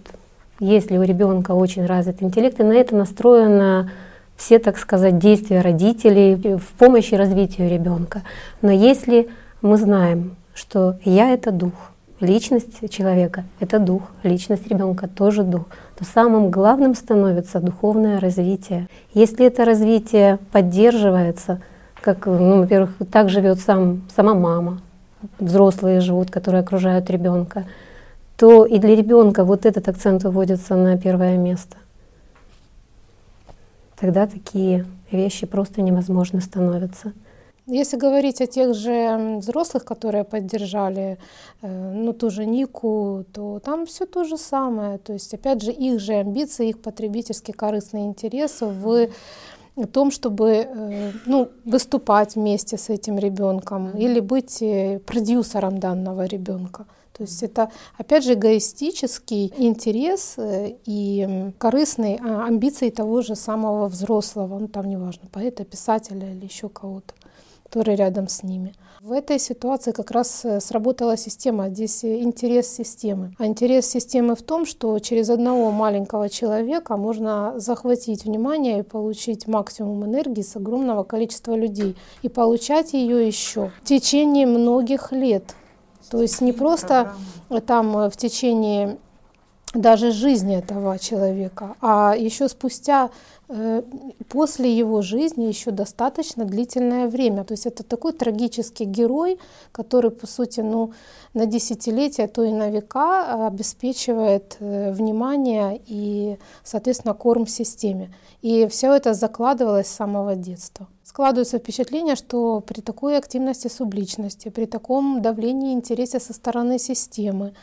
если у ребенка очень развит интеллект, и на это настроено все, так сказать, действия родителей в помощи развитию ребенка. Но если мы знаем, что я это дух, личность человека это дух, личность ребенка тоже дух, то самым главным становится духовное развитие. Если это развитие поддерживается, как, ну, во-первых, так живет сам, сама мама, взрослые живут, которые окружают ребенка, то и для ребенка вот этот акцент выводится на первое место. Тогда такие вещи просто невозможно становятся. Если говорить о тех же взрослых, которые поддержали э, ну, ту же Нику, то там все то же самое. То есть, опять же, их же амбиции, их потребительский корыстный интерес в о том, чтобы э, ну, выступать вместе с этим ребенком или быть э, продюсером данного ребенка. То есть это, опять же, эгоистический интерес э, и корыстные а, амбиции того же самого взрослого, ну там неважно, поэта, писателя или еще кого-то, который рядом с ними. В этой ситуации как раз э, сработала система, здесь э, интерес системы. А интерес системы в том, что через одного маленького человека можно захватить внимание и получить максимум энергии с огромного количества людей и получать ее еще в течение многих лет. То есть не просто там э, в течение даже жизни этого человека, а еще спустя после его жизни еще достаточно длительное время. То есть это такой трагический герой, который, по сути, ну, на десятилетия, а то и на века обеспечивает э, внимание и, соответственно, корм системе. И все это закладывалось с самого детства. Складывается впечатление, что при такой активности субличности, при таком давлении интересе со стороны системы,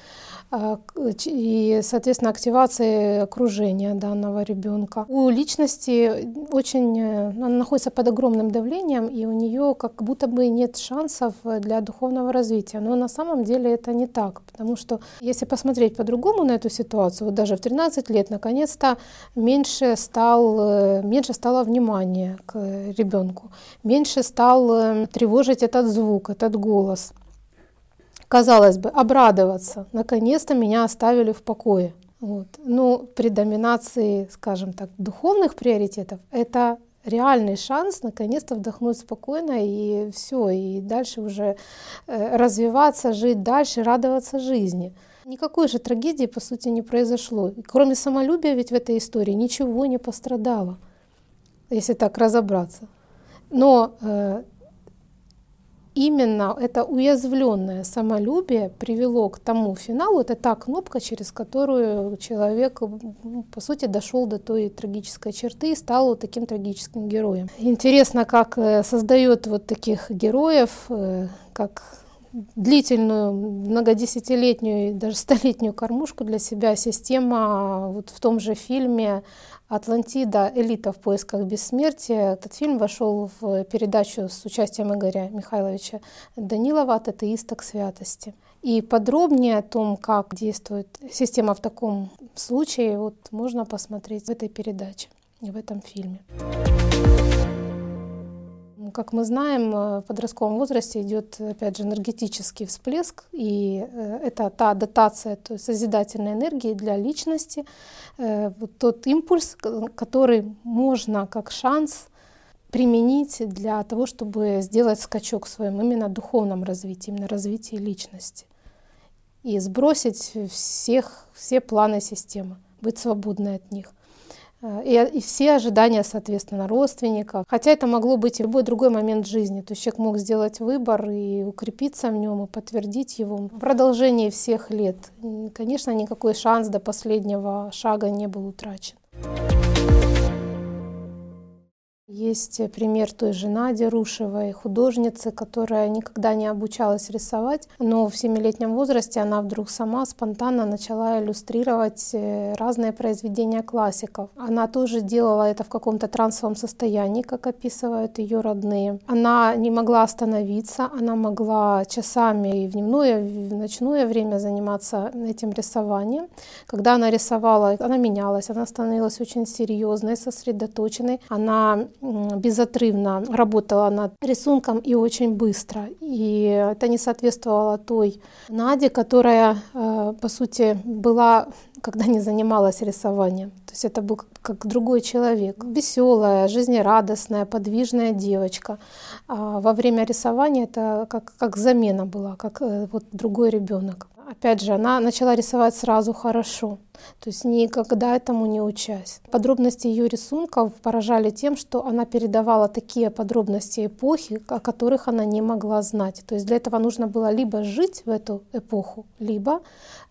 и, соответственно, активации окружения данного ребенка. У личности очень э, она находится под огромным давлением, и у нее как будто бы нет шансов для духовного развития. Но на самом деле это не так, потому что если посмотреть по-другому на эту ситуацию, вот даже в 13 лет наконец-то меньше, стал, э, меньше стало внимания к ребенку, меньше стал э, тревожить этот звук, этот голос казалось бы, обрадоваться. Наконец-то меня оставили в покое. Вот. Но при доминации, скажем так, духовных приоритетов это реальный шанс наконец-то вдохнуть спокойно и все, и дальше уже э, развиваться, жить дальше, радоваться жизни. Никакой же трагедии, по сути, не произошло. Кроме самолюбия ведь в этой истории ничего не пострадало, если так разобраться. Но э, именно это уязвленное самолюбие привело к тому финалу, это та кнопка, через которую человек, ну, по сути, дошел до той трагической черты и стал вот таким трагическим героем. Интересно, как э, создает вот таких героев, э, как длительную, многодесятилетнюю, даже столетнюю кормушку для себя система вот в том же фильме Атлантида. Элита в поисках бессмертия. Этот фильм вошел в передачу с участием Игоря Михайловича Данилова от атеиста к святости. И подробнее о том, как действует система в таком случае, вот можно посмотреть в этой передаче и в этом фильме. Как мы знаем, э, в подростковом возрасте идет, опять же, энергетический всплеск, и э, это та дотация, то есть созидательной энергии для личности, э, вот тот импульс, который можно как шанс применить для того, чтобы сделать скачок в своем именно духовном развитии, именно развитии личности. И сбросить всех, все планы системы, быть свободной от них. Э, и, и все ожидания, соответственно, родственников. Хотя это могло быть и любой другой момент жизни. То есть человек мог сделать выбор и укрепиться в нем, и подтвердить его. В продолжении всех лет, конечно, никакой шанс до последнего шага не был утрачен. Есть пример той же Нади Рушевой, художницы, которая никогда не обучалась рисовать, но в семилетнем возрасте она вдруг сама спонтанно начала иллюстрировать э, разные произведения классиков. Она тоже делала это в каком-то трансовом состоянии, как описывают ее родные. Она не могла остановиться, она могла часами и в дневное, и в ночное время заниматься этим рисованием. Когда она рисовала, она менялась, она становилась очень серьезной, сосредоточенной. Она безотрывно работала над рисунком и очень быстро. И это не соответствовало той Наде, которая, э, по сути, была, когда не занималась рисованием. То есть это был как другой человек. Веселая, жизнерадостная, подвижная девочка. А во время рисования это как, как замена была, как э, вот другой ребенок. Опять же, она начала рисовать сразу хорошо, то есть никогда этому не учась. Подробности ее рисунков поражали тем, что она передавала такие подробности эпохи, о которых она не могла знать. То есть для этого нужно было либо жить в эту эпоху, либо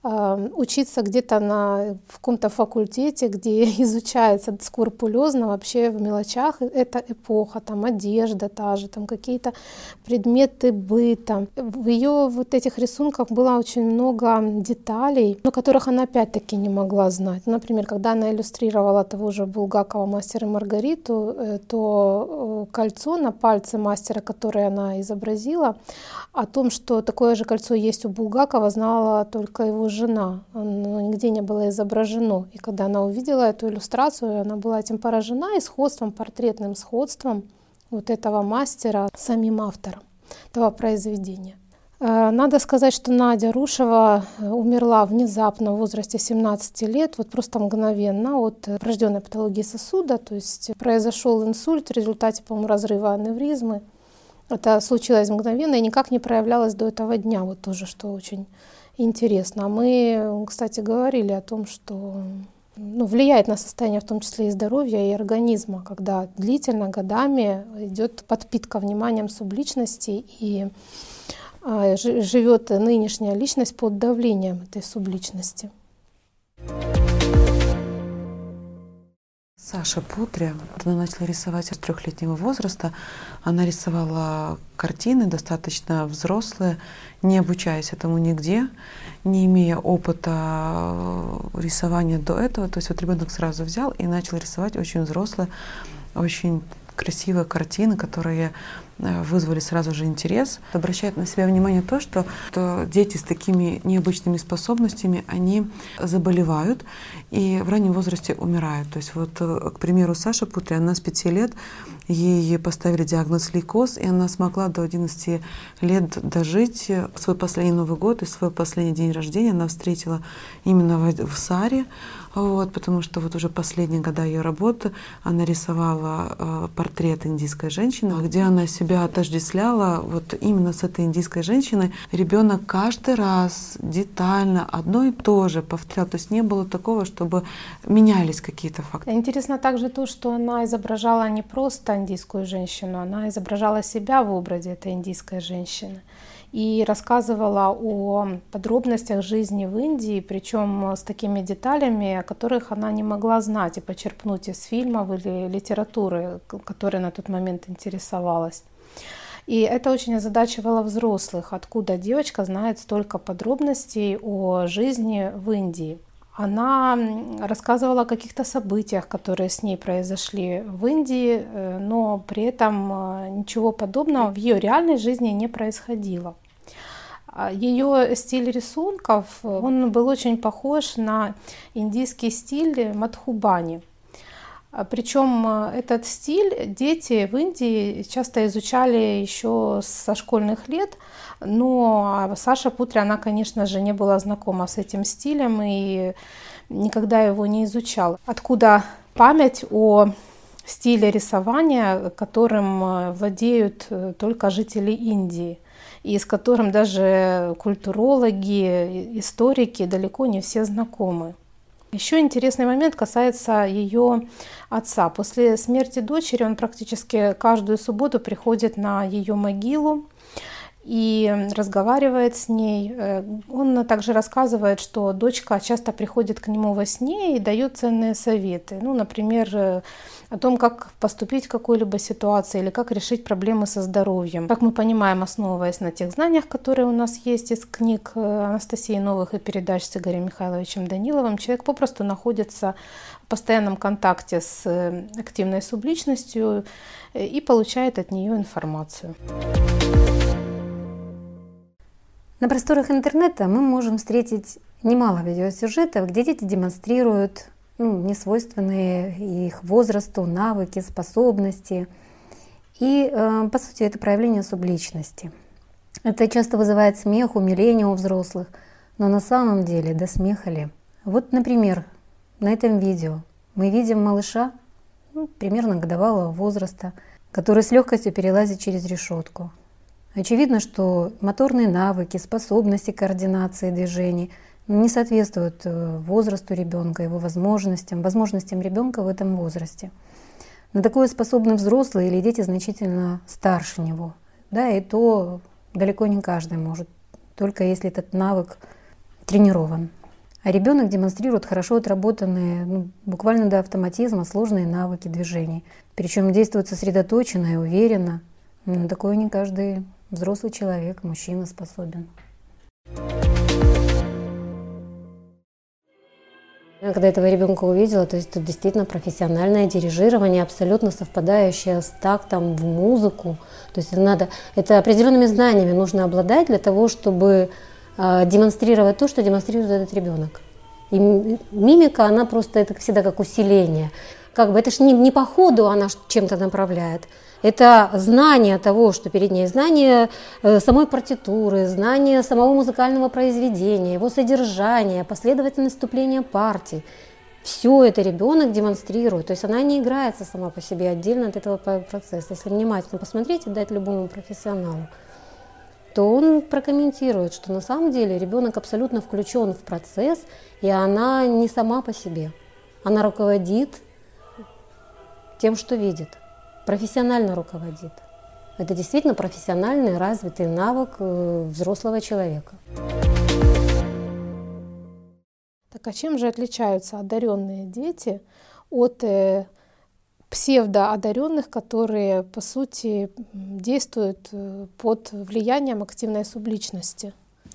учиться где-то на, в каком-то факультете, где изучается скрупулезно вообще в мелочах эта эпоха, там одежда та же, там какие-то предметы быта. В ее вот этих рисунках было очень много деталей, но которых она опять-таки не могла знать. Например, когда она иллюстрировала того же Булгакова «Мастера Маргариту», э, то э, кольцо на пальце мастера, которое она изобразила, о том, что такое же кольцо есть у Булгакова, знала только его жена. Оно нигде не было изображено. И когда она увидела эту иллюстрацию, она была этим поражена и сходством, портретным сходством вот этого мастера с самим автором этого произведения. Э, надо сказать, что Надя Рушева э, умерла внезапно в возрасте 17 лет, вот просто мгновенно от врожденной патологии сосуда, то есть произошел инсульт в результате, по-моему, разрыва аневризмы. Это случилось мгновенно и никак не проявлялось до этого дня, вот тоже, что очень интересно. А мы, кстати, говорили о том, что ну, влияет на состояние в том числе и здоровья, и организма, когда длительно, годами идет подпитка вниманием субличности и а, живет нынешняя личность под давлением этой субличности. Саша Путря, она начала рисовать с трехлетнего возраста. Она рисовала картины достаточно взрослые, не обучаясь этому нигде, не имея опыта рисования до этого. То есть вот ребенок сразу взял и начал рисовать очень взрослые, очень красивые картины, которые Э, вызвали сразу же интерес. Обращает на себя внимание то, что, что дети с такими необычными способностями, они заболевают и в раннем возрасте умирают. То есть вот, э, к примеру, Саша Путри, она с 5 лет, ей поставили диагноз лейкоз, и она смогла до 11 лет дожить свой последний Новый год и свой последний день рождения она встретила именно в Саре, вот, потому что вот уже последние года ее работы она рисовала э, портрет индийской женщины, где она себя отождествляла вот именно с этой индийской женщиной. Ребенок каждый раз детально одно и то же повторял, то есть не было такого, чтобы менялись какие-то факты. Интересно также то, что она изображала не просто индийскую женщину, она изображала себя в образе этой индийской женщины и рассказывала о подробностях жизни в Индии, причем с такими деталями, о которых она не могла знать и почерпнуть из фильмов или литературы, которой на тот момент интересовалась. И это очень озадачивало взрослых, откуда девочка знает столько подробностей о жизни в Индии. Она рассказывала о каких-то событиях, которые с ней произошли в Индии, э, но при этом э, ничего подобного в ее реальной жизни не происходило. А ее стиль рисунков, он был очень похож на индийский стиль Мадхубани. А Причем э, этот стиль дети в Индии часто изучали еще со школьных лет, но Саша Путри, она, конечно же, не была знакома с этим стилем и никогда его не изучала. Откуда память о стиле рисования, которым владеют э, только жители Индии, и с которым даже культурологи, историки далеко не все знакомы. Еще интересный момент касается ее отца. После смерти дочери он практически каждую субботу приходит на ее могилу и разговаривает с ней. Э, он также рассказывает, что дочка часто приходит к нему во сне и дает ценные советы. Ну, например, э, о том, как поступить в какой-либо ситуации или как решить проблемы со здоровьем. Как мы понимаем, основываясь на тех знаниях, которые у нас есть из книг э, Анастасии Новых и передач с Игорем Михайловичем Даниловым, человек попросту находится в постоянном контакте с активной субличностью и получает от нее информацию. На просторах интернета мы можем встретить немало видеосюжетов, где дети демонстрируют ну, несвойственные их возрасту навыки, способности. И, э, по сути, это проявление субличности. Это часто вызывает смех, умиление у взрослых, но на самом деле до смеха ли? Вот, например, на этом видео мы видим малыша ну, примерно годовалого возраста, который с легкостью перелазит через решетку. Очевидно, что моторные навыки, способности координации движений не соответствуют э, возрасту ребенка, его возможностям, возможностям ребенка в этом возрасте. На такое способны взрослые или дети значительно старше него. Да, и то далеко не каждый может, только если этот навык тренирован. А ребенок демонстрирует хорошо отработанные, ну, буквально до автоматизма, сложные навыки движений. Причем действует сосредоточенно и уверенно. На такое не каждый взрослый человек, мужчина способен. Когда этого ребенка увидела, то есть это действительно профессиональное дирижирование, абсолютно совпадающее с тактом в музыку. То есть это надо, это определенными знаниями нужно обладать для того, чтобы э, демонстрировать то, что демонстрирует этот ребенок. И мимика, она просто это всегда как усиление. Как бы это же не, не по ходу она чем-то направляет. Это знание того, что перед ней, знание э, самой партитуры, знание самого музыкального произведения, его содержания, последовательность вступления партий. Все это ребенок демонстрирует, то есть она не играется сама по себе отдельно от этого процесса. Если внимательно посмотреть и дать любому профессионалу, то он прокомментирует, что на самом деле ребенок абсолютно включен в процесс, и она не сама по себе. Она руководит тем, что видит профессионально руководит. Это действительно профессиональный, развитый навык э, взрослого человека. Так а чем же отличаются одаренные дети от э, псевдоодаренных, которые по сути действуют э, под влиянием активной субличности?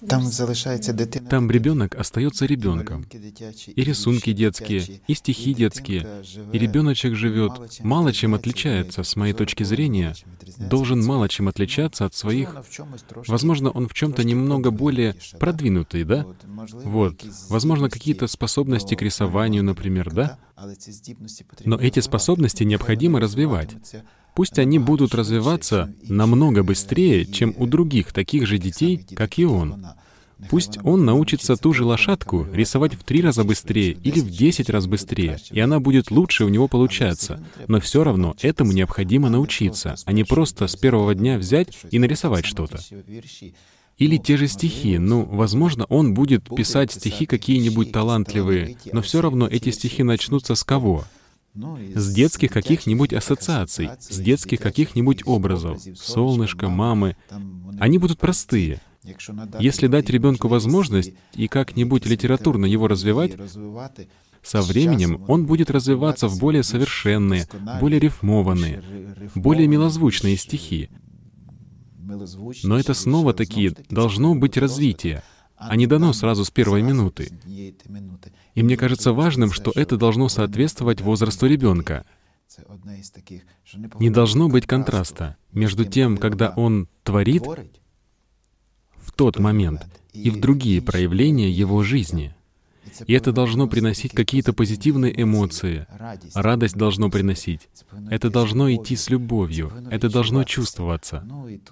Там залишается дитина. Там ребенок остается ребенком. И рисунки детские, и стихи детские. И ребеночек живет, мало чем отличается, с моей точки зрения, должен мало чем отличаться от своих. Возможно, он в чем-то немного более продвинутый, да? Вот. Возможно, какие-то способности к рисованию, например, да? Но эти способности необходимо развивать. Пусть они будут развиваться намного быстрее, чем у других таких же детей, как и он. Пусть он научится ту же лошадку рисовать в три раза быстрее или в десять раз быстрее, и она будет лучше у него получаться. Но все равно этому необходимо научиться, а не просто с первого дня взять и нарисовать что-то. Или те же стихи. Ну, возможно, он будет писать стихи какие-нибудь талантливые, но все равно эти стихи начнутся с кого? С детских каких-нибудь ассоциаций, с детских каких-нибудь образов. Солнышко, мамы. Они будут простые. Если дать ребенку возможность и как-нибудь литературно его развивать, со временем он будет развиваться в более совершенные, более рифмованные, более милозвучные стихи. Но это снова такие должно быть развитие а не дано сразу с первой минуты. И мне кажется важным, что это должно соответствовать возрасту ребенка. Не должно быть контраста между тем, когда он творит в тот момент, и в другие проявления его жизни. И это должно приносить какие-то позитивные эмоции. Радость должно приносить. Это должно идти с любовью. Это должно чувствоваться.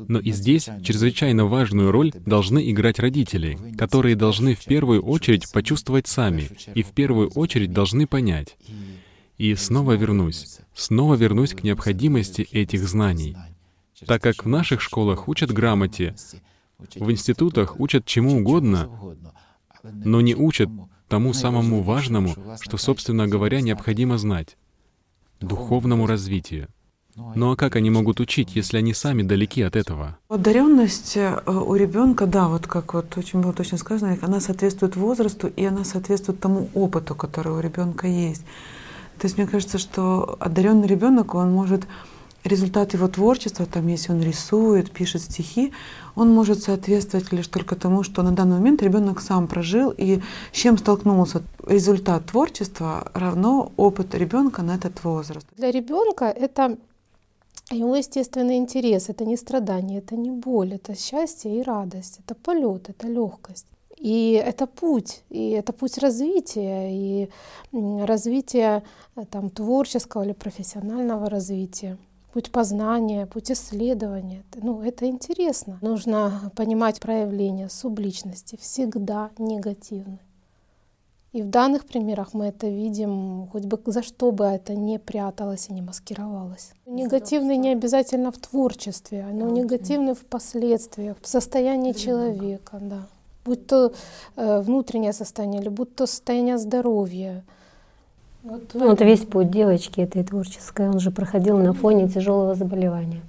Но и здесь чрезвычайно важную роль должны играть родители, которые должны в первую очередь почувствовать сами и в первую очередь должны понять. И снова вернусь, снова вернусь к необходимости этих знаний. Так как в наших школах учат грамоте, в институтах учат чему угодно, но не учат тому самому важному, что, собственно говоря, необходимо знать — духовному развитию. Ну а как они могут учить, если они сами далеки от этого? Одаренность э, у ребенка, да, вот как вот очень было точно сказано, она соответствует возрасту и она соответствует тому опыту, который у ребенка есть. То есть мне кажется, что одаренный ребенок, он может результат его творчества, там, если он рисует, пишет стихи, он может соответствовать лишь только тому, что на данный момент ребенок сам прожил и с чем столкнулся. Результат творчества равно опыт ребенка на этот возраст. Для ребенка это его естественный интерес, это не страдание, это не боль, это счастье и радость, это полет, это легкость. И это путь, и это путь развития, и развития э, там, творческого или профессионального развития путь познания, путь исследования. Ну, это интересно. Нужно понимать проявления субличности всегда негативны. И в данных примерах мы это видим, хоть бы за что бы это не пряталось и не маскировалось. Негативный не обязательно в творчестве, но негативный в последствиях, в состоянии человека, да. Будь то э, внутреннее состояние, или будь то состояние здоровья, вот, ну, вот весь путь девочки этой творческой, он же проходил на фоне тяжелого заболевания,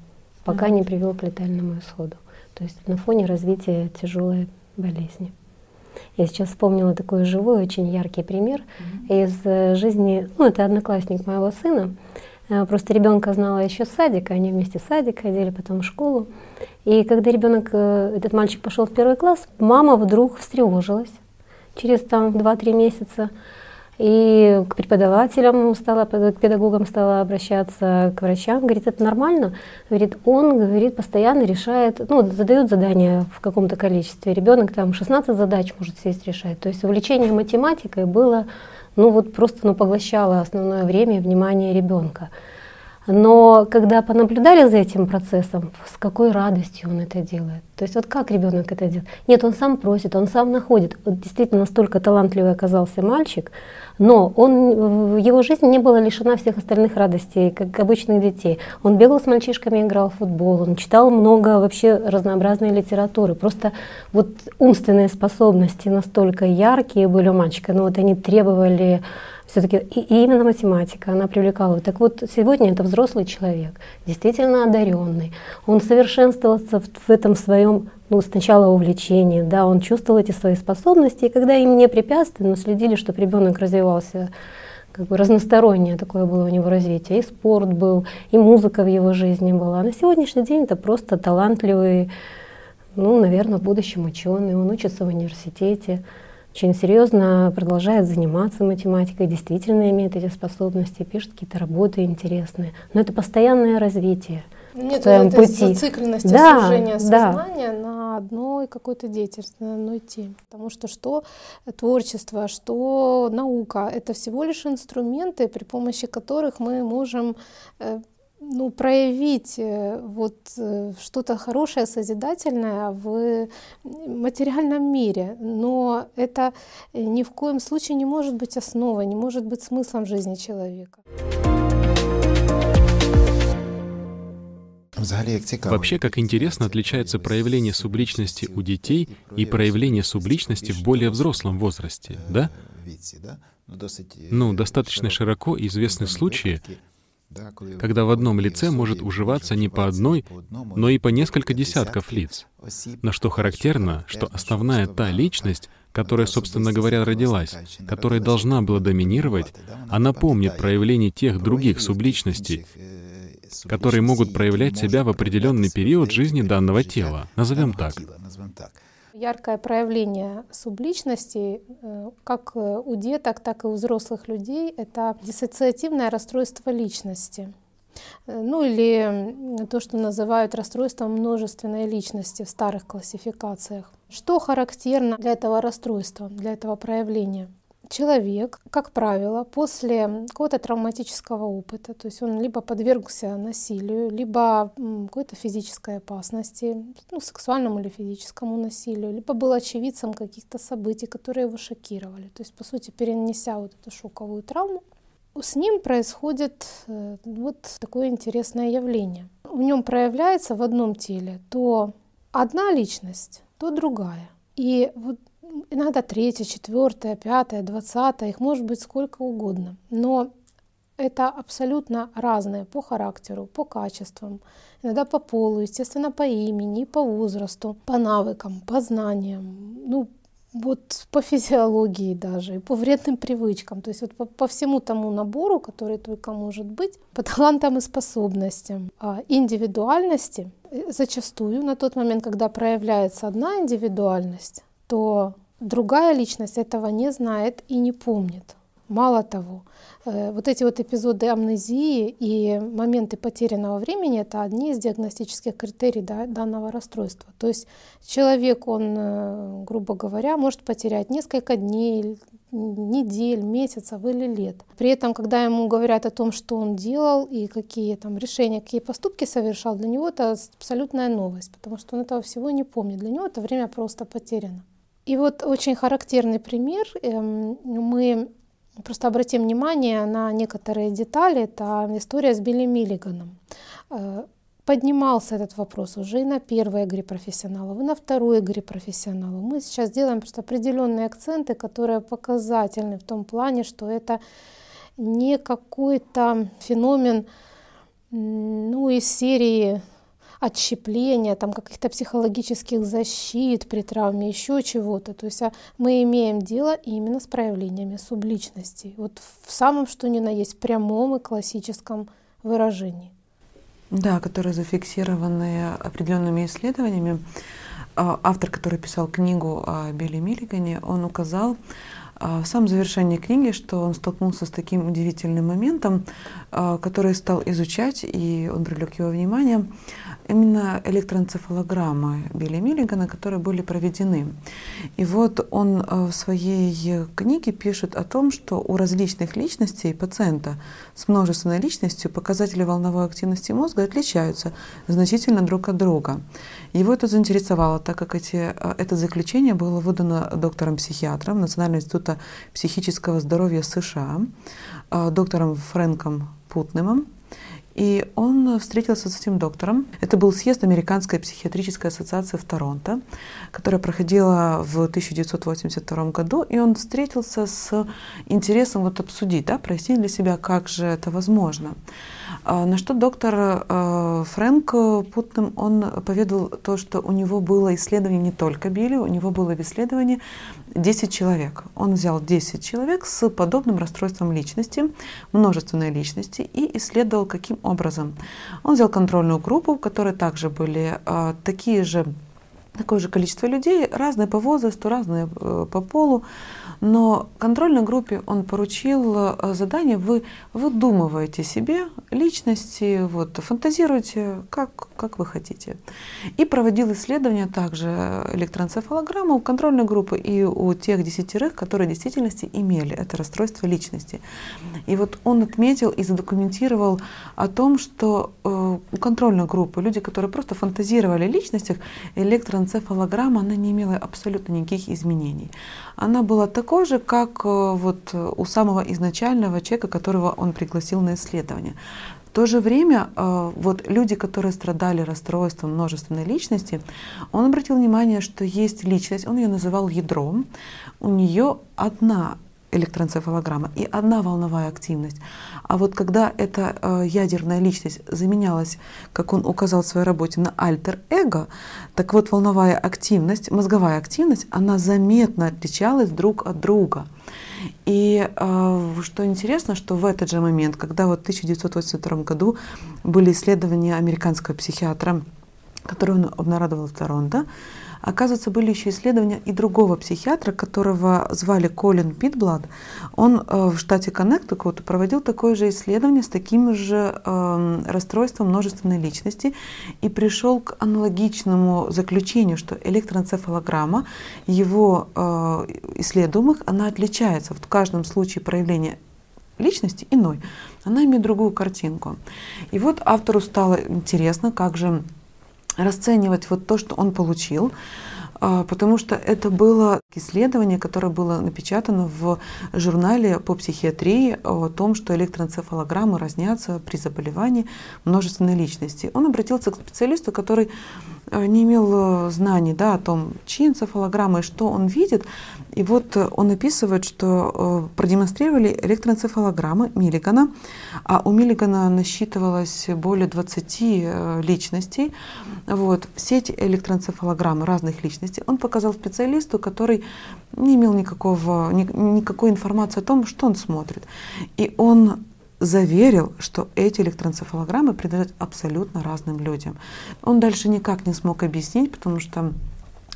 пока не привел к летальному исходу. То есть на фоне развития тяжелой болезни. Я сейчас вспомнила такой живой, очень яркий пример из э, жизни, ну это одноклассник моего сына, э, Просто ребенка знала еще с садика, они вместе в садик ходили, потом в школу. И когда ребенок, э, этот мальчик пошел в первый класс, мама вдруг встревожилась. Через там 2-3 месяца и к преподавателям стала, к педагогам стала обращаться, к врачам. Говорит, это нормально. Говорит, он, говорит, постоянно решает, ну, задает задания в каком-то количестве. Ребенок там 16 задач может сесть решать. То есть увлечение математикой было, ну, вот просто ну, поглощало основное время и внимание ребенка. Но когда понаблюдали за этим процессом, с какой радостью он это делает. То есть вот как ребенок это делает? Нет, он сам просит, он сам находит. Вот действительно настолько талантливый оказался мальчик, но он, его жизни не была лишена всех остальных радостей, как обычных детей. Он бегал с мальчишками, играл в футбол, он читал много вообще разнообразной литературы. Просто вот умственные способности настолько яркие были у мальчика, но вот они требовали все-таки и, и именно математика, она привлекала. Так вот, сегодня это взрослый человек, действительно одаренный. Он совершенствовался в, в этом своем, ну, сначала увлечении, да, он чувствовал эти свои способности, и когда им не препятствовали, но следили, чтобы ребенок развивался как бы разностороннее такое было у него развитие. И спорт был, и музыка в его жизни была. А на сегодняшний день это просто талантливый, ну, наверное, в будущем ученый. Он учится в университете очень серьезно продолжает заниматься математикой, действительно имеет эти способности, пишет какие-то работы интересные. Но это постоянное развитие. Нет в своем пути. зацикленности да, сужения сознания да. на одной какой-то деятельности, на одной теме. Потому что что творчество, что наука — это всего лишь инструменты, при помощи которых мы можем э, ну, проявить э, вот э, что-то хорошее, созидательное в материальном мире. Но это ни в коем случае не может быть основой, не может быть смыслом жизни человека. Вообще, как интересно отличается проявление субличности у детей и проявление субличности в более взрослом возрасте, да? Ну, достаточно широко известны случаи, когда в одном лице может уживаться не по одной, но и по несколько десятков лиц. Но что характерно, что основная та личность, которая, собственно говоря, родилась, которая должна была доминировать, она помнит проявление тех других субличностей, которые могут проявлять себя в определенный период жизни данного тела. Назовем так. Яркое проявление субличности э, как у деток, так и у взрослых людей — это диссоциативное расстройство личности. Э, ну или то, что называют расстройством множественной личности в старых классификациях. Что характерно для этого расстройства, для этого проявления? Человек, как правило, после какого-то травматического опыта, то есть он либо подвергся насилию, либо какой-то физической опасности, ну, сексуальному или физическому насилию, либо был очевидцем каких-то событий, которые его шокировали. То есть, по сути, перенеся вот эту шоковую травму, с ним происходит э, вот такое интересное явление. В нем проявляется в одном теле то одна личность, то другая. И вот иногда третья, четвертая, пятая, двадцатая, их может быть сколько угодно. Но это абсолютно разные по характеру, по качествам, иногда по полу, естественно, по имени, по возрасту, по навыкам, по знаниям, ну, вот по физиологии даже, и по вредным привычкам, то есть вот по, по всему тому набору, который только может быть, по талантам и способностям, а индивидуальности, э, зачастую на тот момент, когда проявляется одна индивидуальность, то другая личность этого не знает и не помнит. Мало того, Э, вот эти вот эпизоды амнезии и моменты потерянного времени – это одни из диагностических критерий данного расстройства. То есть человек, он, э, грубо говоря, может потерять несколько дней, недель, месяцев или лет. При этом, когда ему говорят о том, что он делал и какие там решения, какие поступки совершал, для него это абсолютная новость, потому что он этого всего не помнит. Для него это время просто потеряно. И вот очень характерный пример. Эм, мы Просто обратим внимание на некоторые детали. Это история с Билли Миллиганом. Э, поднимался этот вопрос уже и на первой игре профессионалов, и на второй игре профессионалов. Мы сейчас делаем просто определенные акценты, которые показательны в том плане, что это не какой-то феномен ну, из серии отщепления, там каких-то психологических защит при травме, еще чего-то. То есть а мы имеем дело именно с проявлениями субличности. Вот в самом что ни на есть прямом и классическом выражении. Да, которые зафиксированы определенными исследованиями. А, автор, который писал книгу о Билли Миллигане, он указал а, в самом завершении книги, что он столкнулся с таким удивительным моментом, который стал изучать, и он привлек его внимание именно электроэнцефалограммы Билли Миллигана, которые были проведены. И вот он э, в своей книге пишет о том, что у различных личностей пациента с множественной личностью показатели волновой активности мозга отличаются значительно друг от друга. Его это заинтересовало, так как эти, э, это заключение было выдано доктором-психиатром Национального института психического здоровья США, э, доктором Фрэнком Путнемом, и он встретился с этим доктором. Это был съезд Американской психиатрической ассоциации в Торонто, которая проходила в 1982 году. И он встретился с интересом вот обсудить, да, прояснить для себя, как же это возможно. А, на что доктор э, Фрэнк Путнем, он поведал то, что у него было исследование не только Билли, у него было в исследовании 10 человек. Он взял 10 человек с подобным расстройством личности, множественной личности, и исследовал, каким образом. Он взял контрольную группу, в которой также были э, такие же такое же количество людей, разные по возрасту, разные э, по полу, но контрольной группе он поручил э, задание, вы выдумываете себе личности, вот, фантазируйте, как, как вы хотите. И проводил исследования также электроэнцефалограммы у контрольной группы и у тех десятерых, которые в действительности имели это расстройство личности. И вот он отметил и задокументировал о том, что э, у контрольной группы люди, которые просто фантазировали о личностях, электроэнцефалограмма, она не имела абсолютно никаких изменений она была такой же, как э, вот у самого изначального человека, которого он пригласил на исследование. В то же время э, вот люди, которые страдали расстройством множественной личности, он обратил внимание, что есть личность, он ее называл ядром, у нее одна электроэнцефалограмма и одна волновая активность. А вот когда эта э, ядерная личность заменялась, как он указал в своей работе, на альтер-эго, так вот волновая активность, мозговая активность, она заметно отличалась друг от друга. И э, что интересно, что в этот же момент, когда вот в 1982 году были исследования американского психиатра, который он обнародовал в Торонто, Оказывается, были еще исследования и другого психиатра, которого звали Колин Питблад. Он э, в штате Коннектикут проводил такое же исследование с таким же э, расстройством множественной личности и пришел к аналогичному заключению, что электроэнцефалограмма его э, исследуемых, она отличается. В каждом случае проявления личности иной, она имеет другую картинку. И вот автору стало интересно, как же расценивать вот то, что он получил, а, потому что это было исследование, которое было напечатано в журнале по психиатрии о том, что электроэнцефалограммы разнятся при заболевании множественной личности. Он обратился к специалисту, который э, не имел э, знаний да, о том, чьи энцефалограммы и что он видит. И вот он описывает, что продемонстрировали электроэнцефалограммы Миллигана, а у Миллигана насчитывалось более 20 личностей. Вот. Все эти разных личностей он показал специалисту, который не имел никакого, никакой информации о том, что он смотрит. И он заверил, что эти электроэнцефалограммы придают абсолютно разным людям. Он дальше никак не смог объяснить, потому что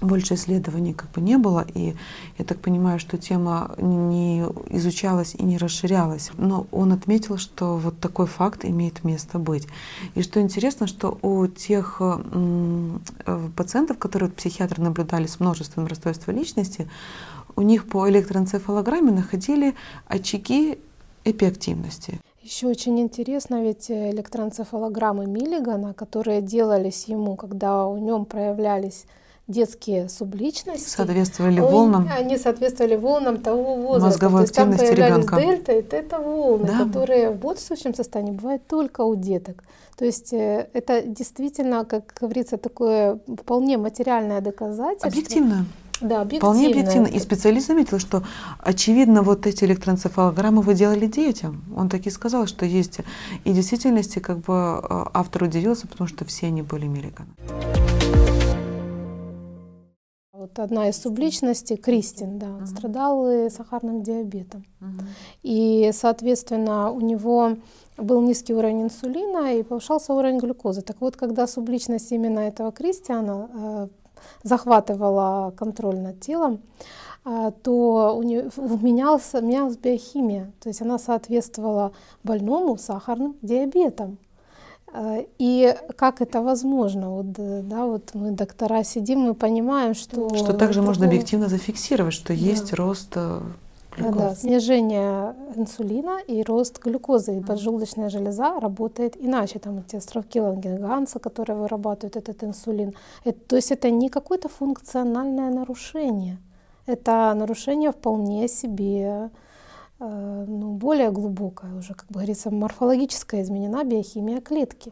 больше исследований как бы не было, и я так понимаю, что тема не изучалась и не расширялась. Но он отметил, что вот такой факт имеет место быть. И что интересно, что у тех э, пациентов, которые психиатры наблюдали с множеством расстройств личности, у них по электроэнцефалограмме находили очаги эпиактивности. Еще очень интересно, ведь электроэнцефалограммы Миллигана, которые делались ему, когда у нем проявлялись детские субличности. Соответствовали волнам. Они соответствовали волнам того возраста. Мозговой То есть там активности появлялись ребенка. дельта и тета-волны, Да. которые в бодрствующем состоянии бывают только у деток. То есть э, это действительно, как говорится, такое вполне материальное доказательство. Объективно. Да, объективно. Вполне объективно. И специалист заметил, что, очевидно, вот эти электроэнцефалограммы вы делали детям. Он таки сказал, что есть. И в действительности, как бы э, автор удивился, потому что все они были Миллиган. Вот одна из субличностей, Кристин, да, страдал сахарным диабетом. И, соответственно, у него был низкий уровень инсулина и повышался уровень глюкозы. Так вот, когда субличность именно этого Кристиана э, захватывала контроль над телом, а, то у нее менялась, менялась биохимия, то есть она соответствовала больному сахарным диабетом. Э, И как это возможно? Вот, э, да, вот мы доктора сидим, мы понимаем, что... Что также можно такого- объективно зафиксировать, что есть рост э, Да, да, глюкозы. снижение инсулина и рост глюкозы. И поджелудочная железа работает иначе. Там эти островки Лангенганса, которые вырабатывают этот инсулин. Это- то есть это не какое-то функциональное нарушение. Это нарушение вполне себе ну, более глубокое уже, как бы говорится, морфологическая изменена биохимия клетки.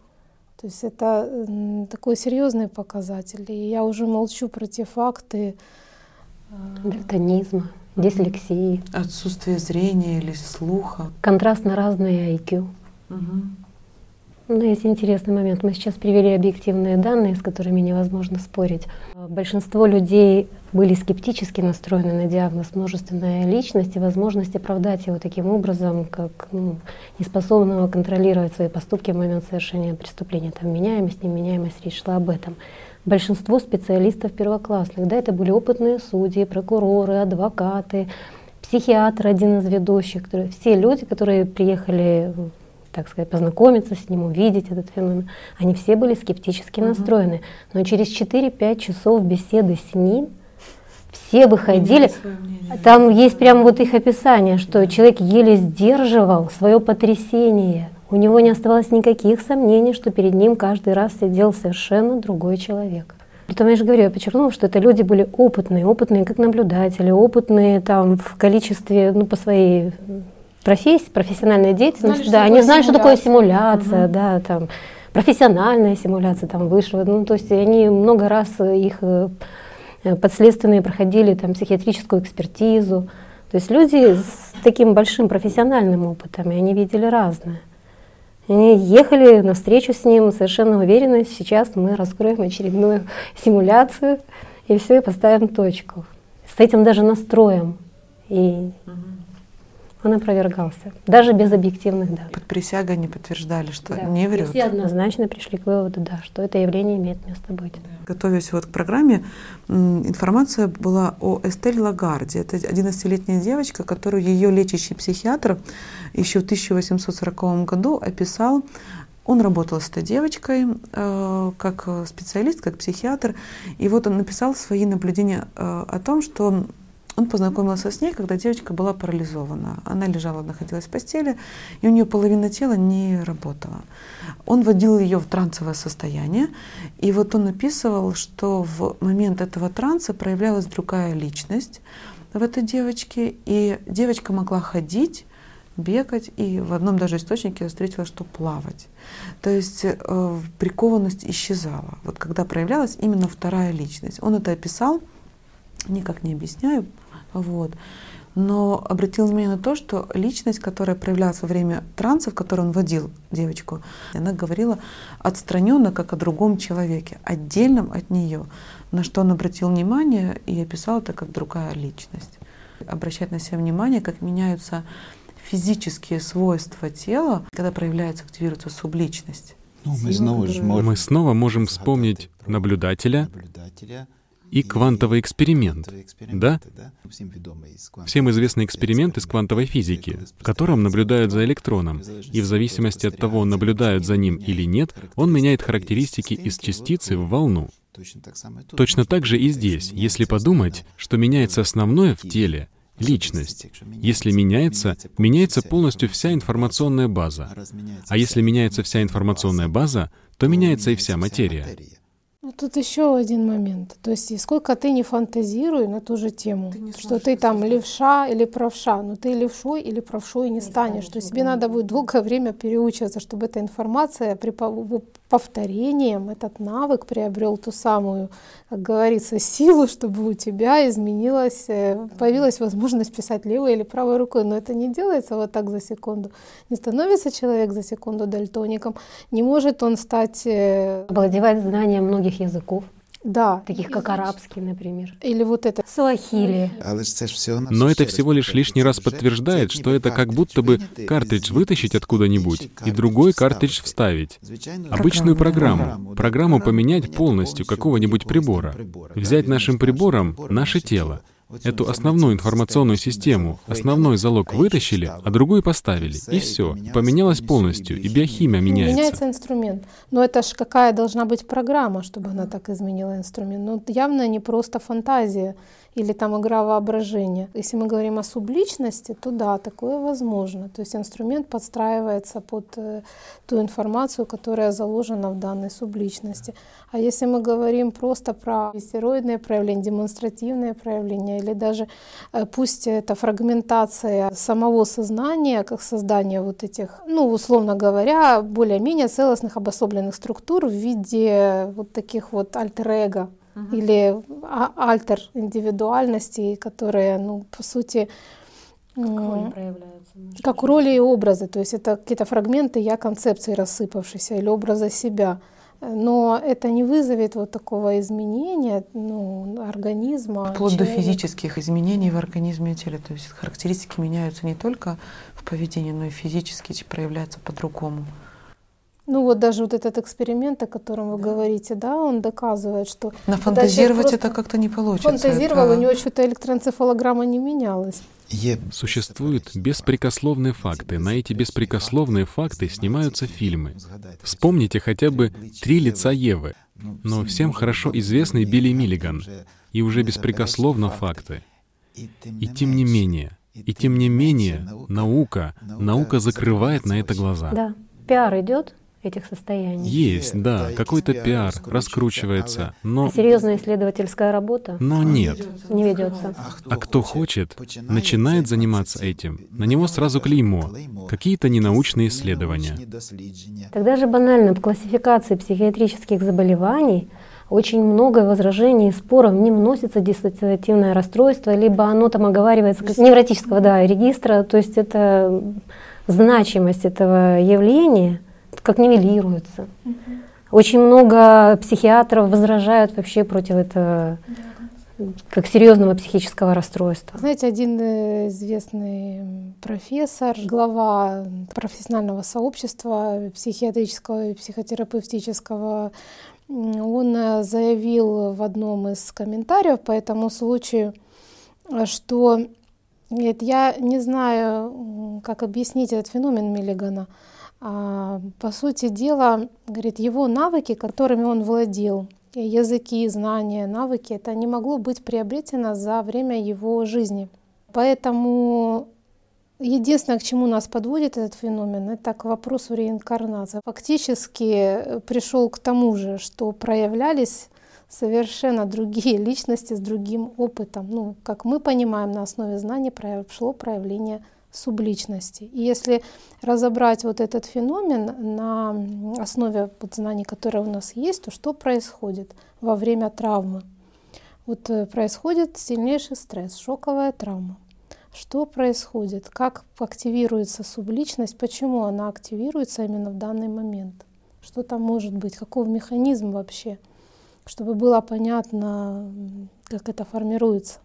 То есть это такой серьезный показатель. И я уже молчу про те факты, Дальтонизма, дислексии. Отсутствие зрения или слуха. Контрастно разные IQ. Ну, есть интересный момент. Мы сейчас привели объективные данные, с которыми невозможно спорить. Большинство людей были скептически настроены на диагноз множественная личность и возможность оправдать его таким образом, как ну, неспособного контролировать свои поступки в момент совершения преступления. Там меняемость, неменяемость, речь шла об этом. Большинство специалистов первоклассных, да, это были опытные судьи, прокуроры, адвокаты, психиатр, один из ведущих, которые, все люди, которые приехали так сказать, познакомиться с ним, увидеть этот феномен, они все были скептически настроены. Но через 4-5 часов беседы с ним все выходили. Там есть прямо вот их описание, что человек еле сдерживал свое потрясение. У него не оставалось никаких сомнений, что перед ним каждый раз сидел совершенно другой человек. Притом я же говорю, я подчеркнула, что это люди были опытные, опытные как наблюдатели, опытные там в количестве, ну, по своей профессии, профессиональной деятельности. Знали, да, они знали, что такое симуляция. симуляция, да, там профессиональная симуляция там высшего. Ну, то есть они много раз их э, подследственные проходили там психиатрическую экспертизу. То есть люди с таким большим профессиональным опытом, и они видели разное. Они ехали на встречу с ним совершенно уверенно, сейчас мы раскроем очередную симуляцию и все, и поставим точку. С этим даже настроем. И он опровергался, даже без объективных данных. Под присягой они подтверждали, что Да. не И врет. все однозначно пришли к выводу, да, что это явление имеет место быть. Готовясь вот к программе, информация была о Эстель Лагарде. Это 11-летняя девочка, которую ее лечащий психиатр еще в 1840 году описал. Он работал с этой девочкой э, как специалист, как психиатр. И вот он написал свои наблюдения э, о том, что он познакомился с ней, когда девочка была парализована. Она лежала, находилась в постели, и у нее половина тела не работала. Он вводил ее в трансовое состояние, и вот он описывал, что в момент этого транса проявлялась другая личность в этой девочке, и девочка могла ходить, бегать, и в одном даже источнике я встретила, что плавать. То есть э, прикованность исчезала. Вот когда проявлялась именно вторая личность. Он это описал, никак не объясняю, вот. Но обратил внимание на то, что личность, которая проявлялась во время транса, в который он водил девочку, она говорила отстраненно, как о другом человеке, отдельном от нее, на что он обратил внимание и описал это как другая личность. Обращать на себя внимание, как меняются физические свойства тела, когда проявляется, активируется субличность. Ну, мы, снова мы снова можем вспомнить наблюдателя, и квантовый эксперимент, да? Всем известный эксперимент из квантовой физики, в котором наблюдают за электроном, и в зависимости от того, наблюдают за ним или нет, он меняет характеристики из частицы в волну. Точно так же и здесь, если подумать, что меняется основное в теле, личность. Если меняется, меняется полностью вся информационная база. А если меняется вся информационная база, то меняется и вся материя. Ну, тут еще один момент. То есть, сколько ты не фантазируй на ту же тему, ты что ты там левша или правша, но ты левшой или правшой не, не станешь. станешь. То есть тебе надо будет долгое время переучиваться, чтобы эта информация при повторением, этот навык приобрел ту самую, как говорится, силу, чтобы у тебя изменилась, э, появилась возможность писать левой или правой рукой. Но это не делается вот так за секунду. Не становится человек за секунду дальтоником, не может он стать... Э, Овладевать знанием многих языков. Да. Таких как арабский, например. Или вот это. Суахили. Но это всего лишь лишний раз подтверждает, что это как будто бы картридж вытащить откуда-нибудь и другой картридж вставить. Обычную программу. Программу поменять полностью какого-нибудь прибора. Взять нашим прибором наше тело Эту основную информационную систему, основной залог вытащили, а другую поставили. И все. Поменялось полностью, и биохимия меняется. Меняется инструмент. Но это ж какая должна быть программа, чтобы она так изменила инструмент. Ну, явно не просто фантазия или там игра воображения. Если мы говорим о субличности, то да, такое возможно. То есть инструмент подстраивается под э, ту информацию, которая заложена в данной субличности. А если мы говорим просто про стероидные проявления, демонстративные проявления, или даже э, пусть это фрагментация самого сознания, как создание вот этих, ну, условно говоря, более-менее целостных обособленных структур в виде вот таких вот альтер-эго, угу. или а, альтер индивидуальности, которые, ну, по сути, как роли проявляются. Как роли и образы, то есть это какие-то фрагменты я концепции рассыпавшиеся или образа себя. Но это не вызовет вот такого изменения ну, организма. Вплоть человека. до физических изменений в организме и теле. То есть характеристики меняются не только в поведении, но и физически проявляются по-другому. Ну вот даже вот этот эксперимент, о котором вы да. говорите, да, он доказывает, что... Нафантазировать это как-то не получится. Фантазировал, это... у него что-то электроэнцефалограмма не менялась. Существуют беспрекословные факты. На эти беспрекословные факты снимаются фильмы. Вспомните хотя бы «Три лица Евы». Но всем хорошо известный Билли Миллиган. И уже беспрекословно факты. И тем не менее, и тем не менее, наука, наука закрывает на это глаза. Да, пиар идет, этих состояний. Есть, да, какой-то пиар раскручивается, но... А серьезная исследовательская работа? Но нет. Не ведется. А кто хочет, начинает заниматься этим, на него сразу клеймо, какие-то ненаучные исследования. Тогда же банально в классификации психиатрических заболеваний очень много возражений и споров, не вносится диссоциативное расстройство, либо оно там оговаривается как невротического да, регистра, то есть это значимость этого явления – как нивелируется. Угу. Очень много психиатров возражают вообще против этого как серьезного психического расстройства. Знаете, один э, известный профессор, глава профессионального сообщества психиатрического и психотерапевтического, он э, заявил в одном из комментариев по этому случаю, что говорит, я не знаю, как объяснить этот феномен Миллигана, по сути дела, говорит, его навыки, которыми он владел, языки, знания, навыки, это не могло быть приобретено за время его жизни. Поэтому единственное, к чему нас подводит этот феномен, это к вопросу реинкарнации. Фактически пришел к тому же, что проявлялись совершенно другие личности с другим опытом. Ну, как мы понимаем, на основе знаний прошло проявление субличности. И если разобрать вот этот феномен на основе знаний, которые у нас есть, то что происходит во время травмы? Вот э, происходит сильнейший стресс, шоковая травма. Что происходит? Как активируется субличность? Почему она активируется именно в данный момент? Что там может быть? Каков механизм вообще? Чтобы было понятно, как это формируется.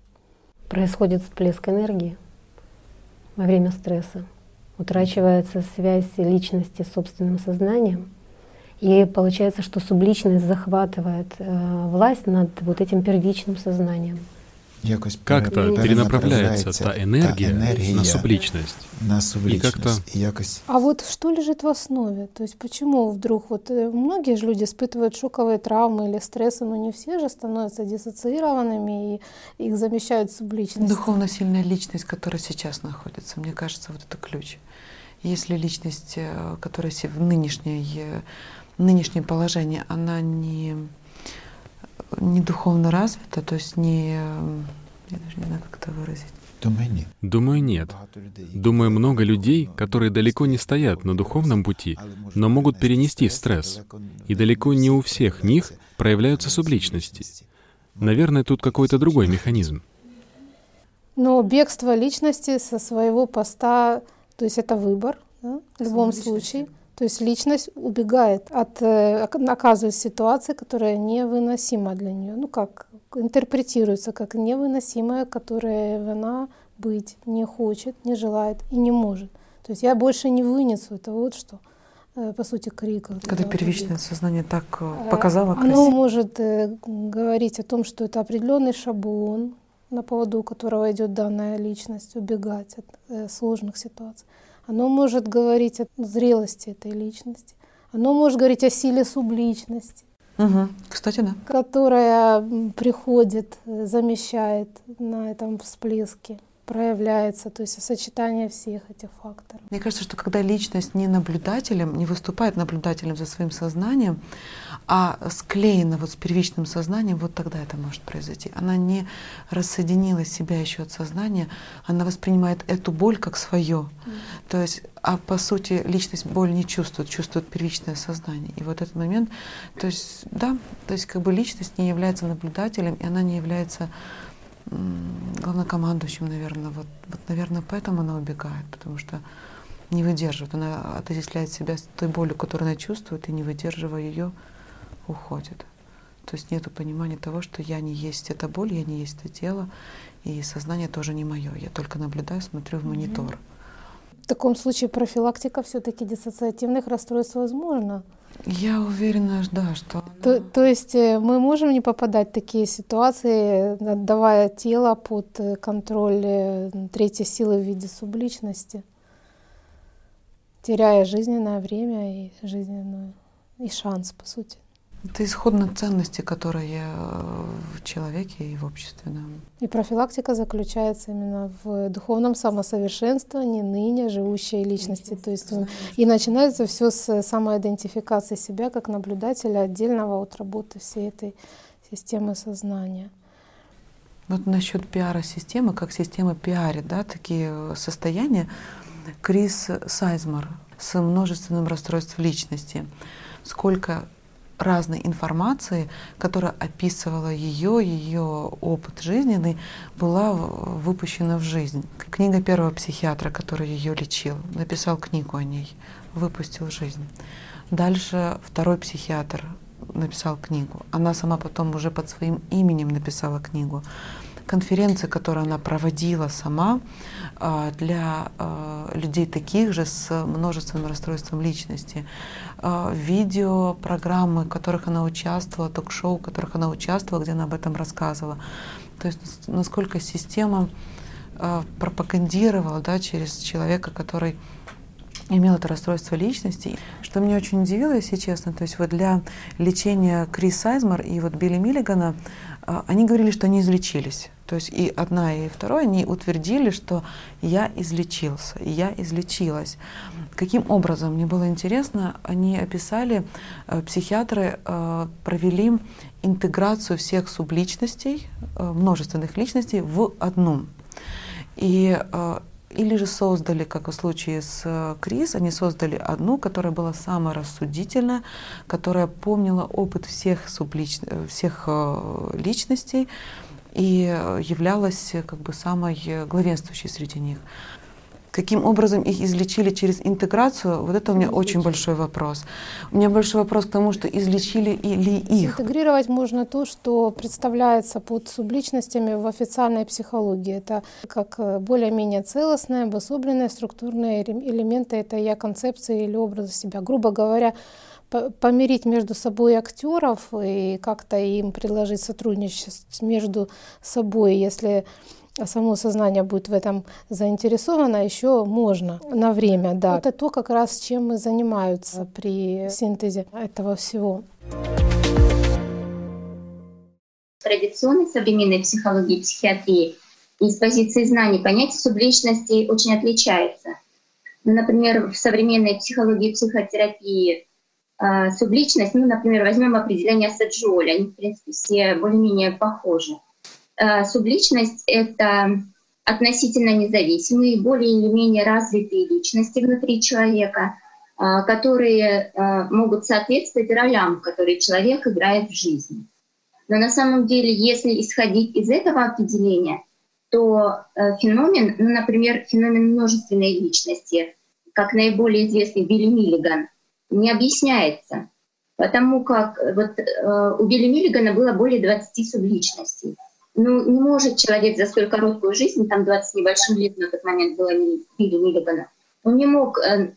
Происходит всплеск энергии во время стресса. Утрачивается связь личности с собственным сознанием. И получается, что субличность захватывает э, власть над вот этим первичным сознанием. Как-то перенаправляется та энергия на субличность. На субличность. И как-то... якось... А вот что лежит в основе? То есть почему вдруг вот э, многие же люди испытывают шоковые травмы или стрессы, но не все же становятся диссоциированными и их замещают субличность. Духовно сильная личность, которая сейчас находится, мне кажется, вот это ключ. Если личность, э, которая в нынешнее, нынешнее положение, она не не духовно развита, то есть не... Я даже не знаю, как это выразить. Думаю, нет. Думаю, нет. Думаю, много людей, которые далеко не стоят на духовном пути, но могут перенести стресс. И далеко не у всех них проявляются субличности. Наверное, тут какой-то другой механизм. Но бегство личности со своего поста, то есть это выбор, да, в любом случае. То есть личность убегает от, э, оказывается ситуации, которая невыносима для нее. Ну как, интерпретируется как невыносимая, которая она быть не хочет, не желает и не может. То есть я больше не вынесу, это вот что э, по сути, крика. Когда первичное сознание так э, показало красиво. Оно может говорить о том, что это определенный шаблон, на поводу которого идет данная личность, убегать от сложных ситуаций. Оно может говорить о зрелости этой личности. Оно может говорить о силе субличности. Угу. Кстати, да. Которая приходит, э, замещает на этом всплеске проявляется, то есть сочетание всех этих факторов. Мне кажется, что когда личность не наблюдателем, не выступает наблюдателем за своим сознанием, а склеена вот с первичным сознанием, вот тогда это может произойти. Она не рассоединила себя еще от сознания, она воспринимает эту боль как свое. Mm. То есть, а по сути личность боль не чувствует, чувствует первичное сознание. И вот этот момент, то есть, да, то есть как бы личность не является наблюдателем, и она не является главнокомандующим, наверное. Вот, вот, наверное, поэтому она убегает, потому что не выдерживает. Она отождествляет себя с той болью, которую она чувствует, и не выдерживая ее, уходит. То есть нет понимания того, что я не есть эта боль, я не есть это тело, и сознание тоже не мое. Я только наблюдаю, смотрю в монитор. В таком случае профилактика все-таки диссоциативных расстройств возможна. Я уверена, да, что... То, то есть э, мы можем не попадать в такие ситуации, отдавая тело под э, контроль э, третьей силы в виде субличности, теряя жизненное время и жизненную и шанс, по сути. Это исходные ценности, которые в человеке и в обществе. Да. И профилактика заключается именно в духовном самосовершенствовании ныне живущей личности. То есть и начинается все с самоидентификации себя как наблюдателя отдельного от работы всей этой системы сознания. Вот насчет пиара системы, как система пиарит, да, такие состояния. Крис Сайзмар с множественным расстройством личности. Сколько разной информации, которая описывала ее, ее опыт жизненный, была выпущена в жизнь. Книга первого психиатра, который ее лечил, написал книгу о ней, выпустил жизнь. Дальше второй психиатр написал книгу. Она сама потом уже под своим именем написала книгу конференции, которые она проводила сама а, для а, людей таких же с множественным расстройством личности, видео, программы, в которых она участвовала, ток-шоу, в которых она участвовала, где она об этом рассказывала. То есть насколько система пропагандировала да, через человека, который имел это расстройство личности. Что меня очень удивило, если честно, то есть вот для лечения Крис Сайзмар и вот Билли Миллигана а, они говорили, что они излечились. То есть и одна, и вторая, они утвердили, что я излечился, и я излечилась. Каким образом? Мне было интересно, они описали, э, психиатры э, провели интеграцию всех субличностей, э, множественных личностей в одну. И или же создали, как в случае с Крис, они создали одну, которая была самая рассудительная, которая помнила опыт всех, сублич... всех личностей и являлась как бы самой главенствующей среди них. Каким образом их излечили через интеграцию, вот это у меня очень большой вопрос. У меня большой вопрос к тому, что излечили ли их. Интегрировать можно то, что представляется под субличностями в официальной психологии. Это как э, более-менее целостные, обособленные структурные элементы это я концепции или образа себя. Грубо говоря, помирить между собой актеров и как-то им предложить сотрудничество между собой, если само сознание будет в этом заинтересовано, еще можно на время, да. Это то, как раз чем мы занимаются при синтезе этого всего. Традиционной современной психологии и психиатрии из позиции знаний понятие субличности очень отличается. Например, в современной психологии и психотерапии э, субличность, ну, например, возьмем определение Саджоли, они, в принципе, все более-менее похожи. Э, субличность — это относительно независимые, более или менее развитые личности внутри человека, э, которые могут соответствовать ролям, которые человек играет в жизни. Но на самом деле, если исходить из этого определения, то феномен, ну, например, феномен множественной личности, как наиболее известный Билли Миллиган, не объясняется, потому как вот, у Билли Миллигана было более 20 субличностей. Ну, не может человек за столь короткую жизнь, там 20 небольшим лет на тот момент было Билли Миллигана, он не мог э,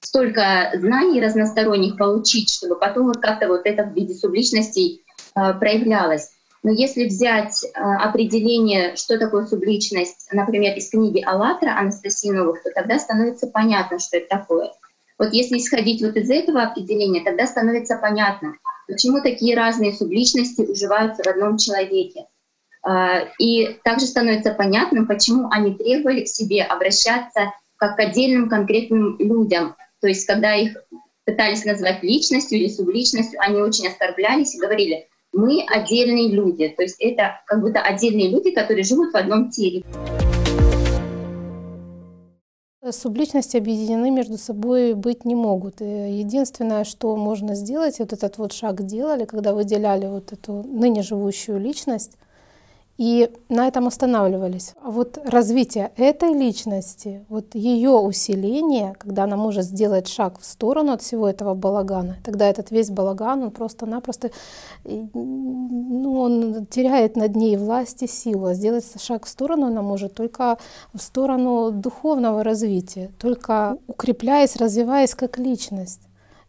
столько знаний разносторонних получить, чтобы потом вот как-то вот это в виде субличностей э, проявлялось. Но если взять э, определение, что такое субличность, например, из книги «АЛЛАТРА» Анастасии Новых, то тогда становится понятно, что это такое. Вот если исходить вот из этого определения, тогда становится понятно, почему такие разные субличности уживаются в одном человеке. А, и также становится понятным, почему они требовали к себе обращаться как к отдельным конкретным людям. То есть когда их пытались назвать личностью или субличностью, они очень оскорблялись и говорили, мы отдельные люди. То есть это как будто отдельные люди, которые живут в одном теле. Субличности объединены между собой быть не могут. И единственное, что можно сделать, вот этот вот шаг делали, когда выделяли вот эту ныне живущую личность, и на этом останавливались. А вот развитие этой личности, вот ее усиление, когда она может сделать шаг в сторону от всего этого балагана, тогда этот весь балаган, он просто-напросто, ну, он теряет над ней власть и силу. А сделать шаг в сторону она может только в сторону духовного развития, только укрепляясь, развиваясь как личность.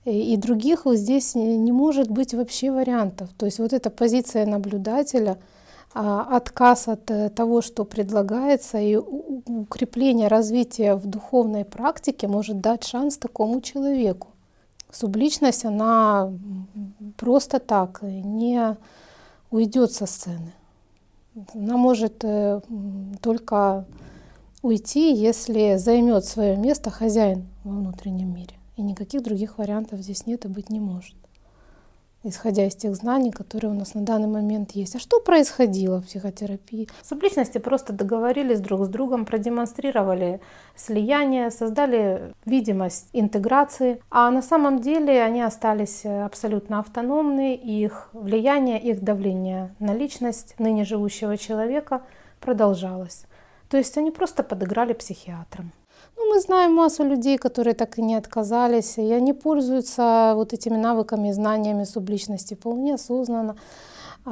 И других здесь не может быть вообще вариантов. То есть вот эта позиция наблюдателя — отказ от э, того, что предлагается, и укрепление развития в духовной практике может дать шанс такому человеку. Субличность, она просто так не уйдет со сцены. Она может э, только уйти, если займет свое место хозяин во внутреннем мире. И никаких других вариантов здесь нет и быть не может исходя из тех знаний, которые у нас на данный момент есть. А что происходило в психотерапии? Субличности просто договорились друг с другом, продемонстрировали слияние, создали видимость интеграции, а на самом деле они остались абсолютно автономны, их влияние, их давление на личность ныне живущего человека продолжалось. То есть они просто подыграли психиатрам. Ну, мы знаем массу людей, которые так и не отказались, и они пользуются вот этими навыками, знаниями субличности вполне осознанно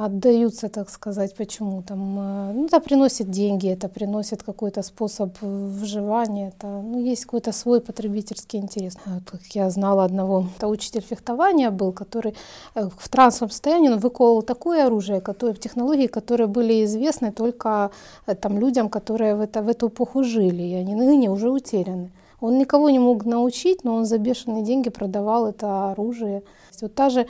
отдаются, так сказать, почему там, э, ну, это приносит деньги, это приносит какой-то способ выживания, это, ну, есть какой-то свой потребительский интерес. Вот, как я знала одного, это учитель фехтования был, который э, в трансовом состоянии он выколол такое оружие, которое, технологии, которые были известны только э, там людям, которые в, это, в эту эпоху жили, и они ныне уже утеряны. Он никого не мог научить, но он за бешеные деньги продавал это оружие. Вот та же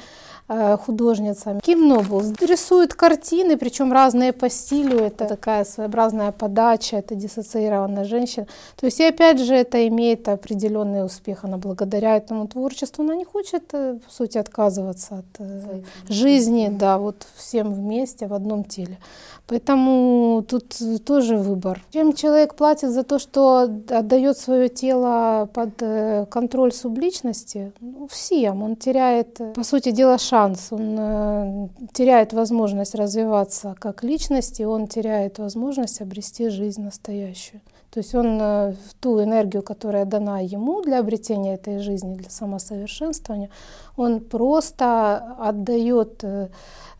э, художница Ким Нобл рисует картины, причем разные по стилю. Это такая своеобразная подача, это диссоциированная женщина. То есть и опять же это имеет определенный успех. Она благодаря этому творчеству, она не хочет, э, по сути, отказываться от э, жизни, да, вот всем вместе в одном теле. Поэтому тут тоже выбор. Чем человек платит за то, что отдает свое тело под контроль субличности, ну, всем. Он теряет, по сути дела, шанс. Он э, теряет возможность развиваться как личность, и он теряет возможность обрести жизнь настоящую. То есть он э, ту энергию, которая дана ему для обретения этой жизни, для самосовершенствования, он просто отдает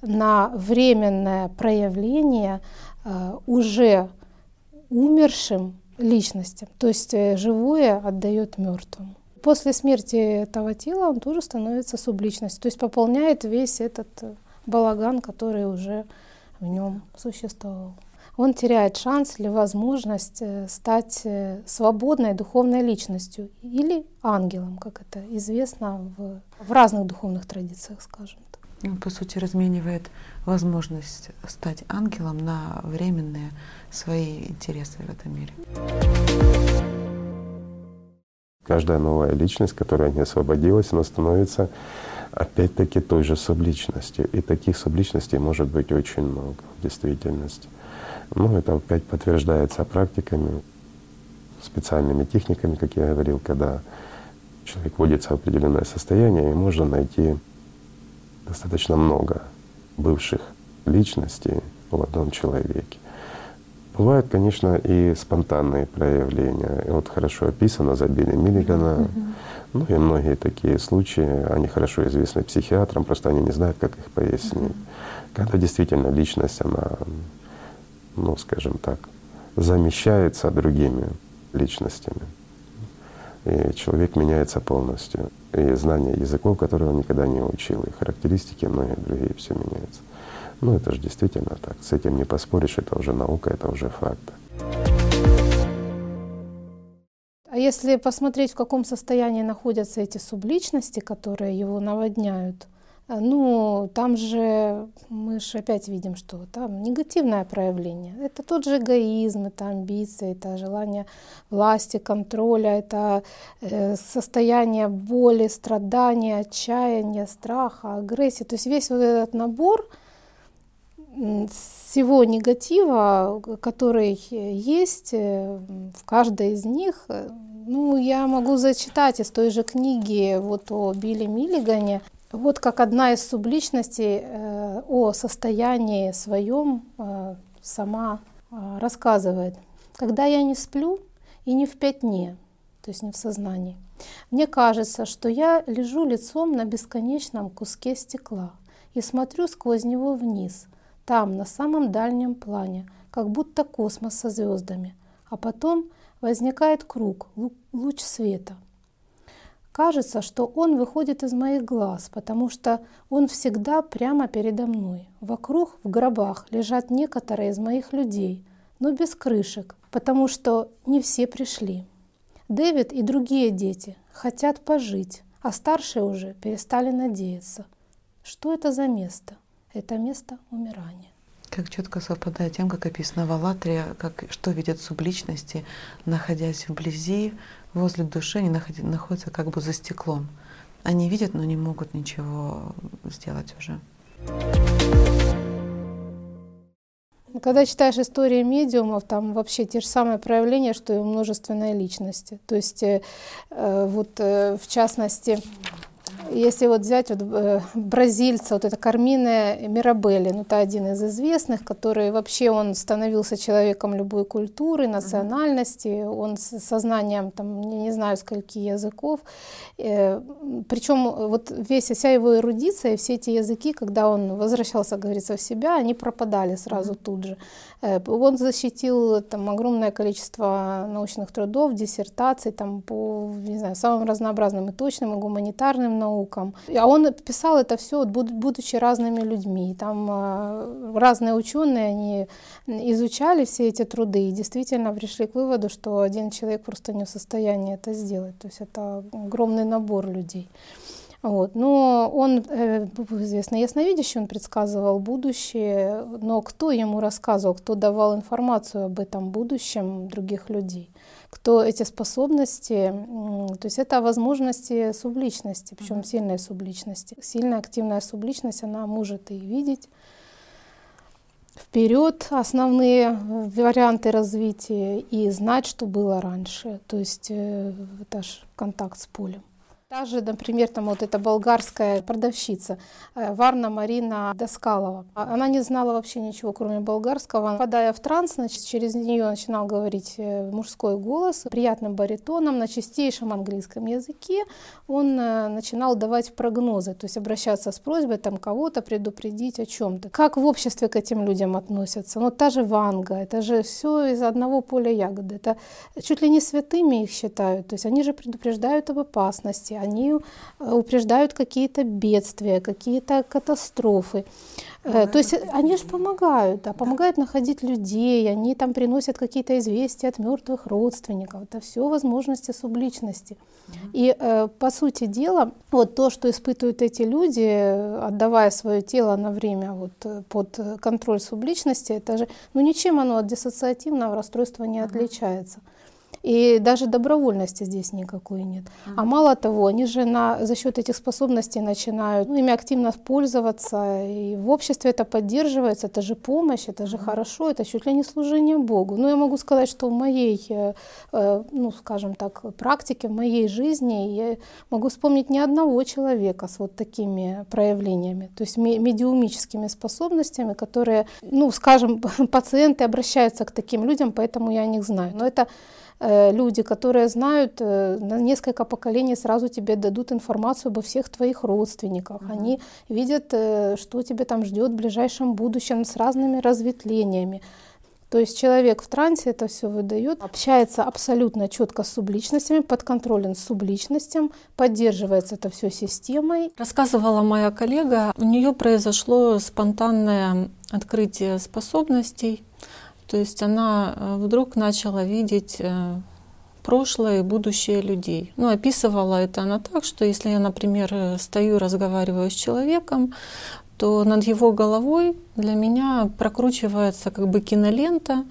на временное проявление э, уже умершим личностям, то есть э, живое отдает мертвому. После смерти этого тела он тоже становится субличностью, то есть пополняет весь этот э, балаган, который уже в нем существовал. Он теряет шанс или возможность стать свободной духовной личностью или ангелом, как это известно в, в разных духовных традициях, скажем. Он, по сути, разменивает возможность стать ангелом на временные свои интересы в этом мире. Каждая новая личность, которая не освободилась, она становится опять-таки той же субличностью. И таких субличностей может быть очень много в действительности. Ну, это опять подтверждается практиками, специальными техниками, как я говорил, когда человек вводится в определенное состояние, и можно найти достаточно много бывших личностей в одном человеке. Бывают, конечно, и спонтанные проявления. И вот хорошо описано за Билли Миллигана. Ну и многие такие случаи, они хорошо известны психиатрам, просто они не знают, как их пояснить. Когда действительно личность, она, ну скажем так, замещается другими личностями. И человек меняется полностью и знания языков, которые он никогда не учил, и характеристики, многие другие, все меняется. Ну, это же действительно так. С этим не поспоришь, это уже наука, это уже факт. А если посмотреть, в каком состоянии находятся эти субличности, которые его наводняют – а, ну, там же мы же опять видим, что там негативное проявление. Это тот же эгоизм, это амбиции, это желание власти, контроля, это э, состояние боли, страдания, отчаяния, страха, агрессии. То есть весь вот этот набор всего негатива, который есть э, в каждой из них, э, ну, я могу зачитать из той же книги вот о Билли Миллигане. Вот как одна из субличностей э, о состоянии своем э, сама э, рассказывает. Когда я не сплю и не в пятне, то есть не в сознании, мне кажется, что я лежу лицом на бесконечном куске стекла и смотрю сквозь него вниз, там, на самом дальнем плане, как будто космос со звездами, а потом возникает круг, луч света — Кажется, что он выходит из моих глаз, потому что он всегда прямо передо мной. Вокруг в гробах лежат некоторые из моих людей, но без крышек, потому что не все пришли. Дэвид и другие дети хотят пожить, а старшие уже перестали надеяться. Что это за место? Это место умирания. Как четко совпадает тем, как описано в «АЛЛАТРе», как, что видят субличности, находясь вблизи, возле души, они находятся как бы за стеклом. Они видят, но не могут ничего сделать уже. Когда читаешь истории медиумов, там вообще те же самые проявления, что и у множественной личности. То есть э, э вот э, в частности если вот взять вот э, бразильца, вот это Кармине Мирабелли, ну это один из известных, который вообще он становился человеком любой культуры, национальности, он с сознанием там не, не знаю скольки языков, э, причем вот весь вся его эрудиция, все эти языки, когда он возвращался, говорится, в себя, они пропадали сразу mm-hmm. тут же. Э, он защитил там огромное количество научных трудов, диссертаций там по не знаю самым разнообразным и точным и гуманитарным наукам наукам. А он писал это все, будучи разными людьми. Там э, разные ученые, они изучали все эти труды и действительно пришли к выводу, что один человек просто не в состоянии это сделать. То есть это огромный набор людей. Вот. Но он, э, известно, ясновидящий, он предсказывал будущее, но кто ему рассказывал, кто давал информацию об этом будущем других людей? Кто эти способности, то есть это возможности субличности, причем сильной субличности. Сильная активная субличность, она может и видеть вперед основные варианты развития и знать, что было раньше. То есть это же контакт с полем. Та же, например, там вот эта болгарская продавщица э, Варна Марина Доскалова. А она не знала вообще ничего, кроме болгарского. Попадая в транс, значит, через нее начинал говорить э, мужской голос приятным баритоном на чистейшем английском языке. Он э, начинал давать прогнозы, то есть обращаться с просьбой там кого-то предупредить о чем-то. Как в обществе к этим людям относятся? Ну, та же Ванга, это же все из одного поля ягоды. Это чуть ли не святыми их считают. То есть они же предупреждают об опасности, они э, упреждают какие-то бедствия, какие-то катастрофы. Помогают э, То есть они же помогают, да, помогают находить людей, они там приносят какие-то известия от мертвых родственников. Это все возможности субличности. И э, по сути дела, вот то, что испытывают эти люди, отдавая свое тело на время вот под контроль субличности, это же, ну ничем оно от диссоциативного расстройства не отличается. И даже добровольности здесь никакой нет. Mm-hmm. А мало того, они же на, за счет этих способностей начинают ну, ими активно пользоваться, и в обществе это поддерживается, это же помощь, это же mm-hmm. хорошо, это чуть ли не служение Богу. Но я могу сказать, что в моей, э, э, ну, скажем так, практике, в моей жизни я могу вспомнить ни одного человека с вот такими проявлениями, то есть медиумическими способностями, которые, ну, скажем, пациенты обращаются к таким людям, поэтому я о них знаю. Но это люди, которые знают э, на несколько поколений, сразу тебе дадут информацию обо всех твоих родственниках. Mm-hmm. Они видят, э, что тебе там ждет в ближайшем будущем с разными разветвлениями. То есть человек в трансе это все выдает, общается абсолютно четко с субличностями, подконтролен субличностям, поддерживается это все системой. Рассказывала моя коллега, у нее произошло спонтанное открытие способностей то есть она э, вдруг начала видеть э, прошлое и будущее людей. Ну, описывала это она так, что если я, например, э, стою, разговариваю с человеком, то над его головой для меня прокручивается как бы кинолента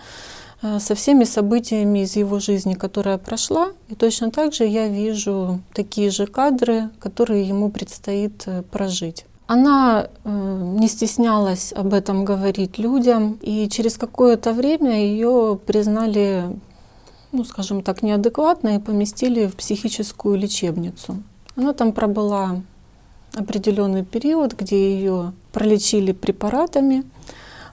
со всеми событиями из его жизни, которая прошла. И точно так же я вижу такие же кадры, которые ему предстоит прожить. Она э, не стеснялась об этом говорить людям, и через какое-то время ее признали, ну, скажем так, неадекватно и поместили в психическую лечебницу. Она там пробыла определенный период, где ее пролечили препаратами,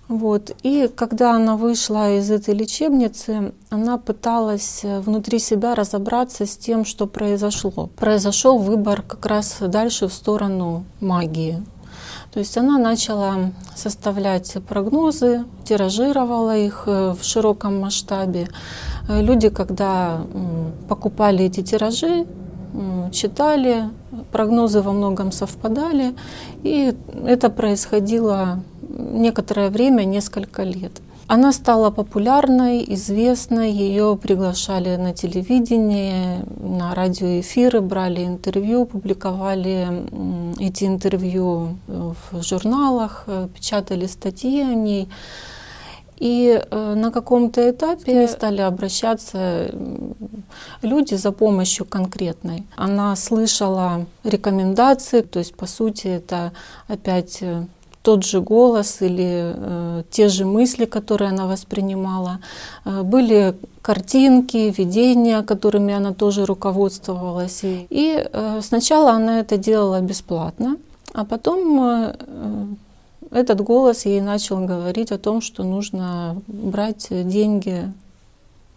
вот. И когда она вышла из этой лечебницы, она пыталась э, внутри себя разобраться с тем, что произошло. Произошел выбор как раз дальше в сторону магии. То есть она начала составлять прогнозы, тиражировала их э, в широком масштабе. Э, люди, когда покупали эти тиражи, читали, прогнозы во многом совпадали, и это происходило некоторое время, несколько лет. Она стала популярной, известной, ее приглашали на телевидение, на радиоэфиры, брали интервью, публиковали эти интервью в журналах, э, печатали статьи о ней. И э, на каком-то этапе стали обращаться люди за помощью конкретной. Она слышала рекомендации, то есть по сути это опять э, тот же голос или э, те же мысли, которые она воспринимала. Э, были картинки, видения, которыми она тоже руководствовалась. И э, сначала она это делала бесплатно, а потом э, этот голос ей начал говорить о том, что нужно брать деньги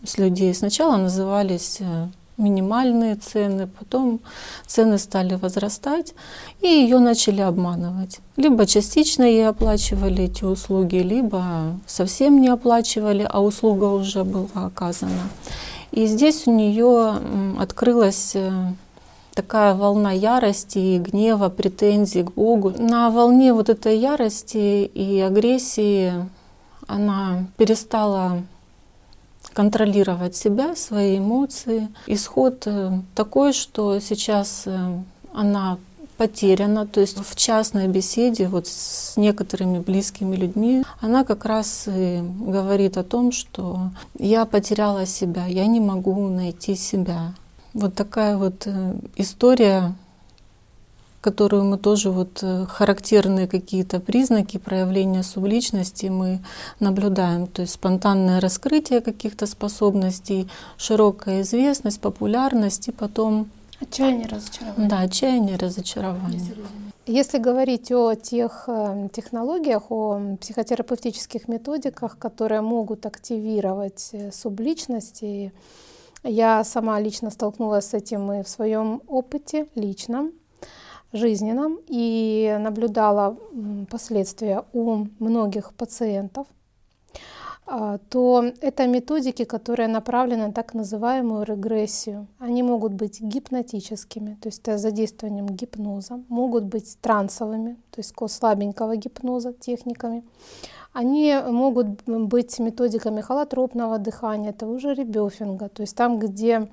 с людей. Сначала назывались э, минимальные цены, потом цены стали возрастать, и ее начали обманывать. Либо частично ей оплачивали эти услуги, либо совсем не оплачивали, а услуга уже была оказана. И здесь у нее открылась э, такая волна ярости и гнева, претензий к Богу. На волне вот этой ярости и агрессии она перестала контролировать себя, свои эмоции. Исход э, такой, что сейчас э, она потеряна, то есть в частной беседе вот с некоторыми близкими людьми, она как раз и говорит о том, что я потеряла себя, я не могу найти себя. Вот такая вот э, история, которую мы тоже вот э, характерные какие-то признаки проявления субличности мы наблюдаем. То есть спонтанное раскрытие каких-то способностей, широкая известность, популярность и потом Отчаяние, разочарование. Да, отчаяние, разочарование. Если говорить о тех э, технологиях, о психотерапевтических методиках, которые могут активировать субличность, я сама лично столкнулась с этим и в своем опыте личном, жизненном, и наблюдала последствия у многих пациентов, а, то это методики, которые направлены на так называемую регрессию. Они могут быть гипнотическими, то есть это задействованием гипноза, могут быть трансовыми, то есть слабенького гипноза техниками. Они могут быть методиками холотропного дыхания, того же ребёфинга, то есть там, где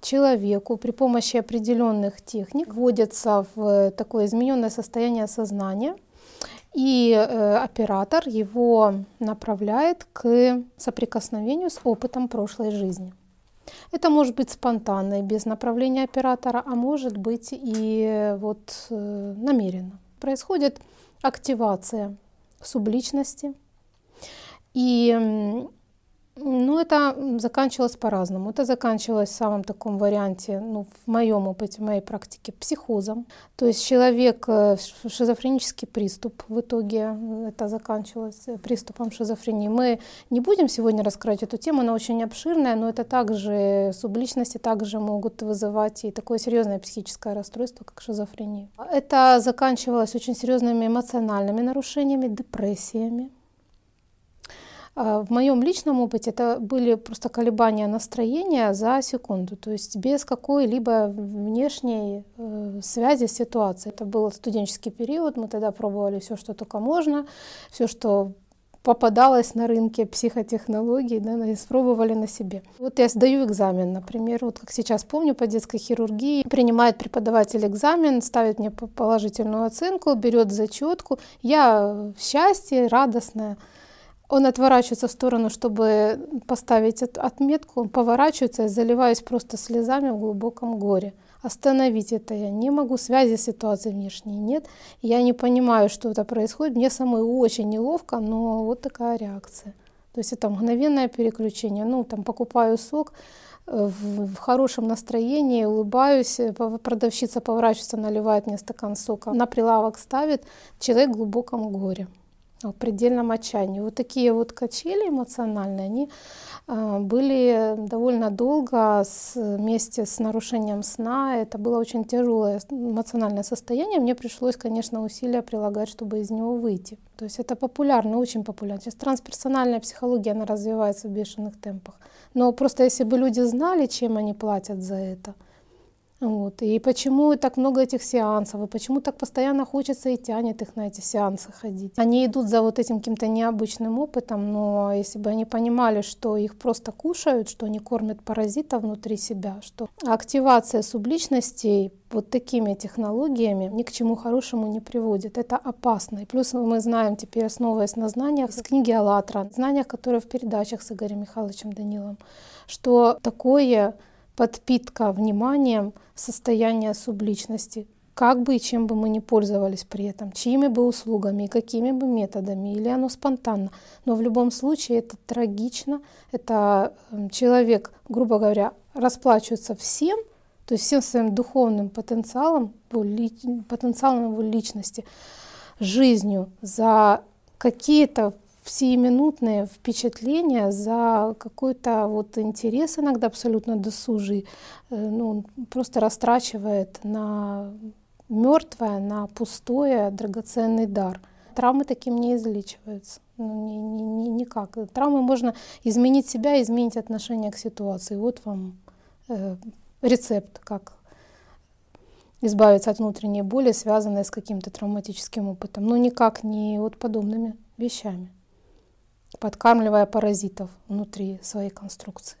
человеку при помощи определенных техник вводится в такое измененное состояние сознания, и э, оператор его направляет к соприкосновению с опытом прошлой жизни. Это может быть спонтанно, без направления оператора, а может быть и вот э, намеренно. Происходит активация субличности, и ну, это заканчивалось по-разному. Это заканчивалось в самом таком варианте, ну, в моем опыте, в моей практике, психозом. То есть человек, э, шизофренический приступ в итоге, это заканчивалось э, приступом шизофрении. Мы не будем сегодня раскрывать эту тему, она очень обширная, но это также, субличности также могут вызывать и такое серьезное психическое расстройство, как шизофрения. Это заканчивалось очень серьезными эмоциональными нарушениями, депрессиями в моем личном опыте это были просто колебания настроения за секунду, то есть без какой-либо внешней э, связи с ситуацией. Это был студенческий период, мы тогда пробовали все, что только можно, все, что попадалось на рынке психотехнологий, да, испробовали на себе. Вот я сдаю экзамен, например, вот как сейчас помню по детской хирургии, принимает преподаватель экзамен, ставит мне положительную оценку, берет зачетку, я в счастье, радостная, он отворачивается в сторону, чтобы поставить отметку, он поворачивается, заливаюсь просто слезами в глубоком горе. Остановить это я не могу, связи с ситуацией внешней нет. Я не понимаю, что это происходит. Мне самой очень неловко, но вот такая реакция. То есть это мгновенное переключение. Ну, там покупаю сок, э, в, в хорошем настроении, улыбаюсь, э, продавщица поворачивается, наливает мне стакан сока, на прилавок ставит, человек в глубоком горе в предельном отчаянии. Вот такие вот качели эмоциональные, они а, были довольно долго с, вместе с нарушением сна. Это было очень тяжелое эмоциональное состояние. Мне пришлось, конечно, усилия прилагать, чтобы из него выйти. То есть это популярно, очень популярно. Сейчас трансперсональная психология, она развивается в бешеных темпах. Но просто если бы люди знали, чем они платят за это – вот. И почему так много этих сеансов, и почему так постоянно хочется и тянет их на эти сеансы ходить. Они идут за вот этим каким-то необычным опытом, но если бы они понимали, что их просто кушают, что они кормят паразитов внутри себя, что активация субличностей вот такими технологиями ни к чему хорошему не приводит. Это опасно. И плюс мы знаем теперь, основываясь на знаниях с книги «АЛЛАТРА», знаниях, которые в передачах с Игорем Михайловичем Даниловым, что такое подпитка вниманием состояния субличности, как бы и чем бы мы ни пользовались при этом, чьими бы услугами, какими бы методами, или оно спонтанно. Но в любом случае это трагично, это эм, человек, грубо говоря, расплачивается всем, то есть всем своим духовным потенциалом, потенциалом его личности, жизнью за какие-то сиюминутные впечатления за какой-то вот интерес иногда абсолютно досужий, э, ну, просто растрачивает на мертвое, на пустое драгоценный дар. Травмы таким не излечиваются. Ну, ни, ни, ни, никак. Травмы можно изменить себя, изменить отношение к ситуации. Вот вам э, рецепт, как избавиться от внутренней боли, связанной с каким-то травматическим опытом, но никак не вот подобными вещами, подкармливая паразитов внутри своей конструкции.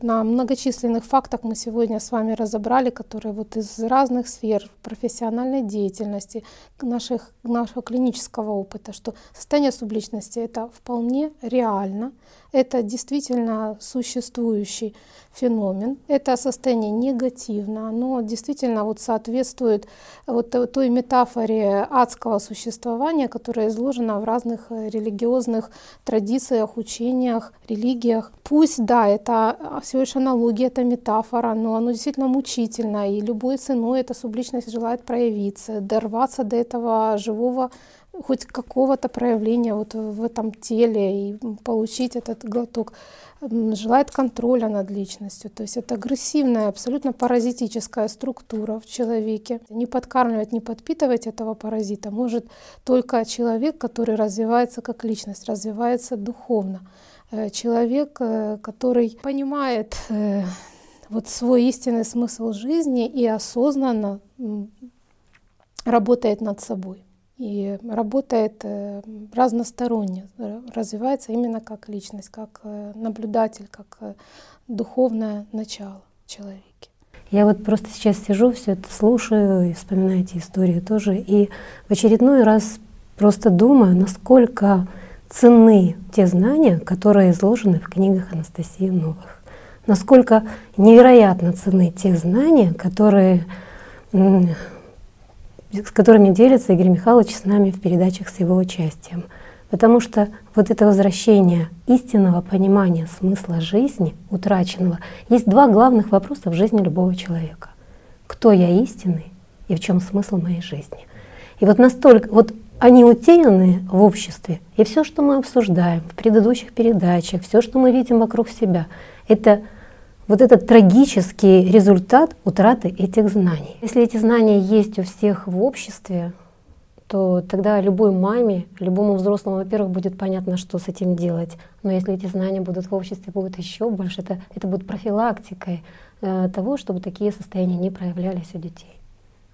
На многочисленных фактах мы сегодня с вами разобрали, которые вот из разных сфер профессиональной деятельности, наших, нашего клинического опыта, что состояние субличности это вполне реально, это действительно существующий феномен. Это состояние негативно, оно действительно вот соответствует вот той метафоре адского существования, которая изложена в разных религиозных традициях, учениях, религиях. Пусть, да, это всего лишь аналогия, это метафора, но оно действительно мучительно, и любой ценой эта субличность желает проявиться, дорваться до этого живого хоть какого-то проявления вот в этом теле и получить этот глоток, желает контроля над личностью. То есть это агрессивная, абсолютно паразитическая структура в человеке. Не подкармливать, не подпитывать этого паразита может только человек, который развивается как личность, развивается духовно. Э, человек, э, который понимает э, вот свой истинный смысл жизни и осознанно работает над собой и работает э, разносторонне, э, развивается именно как личность, как э, наблюдатель, как духовное начало в человеке. Я вот просто сейчас сижу, все это слушаю и вспоминаю эти истории тоже, и в очередной раз просто думаю, насколько ценны те знания, которые изложены в книгах Анастасии Новых. Насколько невероятно ценны те знания, которые с которыми делится Игорь Михайлович с нами в передачах с его участием. Потому что вот это возвращение истинного понимания смысла жизни, утраченного, есть два главных вопроса в жизни любого человека. Кто я истинный и в чем смысл моей жизни? И вот настолько, вот они утеряны в обществе, и все, что мы обсуждаем в предыдущих передачах, все, что мы видим вокруг себя, это вот этот трагический результат утраты этих знаний. Если эти знания есть у всех в обществе, то тогда любой маме, любому взрослому, во-первых, будет понятно, что с этим делать. Но если эти знания будут в обществе, будут еще больше, это, это будет профилактикой э, того, чтобы такие состояния не проявлялись у детей.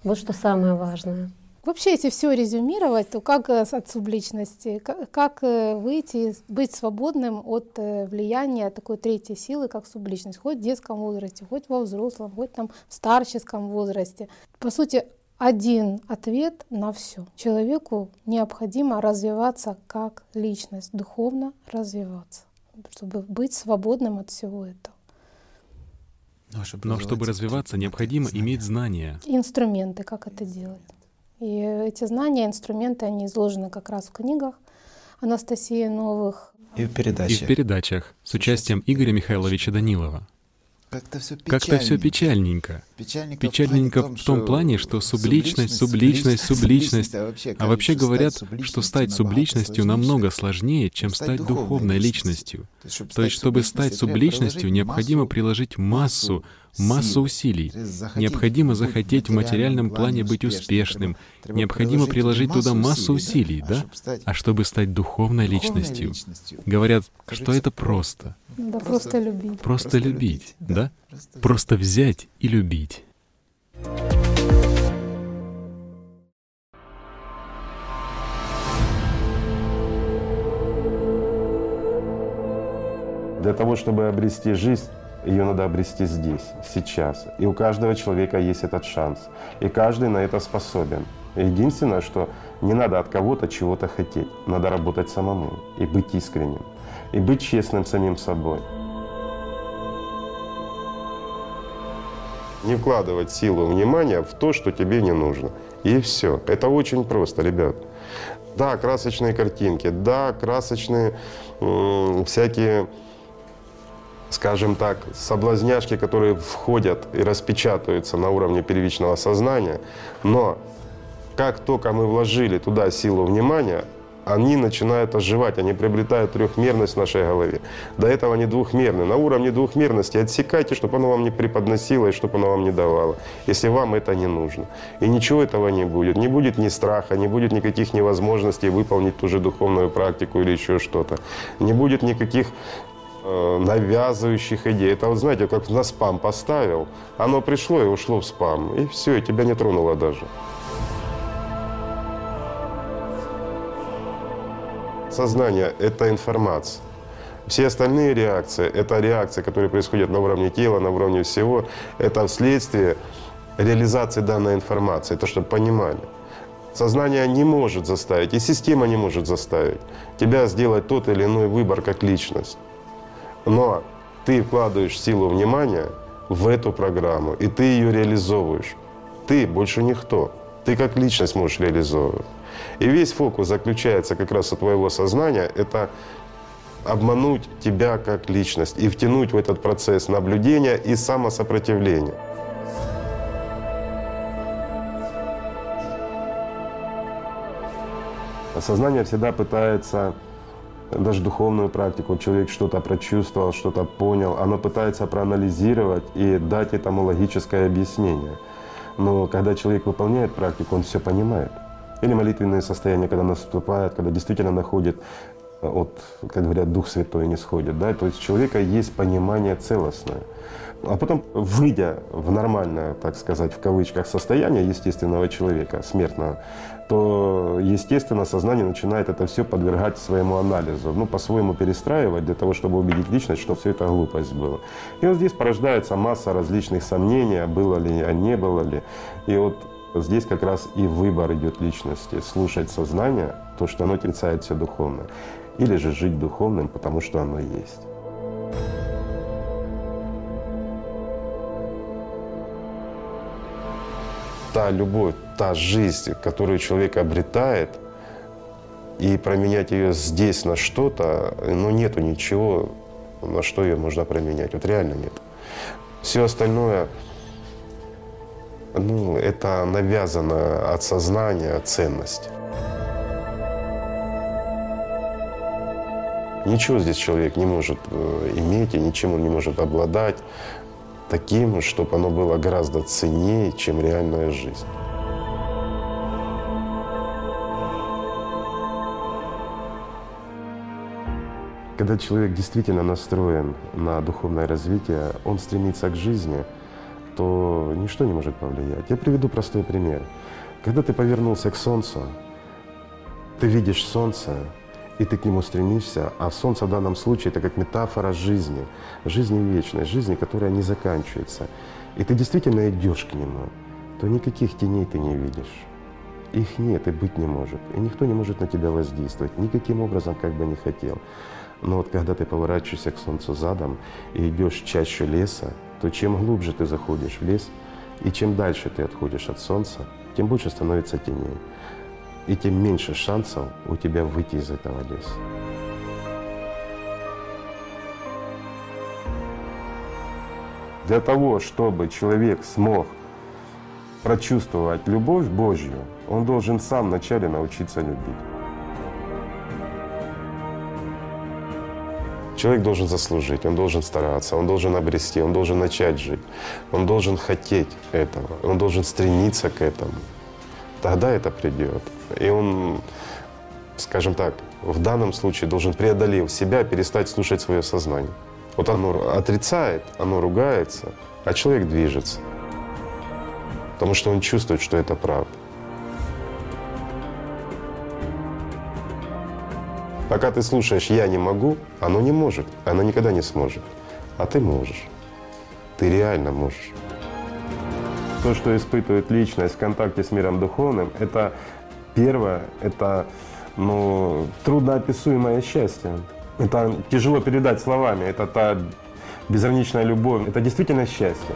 Вот что самое важное. Вообще, если все резюмировать, то как э, от субличности, как э, выйти, быть свободным от э, влияния такой третьей силы, как субличность, хоть в детском возрасте, хоть во взрослом, хоть там в старческом возрасте. По сути, один ответ на все. Человеку необходимо развиваться как личность, духовно развиваться, чтобы быть свободным от всего этого. Но чтобы, Но чтобы развиваться, необходимо иметь знания. Инструменты, как это делать. И эти знания, инструменты, они изложены как раз в книгах Анастасии Новых. И в передачах. И в передачах с участием Игоря Михайловича Данилова. Как-то все печальненько. Как-то все печальненько. Печальненько, печальненько в, том плане, что субличность, субличность, субличность. А вообще, а вообще говорят, что стать субличностью намного сложнее, чем стать духовной личностью. То есть, чтобы стать субличностью, необходимо приложить массу, массу усилий. Необходимо захотеть в материальном плане быть успешным. Необходимо приложить туда массу усилий, да? А чтобы стать духовной личностью, говорят, что это просто. Да, просто любить. Просто любить, да? Просто взять и любить. Для того, чтобы обрести жизнь, ее надо обрести здесь, сейчас. И у каждого человека есть этот шанс. И каждый на это способен. Единственное, что не надо от кого-то чего-то хотеть. Надо работать самому и быть искренним. И быть честным самим собой. Не вкладывать силу внимания в то, что тебе не нужно. И все. Это очень просто, ребят. Да, красочные картинки, да, красочные всякие скажем так, соблазняшки, которые входят и распечатываются на уровне первичного сознания, но как только мы вложили туда силу внимания, они начинают оживать, они приобретают трехмерность в нашей голове. До этого они двухмерны. На уровне двухмерности отсекайте, чтобы оно вам не преподносило и чтобы оно вам не давало, если вам это не нужно. И ничего этого не будет. Не будет ни страха, не будет никаких невозможностей выполнить ту же духовную практику или еще что-то. Не будет никаких навязывающих идей. Это вот знаете, как на спам поставил, оно пришло и ушло в спам, и все, и тебя не тронуло даже. Сознание – это информация. Все остальные реакции – это реакции, которые происходят на уровне тела, на уровне всего. Это вследствие реализации данной информации, это чтобы понимали. Сознание не может заставить, и система не может заставить тебя сделать тот или иной выбор как личность. Но ты вкладываешь силу внимания в эту программу, и ты ее реализовываешь. Ты больше никто. Ты как личность можешь реализовывать. И весь фокус заключается как раз у твоего сознания – это обмануть тебя как личность и втянуть в этот процесс наблюдения и самосопротивления. Сознание всегда пытается даже духовную практику, человек что-то прочувствовал, что-то понял, оно пытается проанализировать и дать этому логическое объяснение. Но когда человек выполняет практику, он все понимает. Или молитвенные состояния, когда наступает, когда действительно находит от, как говорят, Дух Святой не сходит. Да? То есть у человека есть понимание целостное. А потом, выйдя в нормальное, так сказать, в кавычках, состояние естественного человека, смертного, то, естественно, сознание начинает это все подвергать своему анализу, ну, по-своему перестраивать для того, чтобы убедить личность, что все это глупость была. И вот здесь порождается масса различных сомнений, было ли, а не было ли. И вот здесь как раз и выбор идет личности, слушать сознание, то, что оно отрицает все духовное, или же жить духовным, потому что оно есть. Та любовь, та жизнь, которую человек обретает, и променять ее здесь на что-то, ну, нету ничего, на что ее можно променять. Вот реально нет. Все остальное, ну, это навязано от сознания ценность. Ничего здесь человек не может э, иметь и ничем он не может обладать таким, чтобы оно было гораздо ценнее, чем реальная жизнь. Когда человек действительно настроен на духовное развитие, он стремится к жизни, то ничто не может повлиять. Я приведу простой пример. Когда ты повернулся к Солнцу, ты видишь Солнце, и ты к нему стремишься, а солнце в данном случае это как метафора жизни, жизни вечной, жизни, которая не заканчивается. И ты действительно идешь к нему, то никаких теней ты не видишь. Их нет и быть не может. И никто не может на тебя воздействовать, никаким образом, как бы не хотел. Но вот когда ты поворачиваешься к солнцу задом и идешь чаще леса, то чем глубже ты заходишь в лес, и чем дальше ты отходишь от солнца, тем больше становится теней и тем меньше шансов у тебя выйти из этого леса. Для того, чтобы человек смог прочувствовать любовь Божью, он должен сам вначале научиться любить. Человек должен заслужить, он должен стараться, он должен обрести, он должен начать жить, он должен хотеть этого, он должен стремиться к этому. Тогда это придет. И он, скажем так, в данном случае должен, преодолев себя, перестать слушать свое сознание. Вот оно отрицает, оно ругается, а человек движется. Потому что он чувствует, что это правда. Пока ты слушаешь «я не могу», оно не может, оно никогда не сможет. А ты можешь. Ты реально можешь. То, что испытывает личность в контакте с миром духовным, это первое, это ну, трудноописуемое счастье. Это тяжело передать словами, это та безграничная любовь, это действительно счастье.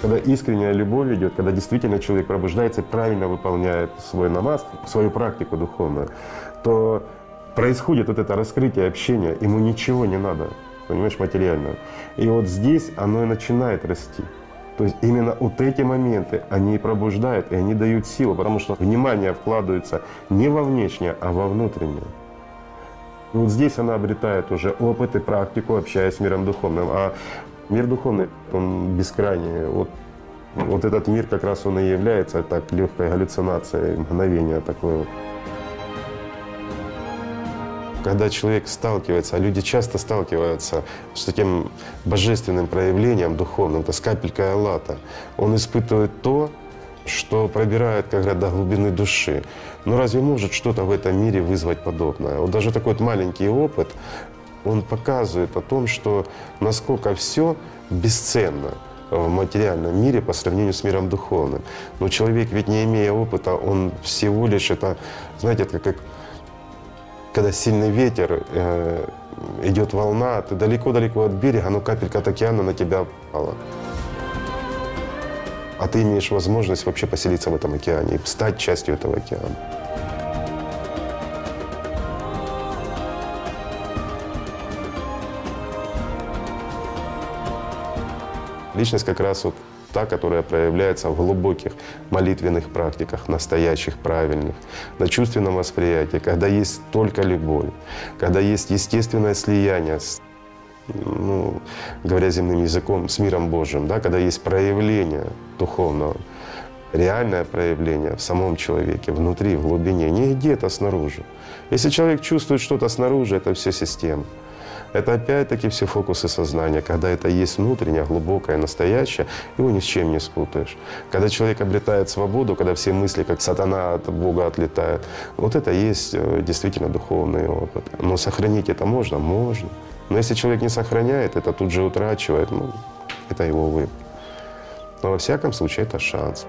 Когда искренняя любовь идет, когда действительно человек пробуждается и правильно выполняет свой намаз, свою практику духовную, то происходит вот это раскрытие общения, ему ничего не надо понимаешь, материального. И вот здесь оно и начинает расти. То есть именно вот эти моменты, они пробуждают, и они дают силу, потому что внимание вкладывается не во внешнее, а во внутреннее. И вот здесь она обретает уже опыт и практику, общаясь с миром духовным. А мир духовный, он бескрайний. Вот, вот этот мир как раз он и является так легкой галлюцинацией, мгновение такое вот. Когда человек сталкивается, а люди часто сталкиваются с таким божественным проявлением духовным, это с капелькой Аллата, он испытывает то, что пробирает, как говорят, до глубины души. Но разве может что-то в этом мире вызвать подобное? Вот даже такой вот маленький опыт, он показывает о том, что насколько все бесценно в материальном мире по сравнению с миром духовным. Но человек, ведь не имея опыта, он всего лишь это, знаете, это как когда сильный ветер, э, идет волна, ты далеко-далеко от берега, но капелька от океана на тебя пала. А ты имеешь возможность вообще поселиться в этом океане и стать частью этого океана. Личность как раз вот та, которая проявляется в глубоких молитвенных практиках, настоящих, правильных, на чувственном восприятии, когда есть только любовь, когда есть естественное слияние с ну, говоря земным языком, с миром Божьим, да, когда есть проявление духовного, реальное проявление в самом человеке, внутри, в глубине, не где-то снаружи. Если человек чувствует что-то снаружи, это все система. Это опять-таки все фокусы сознания. Когда это есть внутреннее, глубокое, настоящее, его ни с чем не спутаешь. Когда человек обретает свободу, когда все мысли, как сатана от Бога отлетают, вот это есть э, действительно духовный опыт. Но сохранить это можно? Можно. Но если человек не сохраняет, это тут же утрачивает, ну, это его выбор. Но во всяком случае это шанс.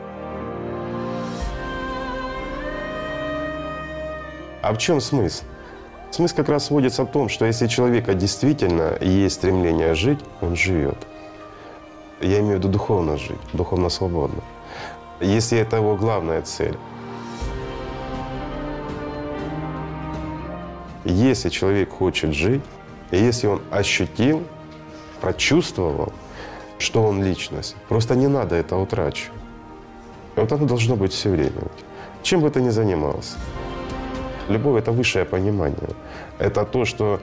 А в чем смысл? Смысл как раз сводится в том, что если человека действительно есть стремление жить, он живет. Я имею в виду духовно жить, духовно свободно. Если это его главная цель. Если человек хочет жить, если он ощутил, прочувствовал, что он личность, просто не надо это утрачивать. Вот оно должно быть все время. Чем бы ты ни занимался. Любовь — это высшее понимание. Это то, что...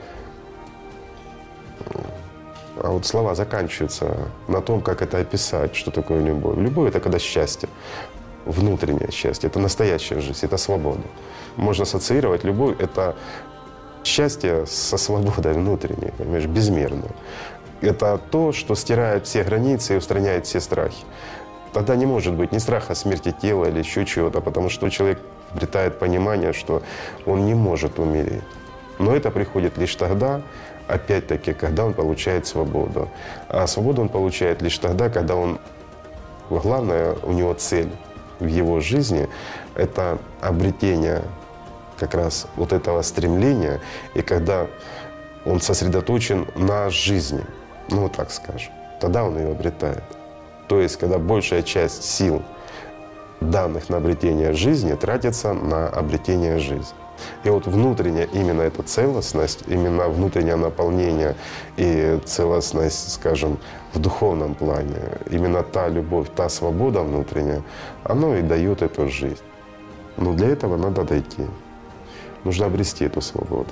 А вот слова заканчиваются на том, как это описать, что такое любовь. Любовь — это когда счастье, внутреннее счастье, это настоящая жизнь, это свобода. Можно ассоциировать любовь — это счастье со свободой внутренней, понимаешь, безмерно. Это то, что стирает все границы и устраняет все страхи. Тогда не может быть ни страха смерти тела или еще чего-то, потому что человек обретает понимание, что он не может умереть. Но это приходит лишь тогда, опять-таки, когда он получает свободу. А свободу он получает лишь тогда, когда он, главное, у него цель в его жизни – это обретение как раз вот этого стремления, и когда он сосредоточен на жизни, ну вот так скажем, тогда он ее обретает. То есть, когда большая часть сил – данных на обретение жизни тратится на обретение жизни. И вот внутренняя именно эта целостность, именно внутреннее наполнение и целостность, скажем, в духовном плане, именно та любовь, та свобода внутренняя, оно и дает эту жизнь. Но для этого надо дойти. Нужно обрести эту свободу.